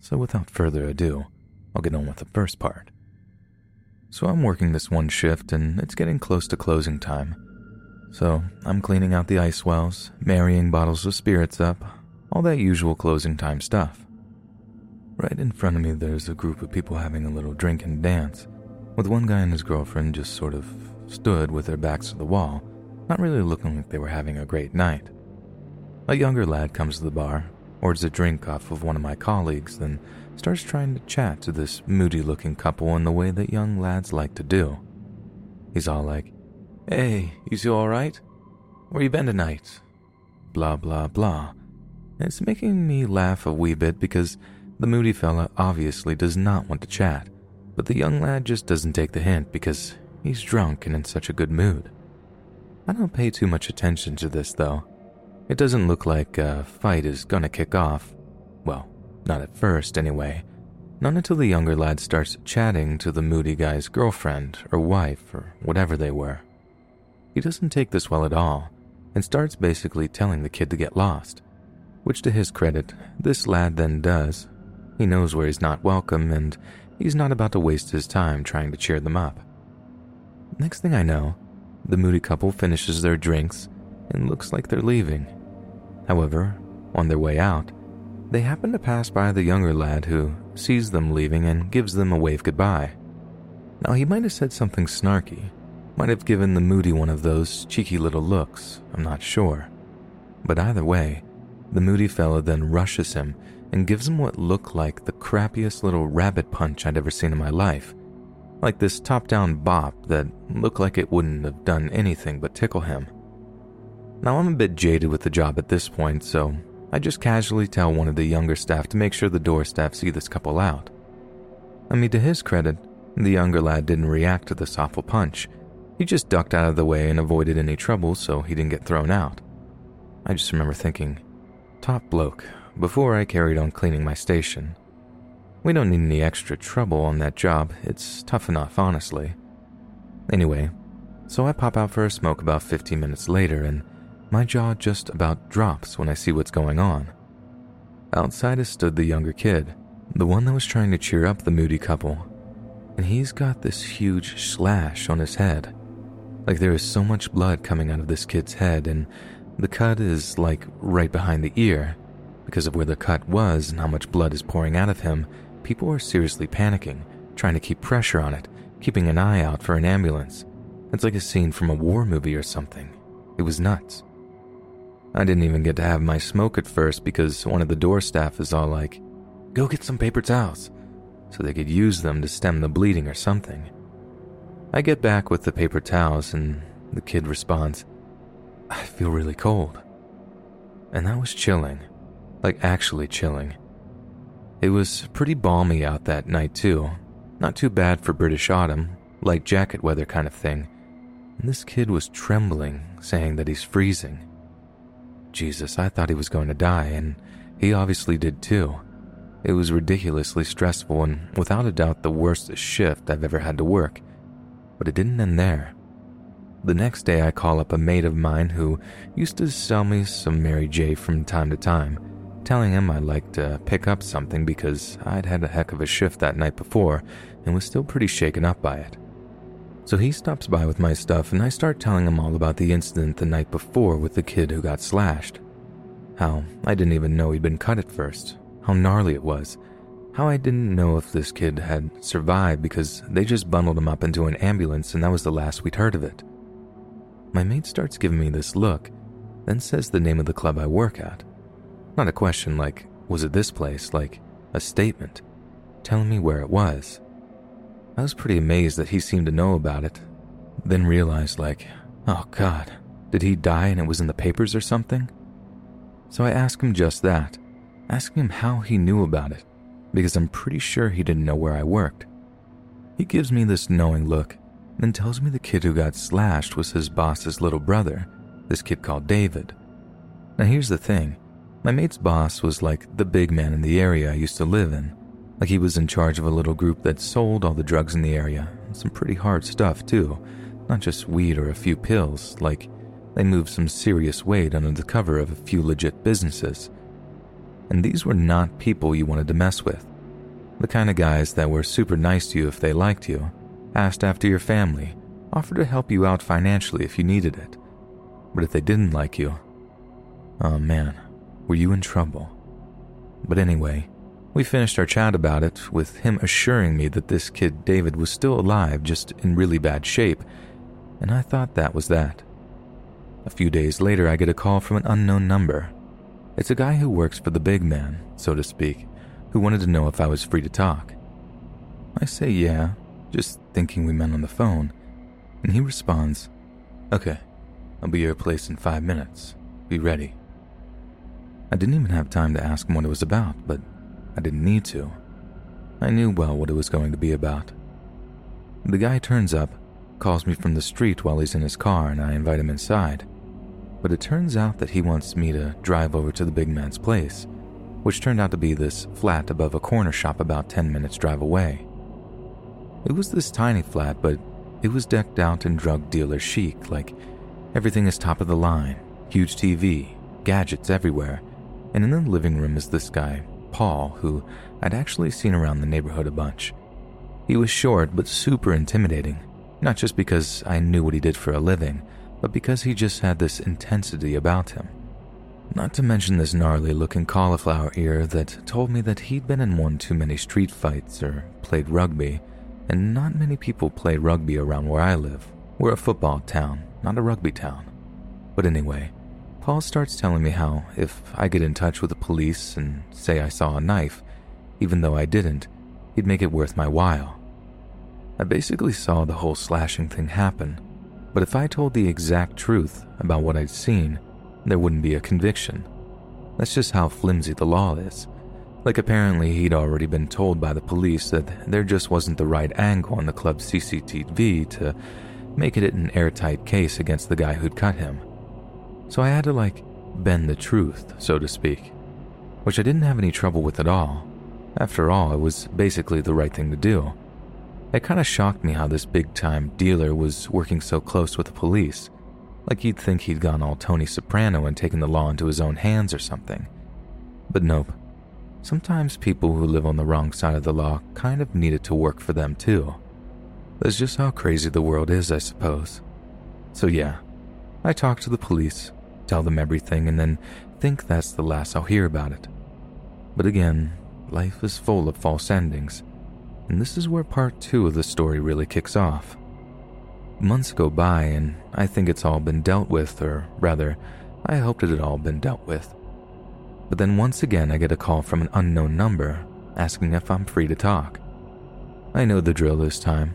So without further ado, I'll get on with the first part. So I'm working this one shift and it's getting close to closing time. So I'm cleaning out the ice wells, marrying bottles of spirits up, all that usual closing time stuff. Right in front of me, there's a group of people having a little drink and dance, with one guy and his girlfriend just sort of stood with their backs to the wall, not really looking like they were having a great night. A younger lad comes to the bar, orders a drink off of one of my colleagues, then starts trying to chat to this moody looking couple in the way that young lads like to do. He's all like, Hey, you two alright? Where you been tonight? Blah, blah, blah. And it's making me laugh a wee bit because the moody fella obviously does not want to chat, but the young lad just doesn't take the hint because he's drunk and in such a good mood. I don't pay too much attention to this though. It doesn't look like a fight is gonna kick off. Well, not at first, anyway. Not until the younger lad starts chatting to the moody guy's girlfriend or wife or whatever they were. He doesn't take this well at all and starts basically telling the kid to get lost, which to his credit, this lad then does. He knows where he's not welcome and he's not about to waste his time trying to cheer them up. Next thing I know, the moody couple finishes their drinks and looks like they're leaving. However, on their way out, they happen to pass by the younger lad who sees them leaving and gives them a wave goodbye. Now, he might have said something snarky, might have given the moody one of those cheeky little looks, I'm not sure. But either way, the moody fellow then rushes him and gives him what looked like the crappiest little rabbit punch I'd ever seen in my life. Like this top down bop that looked like it wouldn't have done anything but tickle him. Now, I'm a bit jaded with the job at this point, so I just casually tell one of the younger staff to make sure the door staff see this couple out. I mean, to his credit, the younger lad didn't react to this awful punch. He just ducked out of the way and avoided any trouble so he didn't get thrown out. I just remember thinking, top bloke, before I carried on cleaning my station. We don't need any extra trouble on that job, it's tough enough, honestly. Anyway, so I pop out for a smoke about 15 minutes later and my jaw just about drops when I see what's going on. Outside has stood the younger kid, the one that was trying to cheer up the moody couple, and he's got this huge slash on his head. Like there is so much blood coming out of this kid's head, and the cut is like right behind the ear. Because of where the cut was and how much blood is pouring out of him, people are seriously panicking, trying to keep pressure on it, keeping an eye out for an ambulance. It's like a scene from a war movie or something. It was nuts. I didn't even get to have my smoke at first because one of the door staff is all like, go get some paper towels, so they could use them to stem the bleeding or something. I get back with the paper towels and the kid responds, I feel really cold. And that was chilling, like actually chilling. It was pretty balmy out that night too, not too bad for British autumn, light jacket weather kind of thing. And this kid was trembling, saying that he's freezing. Jesus, I thought he was going to die, and he obviously did too. It was ridiculously stressful and without a doubt the worst shift I've ever had to work. But it didn't end there. The next day, I call up a mate of mine who used to sell me some Mary J from time to time, telling him I'd like to pick up something because I'd had a heck of a shift that night before and was still pretty shaken up by it. So he stops by with my stuff, and I start telling him all about the incident the night before with the kid who got slashed. How I didn't even know he'd been cut at first, how gnarly it was, how I didn't know if this kid had survived because they just bundled him up into an ambulance and that was the last we'd heard of it. My mate starts giving me this look, then says the name of the club I work at. Not a question like, was it this place, like a statement, telling me where it was. I was pretty amazed that he seemed to know about it, then realized, like, oh god, did he die and it was in the papers or something? So I asked him just that, asking him how he knew about it, because I'm pretty sure he didn't know where I worked. He gives me this knowing look, then tells me the kid who got slashed was his boss's little brother, this kid called David. Now here's the thing my mate's boss was like the big man in the area I used to live in. Like he was in charge of a little group that sold all the drugs in the area. Some pretty hard stuff, too. Not just weed or a few pills, like they moved some serious weight under the cover of a few legit businesses. And these were not people you wanted to mess with. The kind of guys that were super nice to you if they liked you, asked after your family, offered to help you out financially if you needed it. But if they didn't like you, oh man, were you in trouble? But anyway, we finished our chat about it with him assuring me that this kid David was still alive, just in really bad shape, and I thought that was that. A few days later, I get a call from an unknown number. It's a guy who works for the big man, so to speak, who wanted to know if I was free to talk. I say yeah, just thinking we met on the phone, and he responds, Okay, I'll be at your place in five minutes. Be ready. I didn't even have time to ask him what it was about, but I didn't need to. I knew well what it was going to be about. The guy turns up, calls me from the street while he's in his car and I invite him inside. But it turns out that he wants me to drive over to the big man's place, which turned out to be this flat above a corner shop about 10 minutes' drive away. It was this tiny flat, but it was decked out in drug dealer chic, like everything is top of the line, huge TV, gadgets everywhere, and in the living room is this guy, Paul, who I'd actually seen around the neighborhood a bunch. He was short but super intimidating, not just because I knew what he did for a living, but because he just had this intensity about him. Not to mention this gnarly looking cauliflower ear that told me that he'd been in one too many street fights or played rugby, and not many people play rugby around where I live. We're a football town, not a rugby town. But anyway, Paul starts telling me how if I get in touch with the police and say I saw a knife, even though I didn't, he'd make it worth my while. I basically saw the whole slashing thing happen, but if I told the exact truth about what I'd seen, there wouldn't be a conviction. That's just how flimsy the law is. Like, apparently, he'd already been told by the police that there just wasn't the right angle on the club's CCTV to make it an airtight case against the guy who'd cut him. So I had to, like, bend the truth, so to speak, which I didn't have any trouble with at all. After all, it was basically the right thing to do. It kind of shocked me how this big time dealer was working so close with the police. Like you'd think he'd gone all Tony Soprano and taken the law into his own hands or something. But nope. Sometimes people who live on the wrong side of the law kind of need it to work for them too. That's just how crazy the world is, I suppose. So yeah, I talked to the police, tell them everything, and then think that's the last I'll hear about it. But again, life is full of false endings, and this is where part two of the story really kicks off. Months go by, and I think it's all been dealt with, or rather, I hoped it had all been dealt with. But then once again, I get a call from an unknown number asking if I'm free to talk. I know the drill this time,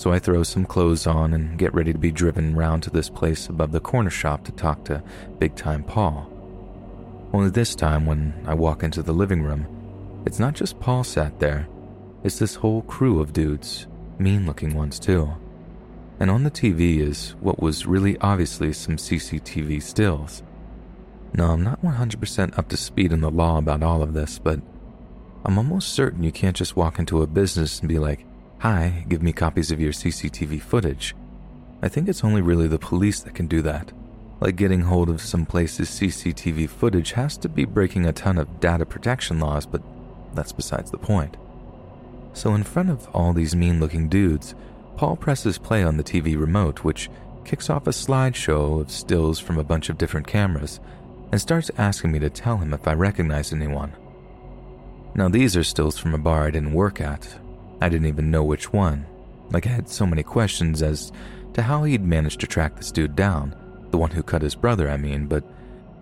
so I throw some clothes on and get ready to be driven round to this place above the corner shop to talk to Big Time Paul. Only this time, when I walk into the living room, it's not just Paul sat there, it's this whole crew of dudes, mean looking ones too. And on the TV is what was really obviously some CCTV stills. Now, I'm not 100% up to speed in the law about all of this, but I'm almost certain you can't just walk into a business and be like, Hi, give me copies of your CCTV footage. I think it's only really the police that can do that. Like getting hold of some place's CCTV footage has to be breaking a ton of data protection laws, but that's besides the point. So, in front of all these mean looking dudes, Paul presses play on the TV remote, which kicks off a slideshow of stills from a bunch of different cameras, and starts asking me to tell him if I recognize anyone. Now, these are stills from a bar I didn't work at. I didn't even know which one. Like, I had so many questions as to how he'd managed to track this dude down, the one who cut his brother, I mean, but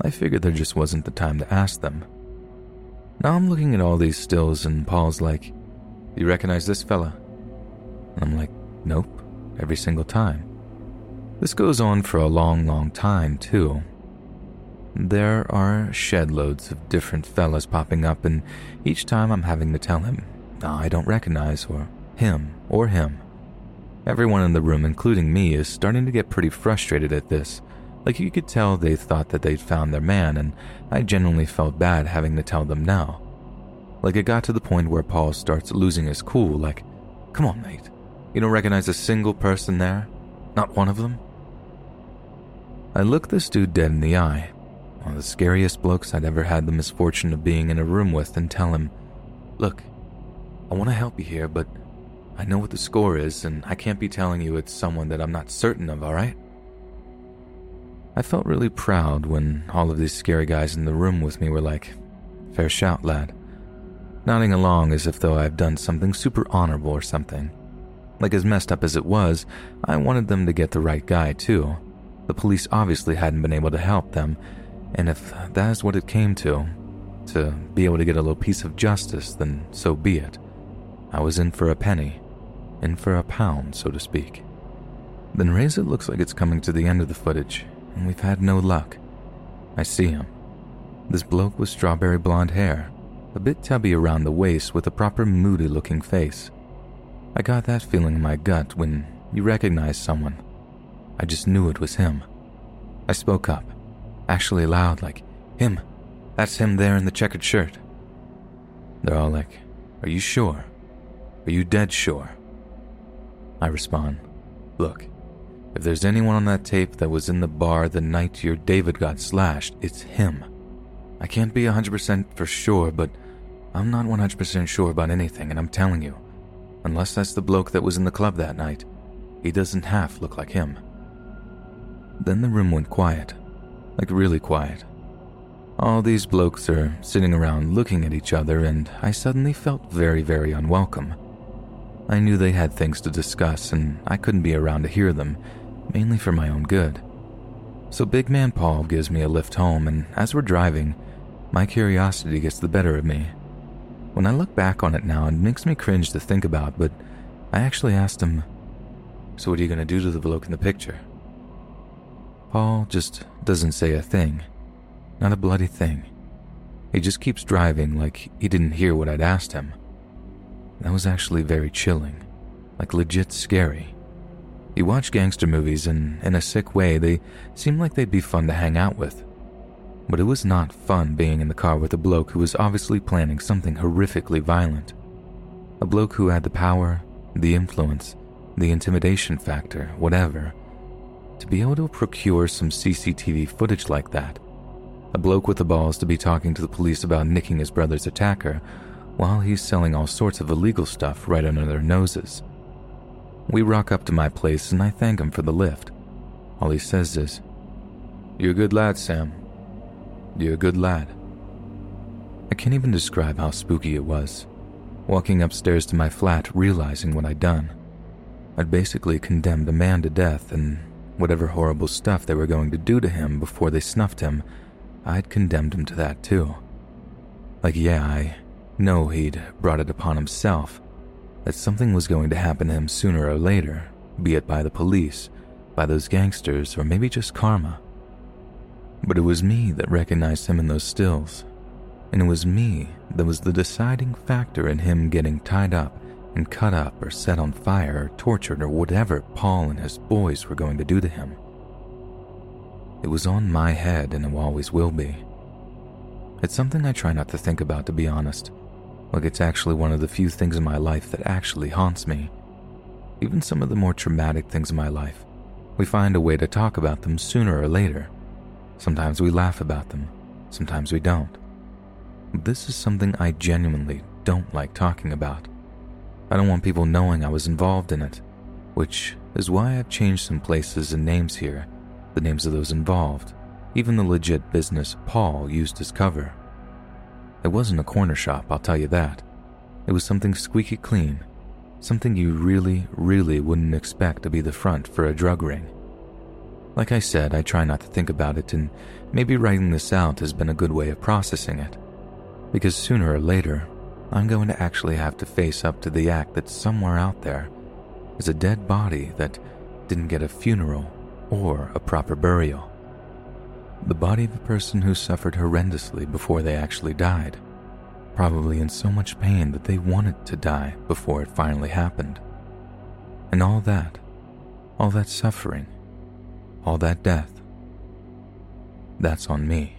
I figured there just wasn't the time to ask them. Now I'm looking at all these stills, and Paul's like, You recognize this fella? And I'm like, Nope, every single time. This goes on for a long, long time, too. There are shed loads of different fellas popping up, and each time I'm having to tell him, I don't recognize, or him, or him. Everyone in the room, including me, is starting to get pretty frustrated at this. Like you could tell they thought that they'd found their man, and I genuinely felt bad having to tell them now. Like it got to the point where Paul starts losing his cool, like, come on, mate. You don't recognize a single person there? Not one of them? I look this dude dead in the eye, one of the scariest blokes I'd ever had the misfortune of being in a room with, and tell him, Look, I want to help you here, but I know what the score is, and I can't be telling you it's someone that I'm not certain of, alright? I felt really proud when all of these scary guys in the room with me were like, Fair shout, lad. Nodding along as if though I've done something super honorable or something. Like as messed up as it was, I wanted them to get the right guy too. The police obviously hadn't been able to help them, and if that is what it came to, to be able to get a little piece of justice, then so be it. I was in for a penny, in for a pound, so to speak. Then Reza looks like it's coming to the end of the footage, and we've had no luck. I see him. This bloke with strawberry blonde hair, a bit tubby around the waist with a proper moody looking face. I got that feeling in my gut when you recognize someone. I just knew it was him. I spoke up, actually loud, like, Him. That's him there in the checkered shirt. They're all like, Are you sure? Are you dead sure? I respond, Look, if there's anyone on that tape that was in the bar the night your David got slashed, it's him. I can't be 100% for sure, but I'm not 100% sure about anything, and I'm telling you, unless that's the bloke that was in the club that night, he doesn't half look like him. Then the room went quiet, like really quiet. All these blokes are sitting around looking at each other, and I suddenly felt very, very unwelcome. I knew they had things to discuss, and I couldn't be around to hear them, mainly for my own good. So Big Man Paul gives me a lift home, and as we're driving, my curiosity gets the better of me. When I look back on it now, it makes me cringe to think about, but I actually asked him, So what are you going to do to the bloke in the picture? Paul just doesn't say a thing. Not a bloody thing. He just keeps driving like he didn't hear what I'd asked him. That was actually very chilling, like legit scary. You watch gangster movies, and in a sick way, they seem like they'd be fun to hang out with. But it was not fun being in the car with a bloke who was obviously planning something horrifically violent. A bloke who had the power, the influence, the intimidation factor, whatever, to be able to procure some CCTV footage like that. A bloke with the balls to be talking to the police about nicking his brother's attacker while he's selling all sorts of illegal stuff right under their noses. We rock up to my place and I thank him for the lift. All he says is, You're a good lad, Sam. You're a good lad. I can't even describe how spooky it was. Walking upstairs to my flat, realizing what I'd done. I'd basically condemned a man to death and Whatever horrible stuff they were going to do to him before they snuffed him, I'd condemned him to that too. Like, yeah, I know he'd brought it upon himself that something was going to happen to him sooner or later, be it by the police, by those gangsters, or maybe just karma. But it was me that recognized him in those stills, and it was me that was the deciding factor in him getting tied up and cut up or set on fire or tortured or whatever Paul and his boys were going to do to him. It was on my head and it always will be. It's something I try not to think about, to be honest. Like it's actually one of the few things in my life that actually haunts me. Even some of the more traumatic things in my life, we find a way to talk about them sooner or later. Sometimes we laugh about them, sometimes we don't. This is something I genuinely don't like talking about. I don't want people knowing I was involved in it, which is why I've changed some places and names here, the names of those involved, even the legit business Paul used as cover. It wasn't a corner shop, I'll tell you that. It was something squeaky clean, something you really, really wouldn't expect to be the front for a drug ring. Like I said, I try not to think about it, and maybe writing this out has been a good way of processing it. Because sooner or later, I'm going to actually have to face up to the act that somewhere out there is a dead body that didn't get a funeral or a proper burial. The body of a person who suffered horrendously before they actually died, probably in so much pain that they wanted to die before it finally happened. And all that, all that suffering, all that death, that's on me.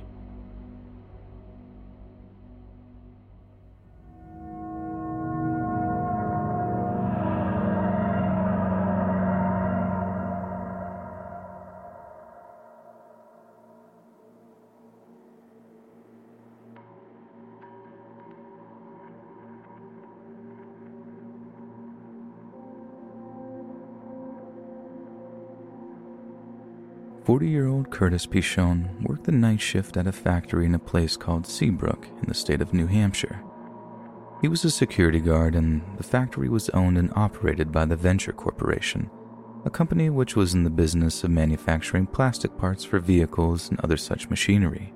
40 year old Curtis Pichon worked the night shift at a factory in a place called Seabrook in the state of New Hampshire. He was a security guard, and the factory was owned and operated by the Venture Corporation, a company which was in the business of manufacturing plastic parts for vehicles and other such machinery.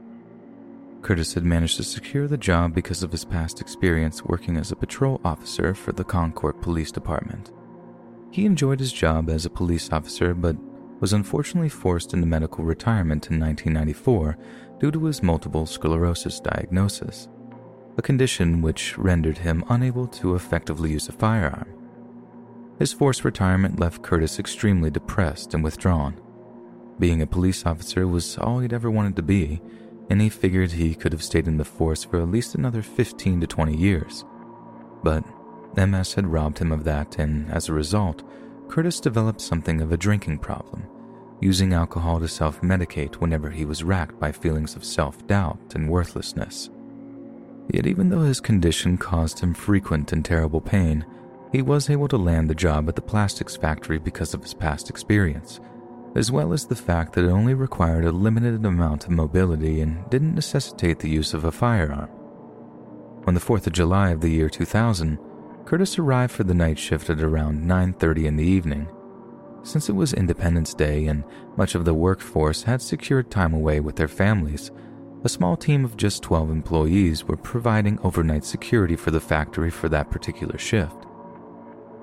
Curtis had managed to secure the job because of his past experience working as a patrol officer for the Concord Police Department. He enjoyed his job as a police officer, but was unfortunately forced into medical retirement in 1994 due to his multiple sclerosis diagnosis, a condition which rendered him unable to effectively use a firearm. His forced retirement left Curtis extremely depressed and withdrawn. Being a police officer was all he'd ever wanted to be, and he figured he could have stayed in the force for at least another 15 to 20 years. But MS had robbed him of that, and as a result, Curtis developed something of a drinking problem, using alcohol to self medicate whenever he was racked by feelings of self doubt and worthlessness. Yet, even though his condition caused him frequent and terrible pain, he was able to land the job at the plastics factory because of his past experience, as well as the fact that it only required a limited amount of mobility and didn't necessitate the use of a firearm. On the 4th of July of the year 2000, Curtis arrived for the night shift at around 9:30 in the evening. Since it was Independence Day and much of the workforce had secured time away with their families, a small team of just 12 employees were providing overnight security for the factory for that particular shift.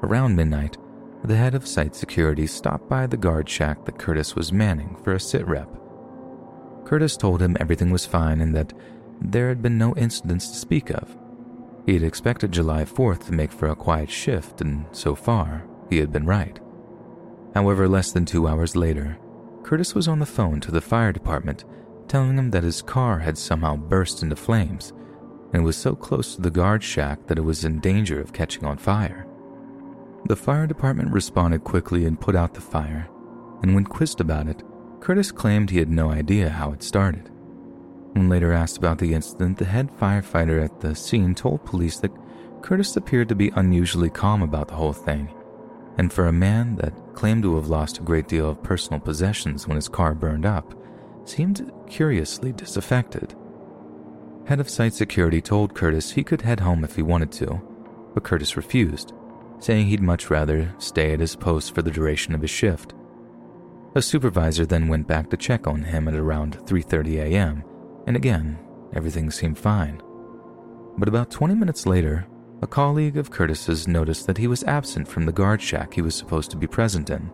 Around midnight, the head of site security stopped by the guard shack that Curtis was manning for a sit rep. Curtis told him everything was fine and that there had been no incidents to speak of. He had expected July 4th to make for a quiet shift, and so far, he had been right. However, less than two hours later, Curtis was on the phone to the fire department telling him that his car had somehow burst into flames and was so close to the guard shack that it was in danger of catching on fire. The fire department responded quickly and put out the fire, and when quizzed about it, Curtis claimed he had no idea how it started. When later asked about the incident, the head firefighter at the scene told police that Curtis appeared to be unusually calm about the whole thing, and for a man that claimed to have lost a great deal of personal possessions when his car burned up, seemed curiously disaffected. Head of site security told Curtis he could head home if he wanted to, but Curtis refused, saying he'd much rather stay at his post for the duration of his shift. A supervisor then went back to check on him at around 3:30 a.m., and again, everything seemed fine. But about 20 minutes later, a colleague of Curtis's noticed that he was absent from the guard shack he was supposed to be present in.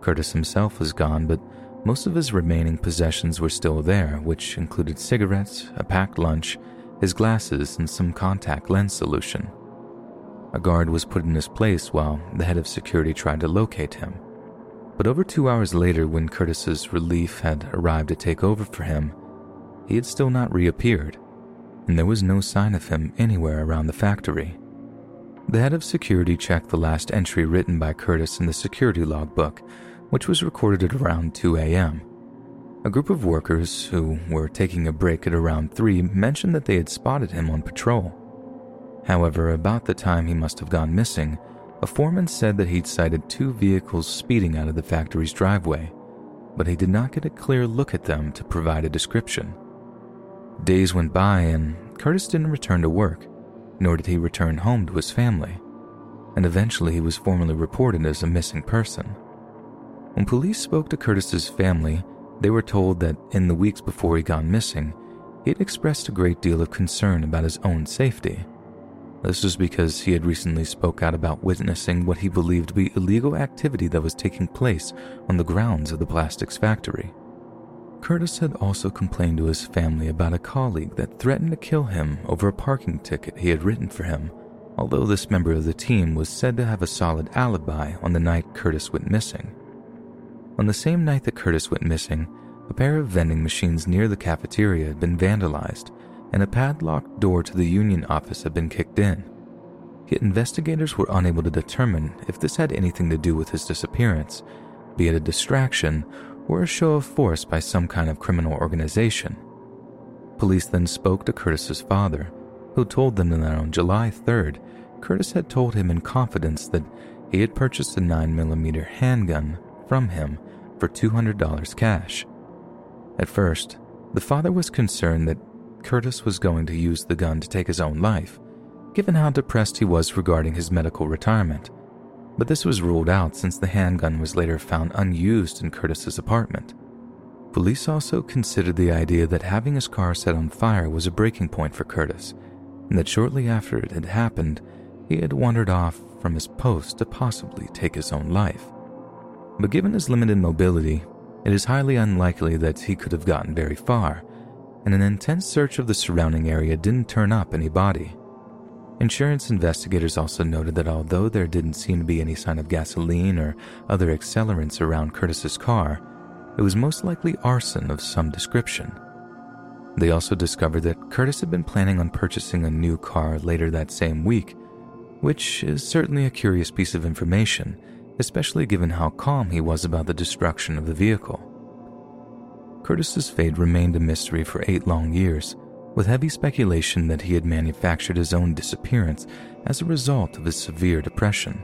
Curtis himself was gone, but most of his remaining possessions were still there, which included cigarettes, a packed lunch, his glasses, and some contact lens solution. A guard was put in his place while the head of security tried to locate him. But over two hours later, when Curtis's relief had arrived to take over for him, he had still not reappeared, and there was no sign of him anywhere around the factory. The head of security checked the last entry written by Curtis in the security logbook which was recorded at around 2 a.m. A group of workers who were taking a break at around 3 mentioned that they had spotted him on patrol. However, about the time he must have gone missing, a foreman said that he'd sighted two vehicles speeding out of the factory's driveway, but he did not get a clear look at them to provide a description. Days went by and Curtis didn't return to work, nor did he return home to his family, and eventually he was formally reported as a missing person. When police spoke to Curtis's family, they were told that in the weeks before he gone missing, he had expressed a great deal of concern about his own safety. This was because he had recently spoke out about witnessing what he believed to be illegal activity that was taking place on the grounds of the plastics factory. Curtis had also complained to his family about a colleague that threatened to kill him over a parking ticket he had written for him, although this member of the team was said to have a solid alibi on the night Curtis went missing. On the same night that Curtis went missing, a pair of vending machines near the cafeteria had been vandalized, and a padlocked door to the union office had been kicked in. Yet investigators were unable to determine if this had anything to do with his disappearance, be it a distraction or a show of force by some kind of criminal organization. Police then spoke to Curtis's father, who told them that on July 3rd, Curtis had told him in confidence that he had purchased a 9mm handgun from him for $200 cash. At first, the father was concerned that Curtis was going to use the gun to take his own life, given how depressed he was regarding his medical retirement. But this was ruled out since the handgun was later found unused in Curtis's apartment. Police also considered the idea that having his car set on fire was a breaking point for Curtis, and that shortly after it had happened, he had wandered off from his post to possibly take his own life but given his limited mobility, it is highly unlikely that he could have gotten very far, and an intense search of the surrounding area didn't turn up any body. Insurance investigators also noted that although there didn't seem to be any sign of gasoline or other accelerants around Curtis's car, it was most likely arson of some description. They also discovered that Curtis had been planning on purchasing a new car later that same week, which is certainly a curious piece of information, especially given how calm he was about the destruction of the vehicle. Curtis's fate remained a mystery for eight long years with heavy speculation that he had manufactured his own disappearance as a result of his severe depression.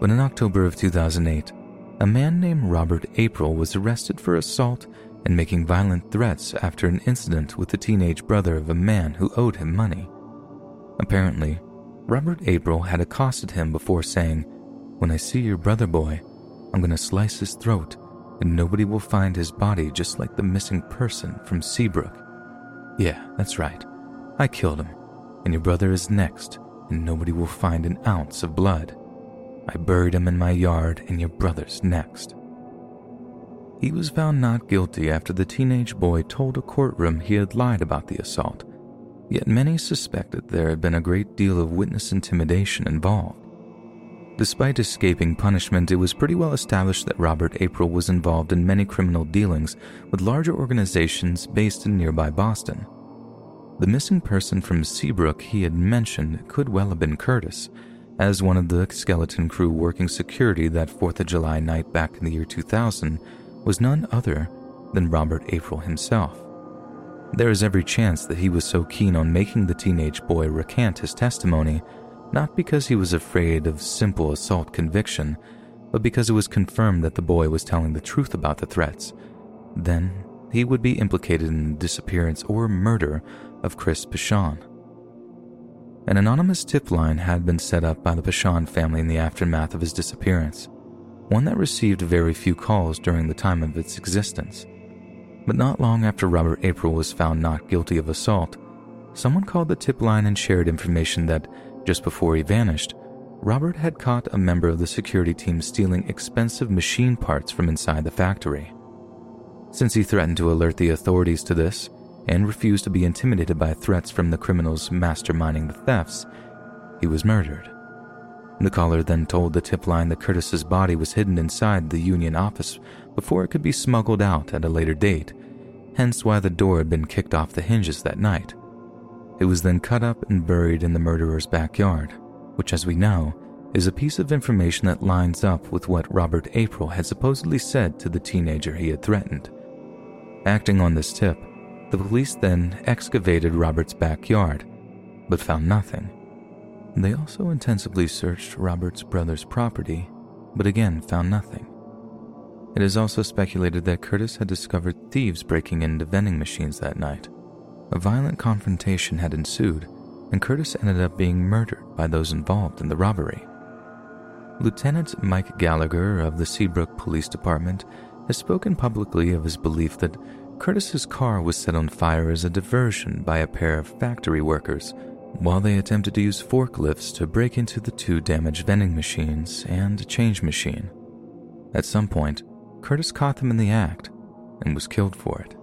But in October of 2008, a man named Robert April was arrested for assault and making violent threats after an incident with the teenage brother of a man who owed him money. Apparently, Robert April had accosted him before saying, When I see your brother boy, I'm going to slice his throat, and nobody will find his body just like the missing person from Seabrook. Yeah, that's right. I killed him, and your brother is next, and nobody will find an ounce of blood. I buried him in my yard, and your brother's next. He was found not guilty after the teenage boy told a courtroom he had lied about the assault, yet many suspected there had been a great deal of witness intimidation involved. Despite escaping punishment, it was pretty well established that Robert April was involved in many criminal dealings with larger organizations based in nearby Boston. The missing person from Seabrook he had mentioned could well have been Curtis, as one of the skeleton crew working security that 4th of July night back in the year 2000 was none other than Robert April himself. There is every chance that he was so keen on making the teenage boy recant his testimony not because he was afraid of simple assault conviction, but because it was confirmed that the boy was telling the truth about the threats. Then he would be implicated in the disappearance or murder of Chris Pichon. An anonymous tip line had been set up by the Pichon family in the aftermath of his disappearance, one that received very few calls during the time of its existence. But not long after Robert April was found not guilty of assault, someone called the tip line and shared information that just before he vanished, Robert had caught a member of the security team stealing expensive machine parts from inside the factory. Since he threatened to alert the authorities to this and refused to be intimidated by threats from the criminals masterminding the thefts, he was murdered. The caller then told the tip line that Curtis's body was hidden inside the union office before it could be smuggled out at a later date, hence why the door had been kicked off the hinges that night. It was then cut up and buried in the murderer's backyard, which, as we know, is a piece of information that lines up with what Robert April had supposedly said to the teenager he had threatened. Acting on this tip, the police then excavated Robert's backyard, but found nothing. They also intensively searched Robert's brother's property, but again found nothing. It is also speculated that Curtis had discovered thieves breaking into vending machines that night a violent confrontation had ensued, and Curtis ended up being murdered by those involved in the robbery. Lieutenant Mike Gallagher of the Seabrook Police Department has spoken publicly of his belief that Curtis's car was set on fire as a diversion by a pair of factory workers while they attempted to use forklifts to break into the two damaged vending machines and a change machine. At some point, Curtis caught them in the act and was killed for it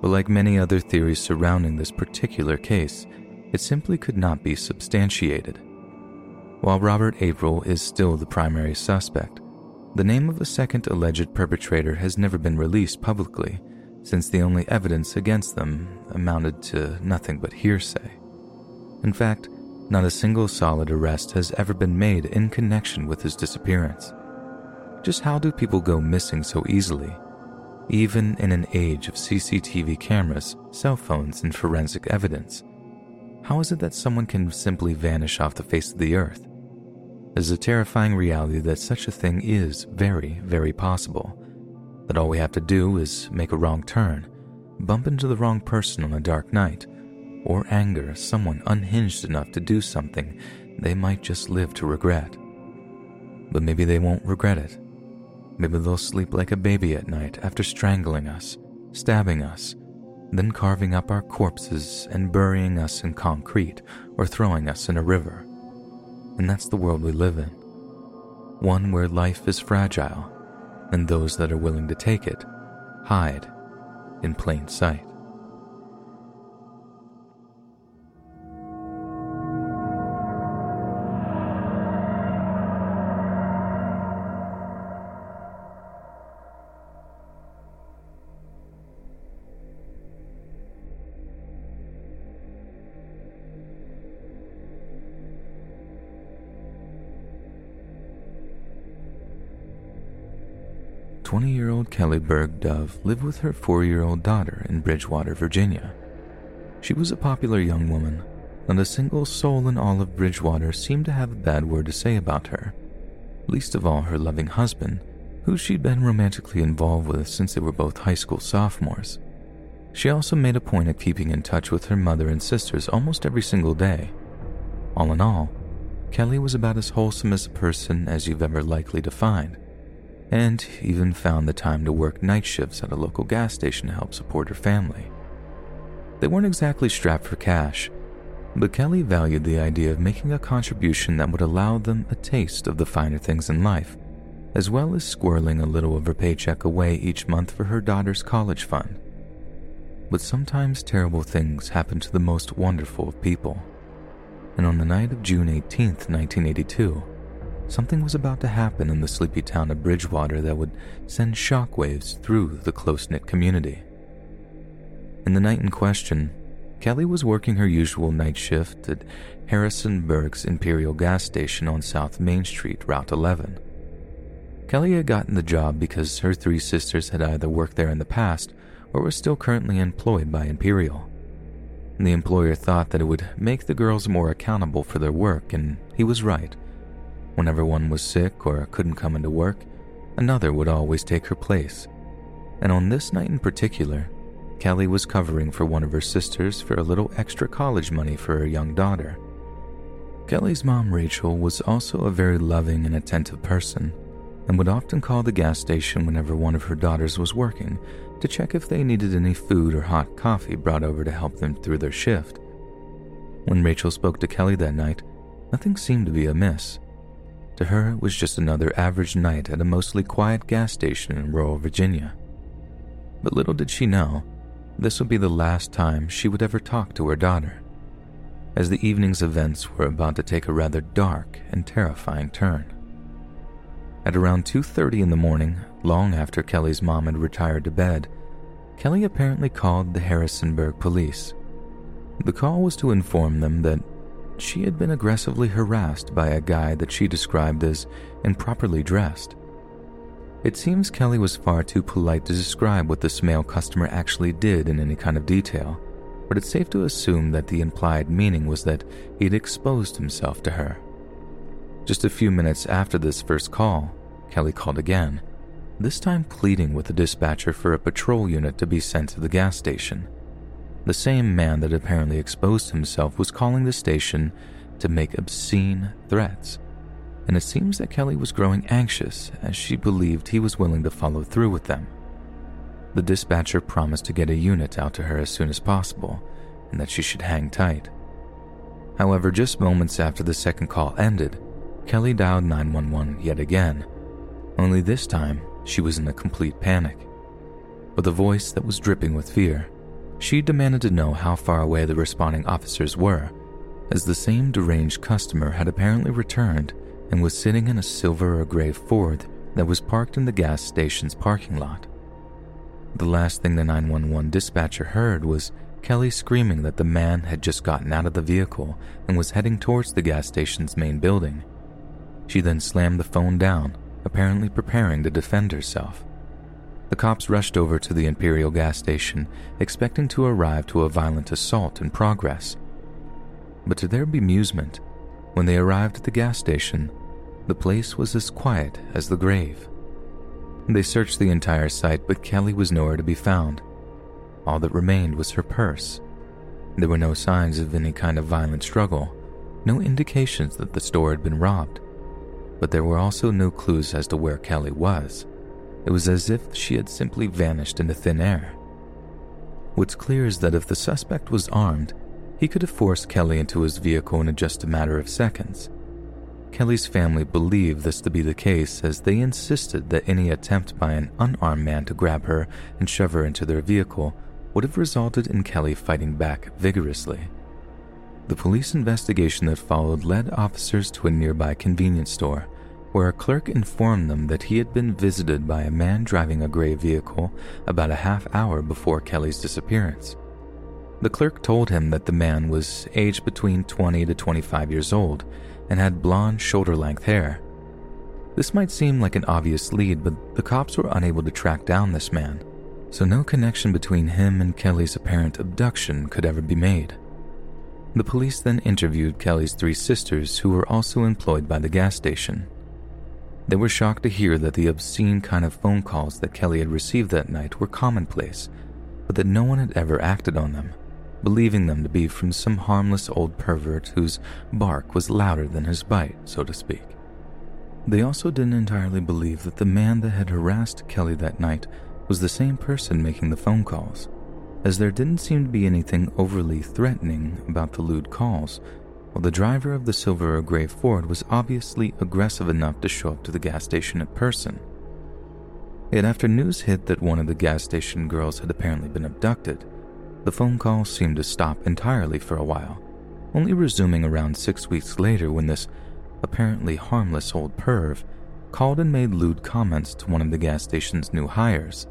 but like many other theories surrounding this particular case, it simply could not be substantiated. While Robert April is still the primary suspect, the name of a second alleged perpetrator has never been released publicly, since the only evidence against them amounted to nothing but hearsay. In fact, not a single solid arrest has ever been made in connection with his disappearance. Just how do people go missing so easily even in an age of CCTV cameras, cell phones, and forensic evidence. How is it that someone can simply vanish off the face of the earth? Is a terrifying reality that such a thing is very, very possible. That all we have to do is make a wrong turn, bump into the wrong person on a dark night, or anger someone unhinged enough to do something they might just live to regret. But maybe they won't regret it Maybe they'll sleep like a baby at night after strangling us, stabbing us, then carving up our corpses and burying us in concrete or throwing us in a river. And that's the world we live in. One where life is fragile, and those that are willing to take it hide in plain sight. 20 year old Kelly Bergh Dove lived with her four year old daughter in Bridgewater, Virginia. She was a popular young woman, and a single soul in all of Bridgewater seemed to have a bad word to say about her, least of all her loving husband, who she'd been romantically involved with since they were both high school sophomores. She also made a point of keeping in touch with her mother and sisters almost every single day. All in all, Kelly was about as wholesome as a person as you've ever likely to find, and even found the time to work night shifts at a local gas station to help support her family. They weren't exactly strapped for cash, but Kelly valued the idea of making a contribution that would allow them a taste of the finer things in life, as well as squirreling a little of her paycheck away each month for her daughter's college fund. But sometimes terrible things happen to the most wonderful of people. And on the night of June 18, 1982, something was about to happen in the sleepy town of Bridgewater that would send shockwaves through the close knit community. In the night in question, Kelly was working her usual night shift at Harrisonburg's Imperial gas station on South Main Street, Route 11. Kelly had gotten the job because her three sisters had either worked there in the past or were still currently employed by Imperial. The employer thought that it would make the girls more accountable for their work, and he was right. Whenever one was sick or couldn't come into work, another would always take her place. And on this night in particular, Kelly was covering for one of her sisters for a little extra college money for her young daughter. Kelly's mom, Rachel, was also a very loving and attentive person and would often call the gas station whenever one of her daughters was working to check if they needed any food or hot coffee brought over to help them through their shift. When Rachel spoke to Kelly that night, nothing seemed to be amiss. To her, it was just another average night at a mostly quiet gas station in rural Virginia. But little did she know, this would be the last time she would ever talk to her daughter, as the evening's events were about to take a rather dark and terrifying turn. At around 2:30 in the morning, long after Kelly's mom had retired to bed, Kelly apparently called the Harrisonburg police. The call was to inform them that she had been aggressively harassed by a guy that she described as improperly dressed. It seems Kelly was far too polite to describe what this male customer actually did in any kind of detail, but it's safe to assume that the implied meaning was that he had exposed himself to her. Just a few minutes after this first call, Kelly called again, this time pleading with the dispatcher for a patrol unit to be sent to the gas station. The same man that apparently exposed himself was calling the station to make obscene threats, and it seems that Kelly was growing anxious as she believed he was willing to follow through with them. The dispatcher promised to get a unit out to her as soon as possible and that she should hang tight. However, just moments after the second call ended, Kelly dialed 911 yet again only this time, she was in a complete panic. With a voice that was dripping with fear, she demanded to know how far away the responding officers were, as the same deranged customer had apparently returned and was sitting in a silver or gray Ford that was parked in the gas station's parking lot. The last thing the 911 dispatcher heard was Kelly screaming that the man had just gotten out of the vehicle and was heading towards the gas station's main building. She then slammed the phone down apparently preparing to defend herself. The cops rushed over to the Imperial gas station, expecting to arrive to a violent assault in progress. But to their bemusement, when they arrived at the gas station, the place was as quiet as the grave. They searched the entire site, but Kelly was nowhere to be found. All that remained was her purse. There were no signs of any kind of violent struggle, no indications that the store had been robbed but there were also no clues as to where Kelly was. It was as if she had simply vanished into thin air. What's clear is that if the suspect was armed, he could have forced Kelly into his vehicle in just a matter of seconds. Kelly's family believed this to be the case as they insisted that any attempt by an unarmed man to grab her and shove her into their vehicle would have resulted in Kelly fighting back vigorously. The police investigation that followed led officers to a nearby convenience store, where a clerk informed them that he had been visited by a man driving a gray vehicle about a half hour before Kelly's disappearance. The clerk told him that the man was aged between 20 to 25 years old and had blonde shoulder length hair. This might seem like an obvious lead, but the cops were unable to track down this man, so no connection between him and Kelly's apparent abduction could ever be made. The police then interviewed Kelly's three sisters, who were also employed by the gas station. They were shocked to hear that the obscene kind of phone calls that Kelly had received that night were commonplace, but that no one had ever acted on them, believing them to be from some harmless old pervert whose bark was louder than his bite, so to speak. They also didn't entirely believe that the man that had harassed Kelly that night was the same person making the phone calls, as there didn't seem to be anything overly threatening about the lewd calls, while the driver of the silver or gray Ford was obviously aggressive enough to show up to the gas station in person. Yet after news hit that one of the gas station girls had apparently been abducted, the phone calls seemed to stop entirely for a while, only resuming around six weeks later when this apparently harmless old perv, called and made lewd comments to one of the gas station's new hires.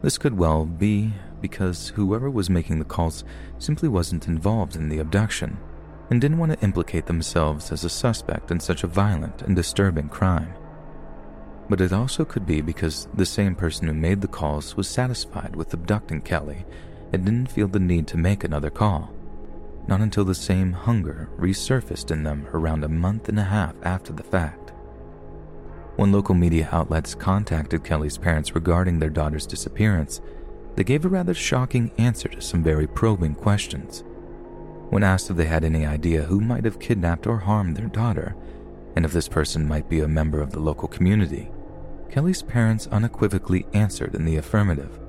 This could well be because whoever was making the calls simply wasn't involved in the abduction and didn't want to implicate themselves as a suspect in such a violent and disturbing crime. But it also could be because the same person who made the calls was satisfied with abducting Kelly and didn't feel the need to make another call not until the same hunger resurfaced in them around a month and a half after the fact. When local media outlets contacted Kelly's parents regarding their daughter's disappearance, they gave a rather shocking answer to some very probing questions. When asked if they had any idea who might have kidnapped or harmed their daughter, and if this person might be a member of the local community, Kelly's parents unequivocally answered in the affirmative.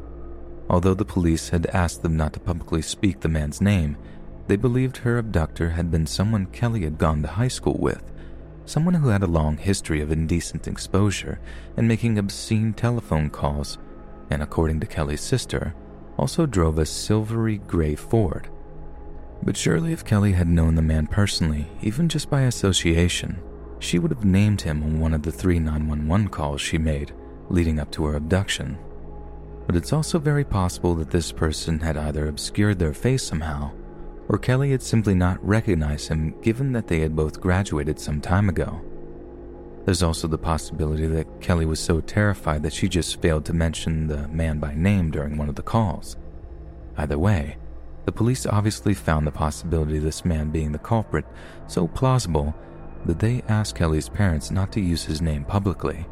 Although the police had asked them not to publicly speak the man's name, they believed her abductor had been someone Kelly had gone to high school with, someone who had a long history of indecent exposure and making obscene telephone calls, and according to Kelly's sister, also drove a silvery gray Ford. But surely, if Kelly had known the man personally, even just by association, she would have named him on one of the three 911 calls she made leading up to her abduction. But it's also very possible that this person had either obscured their face somehow or Kelly had simply not recognized him given that they had both graduated some time ago. There's also the possibility that Kelly was so terrified that she just failed to mention the man by name during one of the calls. Either way, the police obviously found the possibility of this man being the culprit so plausible that they asked Kelly's parents not to use his name publicly.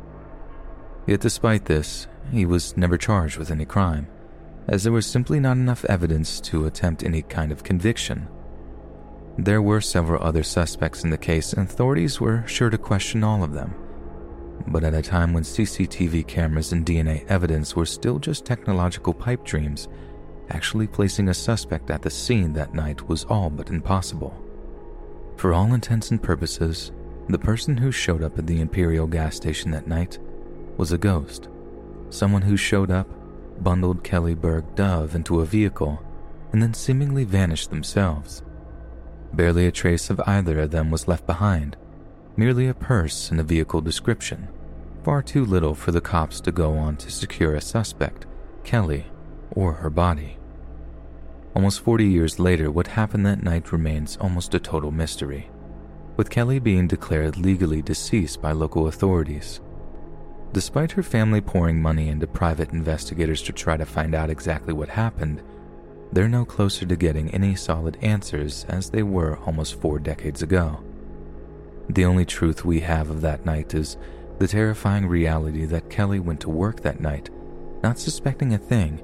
Yet, despite this, he was never charged with any crime as there was simply not enough evidence to attempt any kind of conviction. There were several other suspects in the case, and authorities were sure to question all of them. But at a time when CCTV cameras and DNA evidence were still just technological pipe dreams, actually placing a suspect at the scene that night was all but impossible. For all intents and purposes, the person who showed up at the Imperial gas station that night was a ghost. Someone who showed up bundled Kelly Bergh Dove into a vehicle and then seemingly vanished themselves. Barely a trace of either of them was left behind, merely a purse and a vehicle description, far too little for the cops to go on to secure a suspect, Kelly, or her body. Almost 40 years later, what happened that night remains almost a total mystery, with Kelly being declared legally deceased by local authorities Despite her family pouring money into private investigators to try to find out exactly what happened, they're no closer to getting any solid answers as they were almost four decades ago. The only truth we have of that night is the terrifying reality that Kelly went to work that night, not suspecting a thing,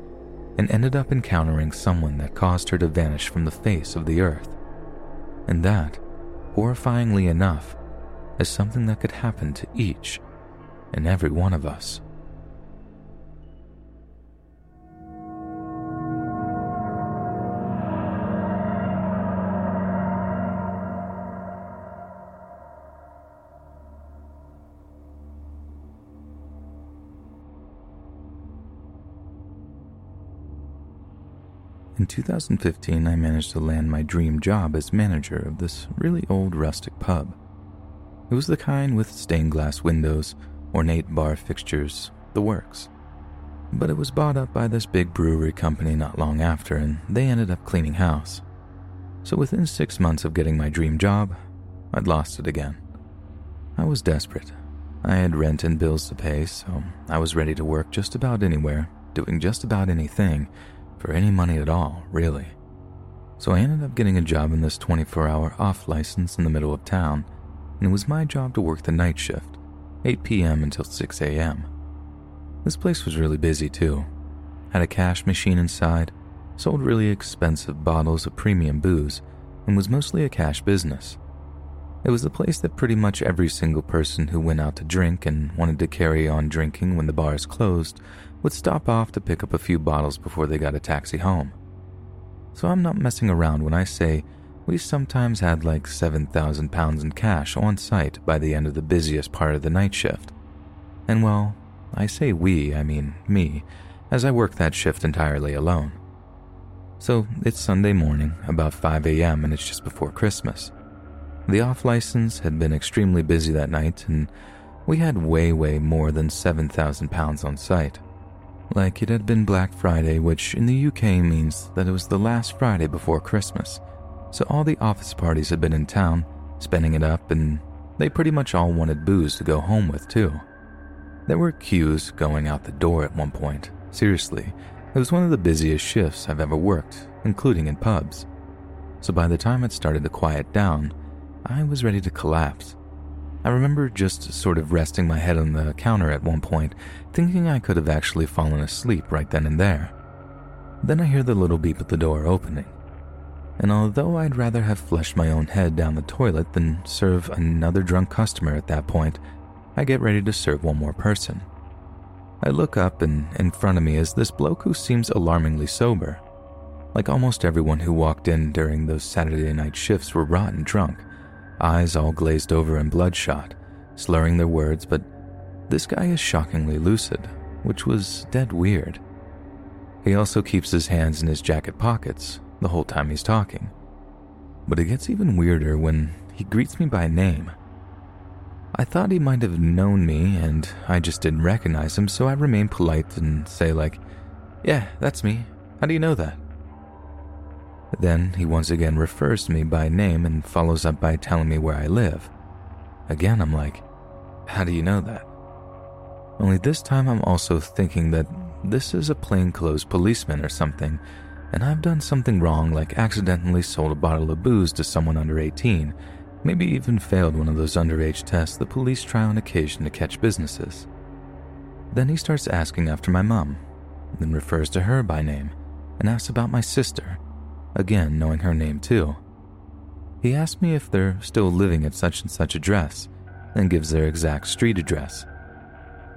and ended up encountering someone that caused her to vanish from the face of the earth. And that, horrifyingly enough, is something that could happen to each and every one of us. 2015, I managed to land my dream job as manager of this really old rustic pub. It was the kind with stained glass windows, ornate bar fixtures, the works. But it was bought up by this big brewery company not long after, and they ended up cleaning house. So within six months of getting my dream job, I'd lost it again. I was desperate, I had rent and bills to pay, so I was ready to work just about anywhere, doing just about anything, for any money at all, really. So I ended up getting a job in this 24 hour off license in the middle of town, and it was my job to work the night shift, 8 p.m. until 6 a.m. This place was really busy too. Had a cash machine inside, sold really expensive bottles of premium booze, and was mostly a cash business. It was a place that pretty much every single person who went out to drink and wanted to carry on drinking when the bars closed would stop off to pick up a few bottles before they got a taxi home. So I'm not messing around when I say we sometimes had like 7,000 pounds in cash on site by the end of the busiest part of the night shift. And well, I say we, I mean me, as I work that shift entirely alone. So it's Sunday morning, about 5 a.m., and it's just before Christmas. The off license had been extremely busy that night, and we had way, way more than 7,000 pounds on site. Like it had been Black Friday, which in the UK means that it was the last Friday before Christmas. So all the office parties had been in town, spending it up, and they pretty much all wanted booze to go home with, too. There were queues going out the door at one point. Seriously, it was one of the busiest shifts I've ever worked, including in pubs. So by the time it started to quiet down, I was ready to collapse. I remember just sort of resting my head on the counter at one point, thinking I could have actually fallen asleep right then and there. Then I hear the little beep at the door opening. And although I'd rather have flushed my own head down the toilet than serve another drunk customer at that point, I get ready to serve one more person. I look up, and in front of me is this bloke who seems alarmingly sober. Like almost everyone who walked in during those Saturday night shifts were rotten drunk eyes all glazed over and bloodshot, slurring their words, but this guy is shockingly lucid, which was dead weird. He also keeps his hands in his jacket pockets the whole time he's talking. But it gets even weirder when he greets me by name. I thought he might have known me and I just didn't recognize him, so I remain polite and say, like, Yeah, that's me. How do you know that? Then he once again refers to me by name and follows up by telling me where I live. Again, I'm like, how do you know that? Only this time I'm also thinking that this is a plainclothes policeman or something, and I've done something wrong like accidentally sold a bottle of booze to someone under 18, maybe even failed one of those underage tests the police try on occasion to catch businesses. Then he starts asking after my mom, then refers to her by name, and asks about my sister again knowing her name too. He asks me if they're still living at such and such address, and gives their exact street address.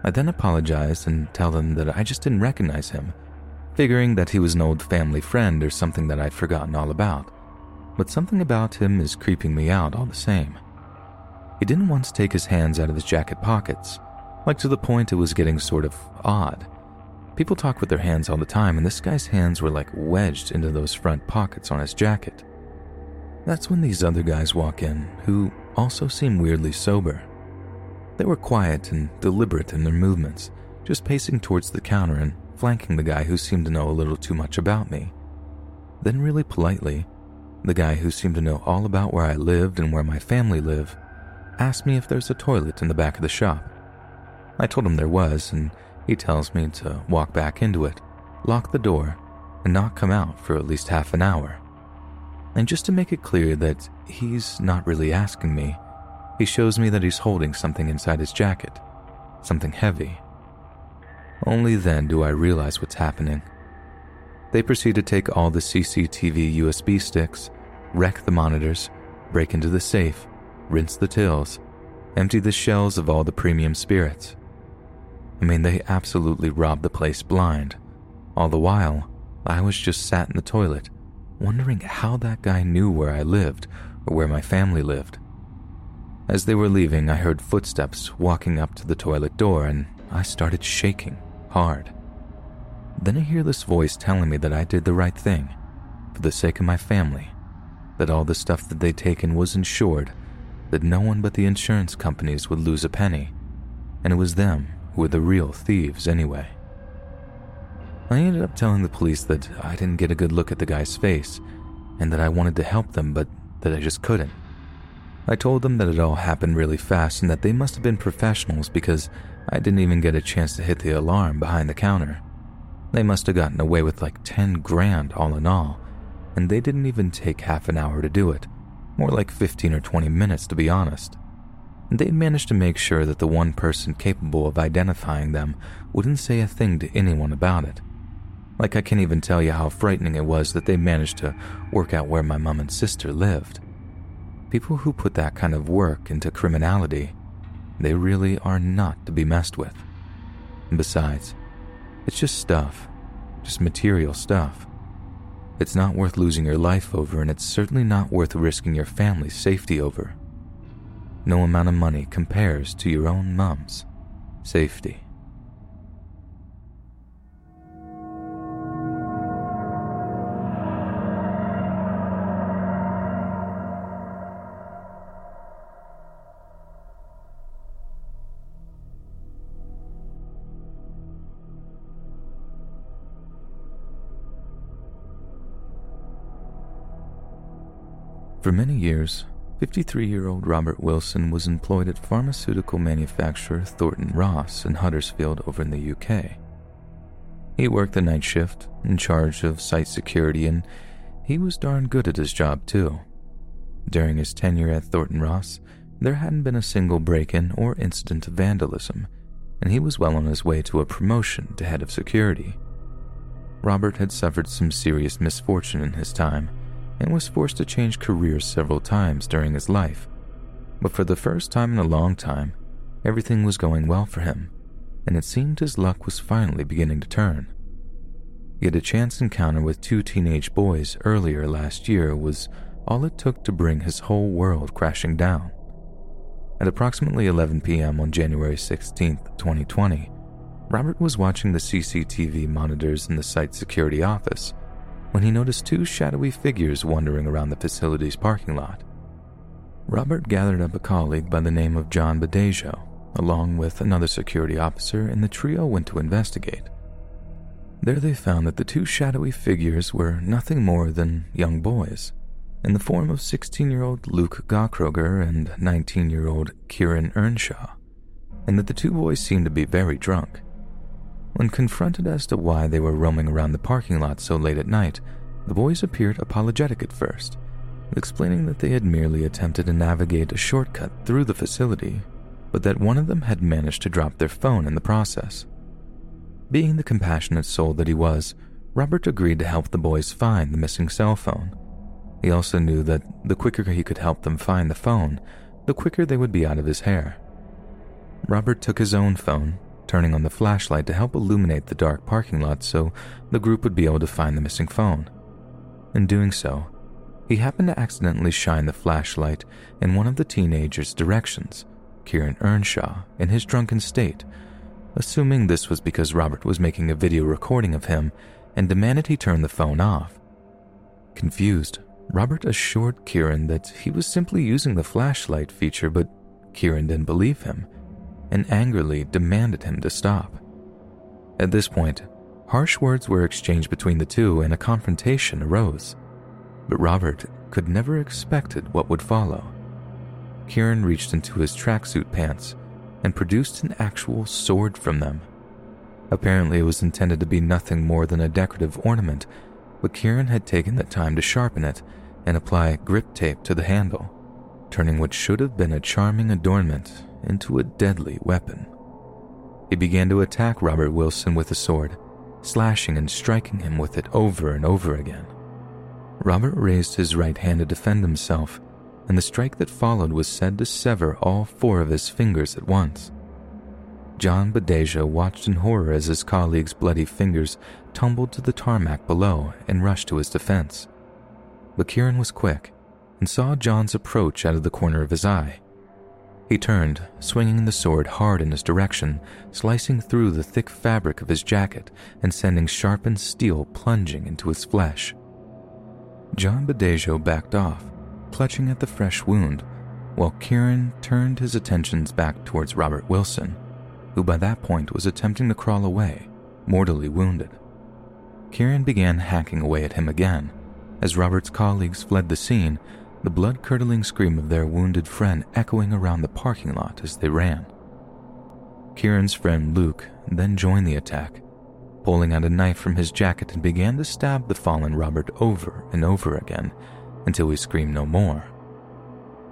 I then apologize and tell them that I just didn't recognize him, figuring that he was an old family friend or something that I'd forgotten all about. But something about him is creeping me out all the same. He didn't once take his hands out of his jacket pockets, like to the point it was getting sort of odd. People talk with their hands all the time, and this guy's hands were like wedged into those front pockets on his jacket. That's when these other guys walk in, who also seem weirdly sober. They were quiet and deliberate in their movements, just pacing towards the counter and flanking the guy who seemed to know a little too much about me. Then, really politely, the guy who seemed to know all about where I lived and where my family live asked me if there's a toilet in the back of the shop. I told him there was, and he tells me to walk back into it, lock the door, and not come out for at least half an hour. And just to make it clear that he's not really asking me, he shows me that he's holding something inside his jacket, something heavy. Only then do I realize what's happening. They proceed to take all the CCTV USB sticks, wreck the monitors, break into the safe, rinse the tills, empty the shells of all the premium spirits, I mean, they absolutely robbed the place blind. All the while, I was just sat in the toilet, wondering how that guy knew where I lived or where my family lived. As they were leaving, I heard footsteps walking up to the toilet door and I started shaking hard. Then I hear this voice telling me that I did the right thing for the sake of my family, that all the stuff that they'd taken was insured, that no one but the insurance companies would lose a penny, and it was them who were the real thieves anyway. I ended up telling the police that I didn't get a good look at the guy's face and that I wanted to help them, but that I just couldn't. I told them that it all happened really fast and that they must have been professionals because I didn't even get a chance to hit the alarm behind the counter. They must have gotten away with like 10 grand all in all, and they didn't even take half an hour to do it, more like 15 or 20 minutes to be honest. They'd managed to make sure that the one person capable of identifying them wouldn't say a thing to anyone about it. Like, I can't even tell you how frightening it was that they managed to work out where my mom and sister lived. People who put that kind of work into criminality, they really are not to be messed with. And besides, it's just stuff, just material stuff. It's not worth losing your life over, and it's certainly not worth risking your family's safety over. No amount of money compares to your own mom's safety. For many years, 53 year old Robert Wilson was employed at pharmaceutical manufacturer Thornton Ross in Huddersfield over in the UK. He worked the night shift in charge of site security, and he was darn good at his job too. During his tenure at Thornton Ross, there hadn't been a single break in or incident of vandalism, and he was well on his way to a promotion to head of security. Robert had suffered some serious misfortune in his time and was forced to change careers several times during his life. But for the first time in a long time, everything was going well for him, and it seemed his luck was finally beginning to turn. Yet a chance encounter with two teenage boys earlier last year was all it took to bring his whole world crashing down. At approximately 11 p.m. on January 16, 2020, Robert was watching the CCTV monitors in the site security office when he noticed two shadowy figures wandering around the facility's parking lot. Robert gathered up a colleague by the name of John Badejo, along with another security officer, and the trio went to investigate. There they found that the two shadowy figures were nothing more than young boys, in the form of 16 year old Luke Gawkroger and 19 year old Kieran Earnshaw, and that the two boys seemed to be very drunk. When confronted as to why they were roaming around the parking lot so late at night, the boys appeared apologetic at first, explaining that they had merely attempted to navigate a shortcut through the facility, but that one of them had managed to drop their phone in the process. Being the compassionate soul that he was, Robert agreed to help the boys find the missing cell phone. He also knew that the quicker he could help them find the phone, the quicker they would be out of his hair. Robert took his own phone turning on the flashlight to help illuminate the dark parking lot so the group would be able to find the missing phone. In doing so, he happened to accidentally shine the flashlight in one of the teenager's directions, Kieran Earnshaw, in his drunken state, assuming this was because Robert was making a video recording of him and demanded he turn the phone off. Confused, Robert assured Kieran that he was simply using the flashlight feature, but Kieran didn't believe him and angrily demanded him to stop. At this point, harsh words were exchanged between the two and a confrontation arose. But Robert could never expected what would follow. Kieran reached into his tracksuit pants and produced an actual sword from them. Apparently, it was intended to be nothing more than a decorative ornament, but Kieran had taken the time to sharpen it and apply grip tape to the handle, turning what should have been a charming adornment into a deadly weapon. He began to attack Robert Wilson with the sword, slashing and striking him with it over and over again. Robert raised his right hand to defend himself, and the strike that followed was said to sever all four of his fingers at once. John Badejo watched in horror as his colleague's bloody fingers tumbled to the tarmac below and rushed to his defense. But Kieran was quick and saw John's approach out of the corner of his eye. He turned, swinging the sword hard in his direction, slicing through the thick fabric of his jacket and sending sharpened steel plunging into his flesh. John Badejo backed off, clutching at the fresh wound, while Kieran turned his attentions back towards Robert Wilson, who by that point was attempting to crawl away, mortally wounded. Kieran began hacking away at him again. As Robert's colleagues fled the scene, the blood curdling scream of their wounded friend echoing around the parking lot as they ran. Kieran's friend Luke then joined the attack, pulling out a knife from his jacket and began to stab the fallen Robert over and over again until he screamed no more.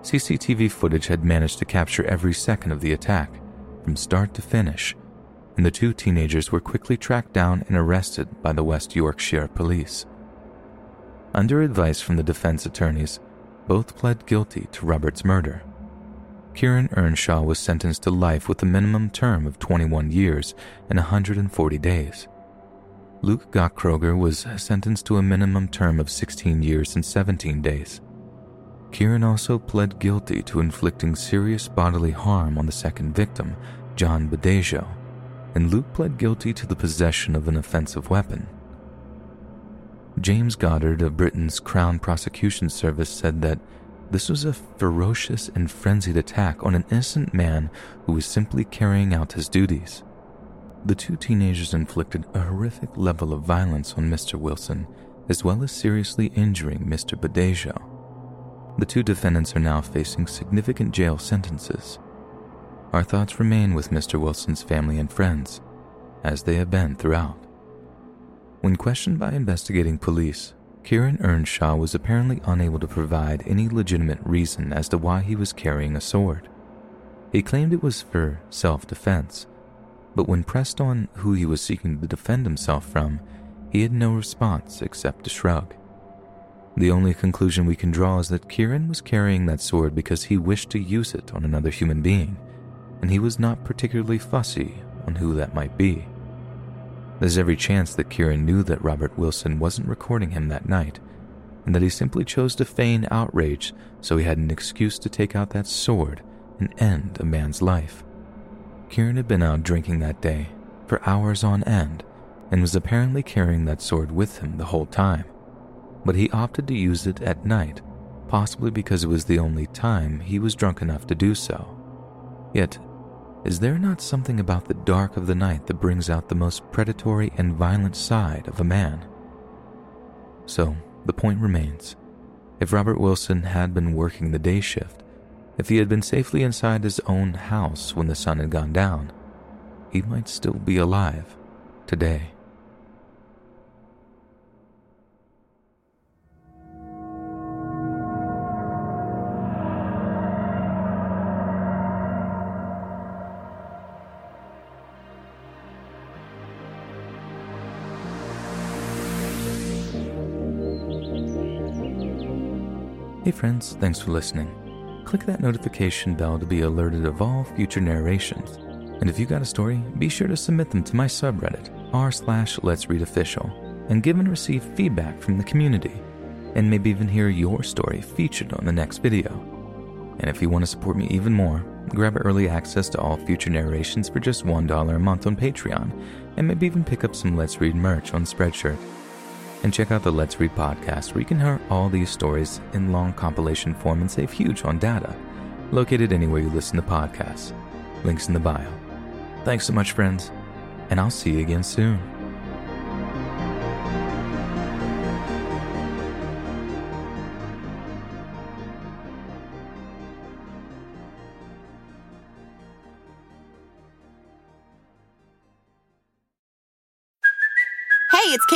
CCTV footage had managed to capture every second of the attack, from start to finish, and the two teenagers were quickly tracked down and arrested by the West Yorkshire police. Under advice from the defense attorneys, both pled guilty to Robert's murder. Kieran Earnshaw was sentenced to life with a minimum term of 21 years and 140 days. Luke Gawkroger was sentenced to a minimum term of 16 years and 17 days. Kieran also pled guilty to inflicting serious bodily harm on the second victim, John Badejo, and Luke pled guilty to the possession of an offensive weapon. James Goddard of Britain's Crown Prosecution Service said that this was a ferocious and frenzied attack on an innocent man who was simply carrying out his duties. The two teenagers inflicted a horrific level of violence on Mr. Wilson, as well as seriously injuring Mr. Badejo. The two defendants are now facing significant jail sentences. Our thoughts remain with Mr. Wilson's family and friends, as they have been throughout. When questioned by investigating police, Kieran Earnshaw was apparently unable to provide any legitimate reason as to why he was carrying a sword. He claimed it was for self defense but when pressed on who he was seeking to defend himself from, he had no response except a shrug. The only conclusion we can draw is that Kieran was carrying that sword because he wished to use it on another human being, and he was not particularly fussy on who that might be. There's every chance that Kieran knew that Robert Wilson wasn't recording him that night, and that he simply chose to feign outrage so he had an excuse to take out that sword and end a man's life. Kieran had been out drinking that day for hours on end and was apparently carrying that sword with him the whole time. But he opted to use it at night, possibly because it was the only time he was drunk enough to do so. Yet, is there not something about the dark of the night that brings out the most predatory and violent side of a man? So, the point remains if Robert Wilson had been working the day shift, if he had been safely inside his own house when the sun had gone down, he might still be alive today. Hey friends, thanks for listening click that notification bell to be alerted of all future narrations. And if you got a story, be sure to submit them to my subreddit, r slash let's read official, and give and receive feedback from the community, and maybe even hear your story featured on the next video. And if you want to support me even more, grab early access to all future narrations for just $1 a month on Patreon, and maybe even pick up some Let's Read merch on Spreadshirt and check out the Let's Read podcast, where you can hear all these stories in long compilation form and save huge on data, located anywhere you listen to podcasts. Links in the bio. Thanks so much, friends, and I'll see you again soon.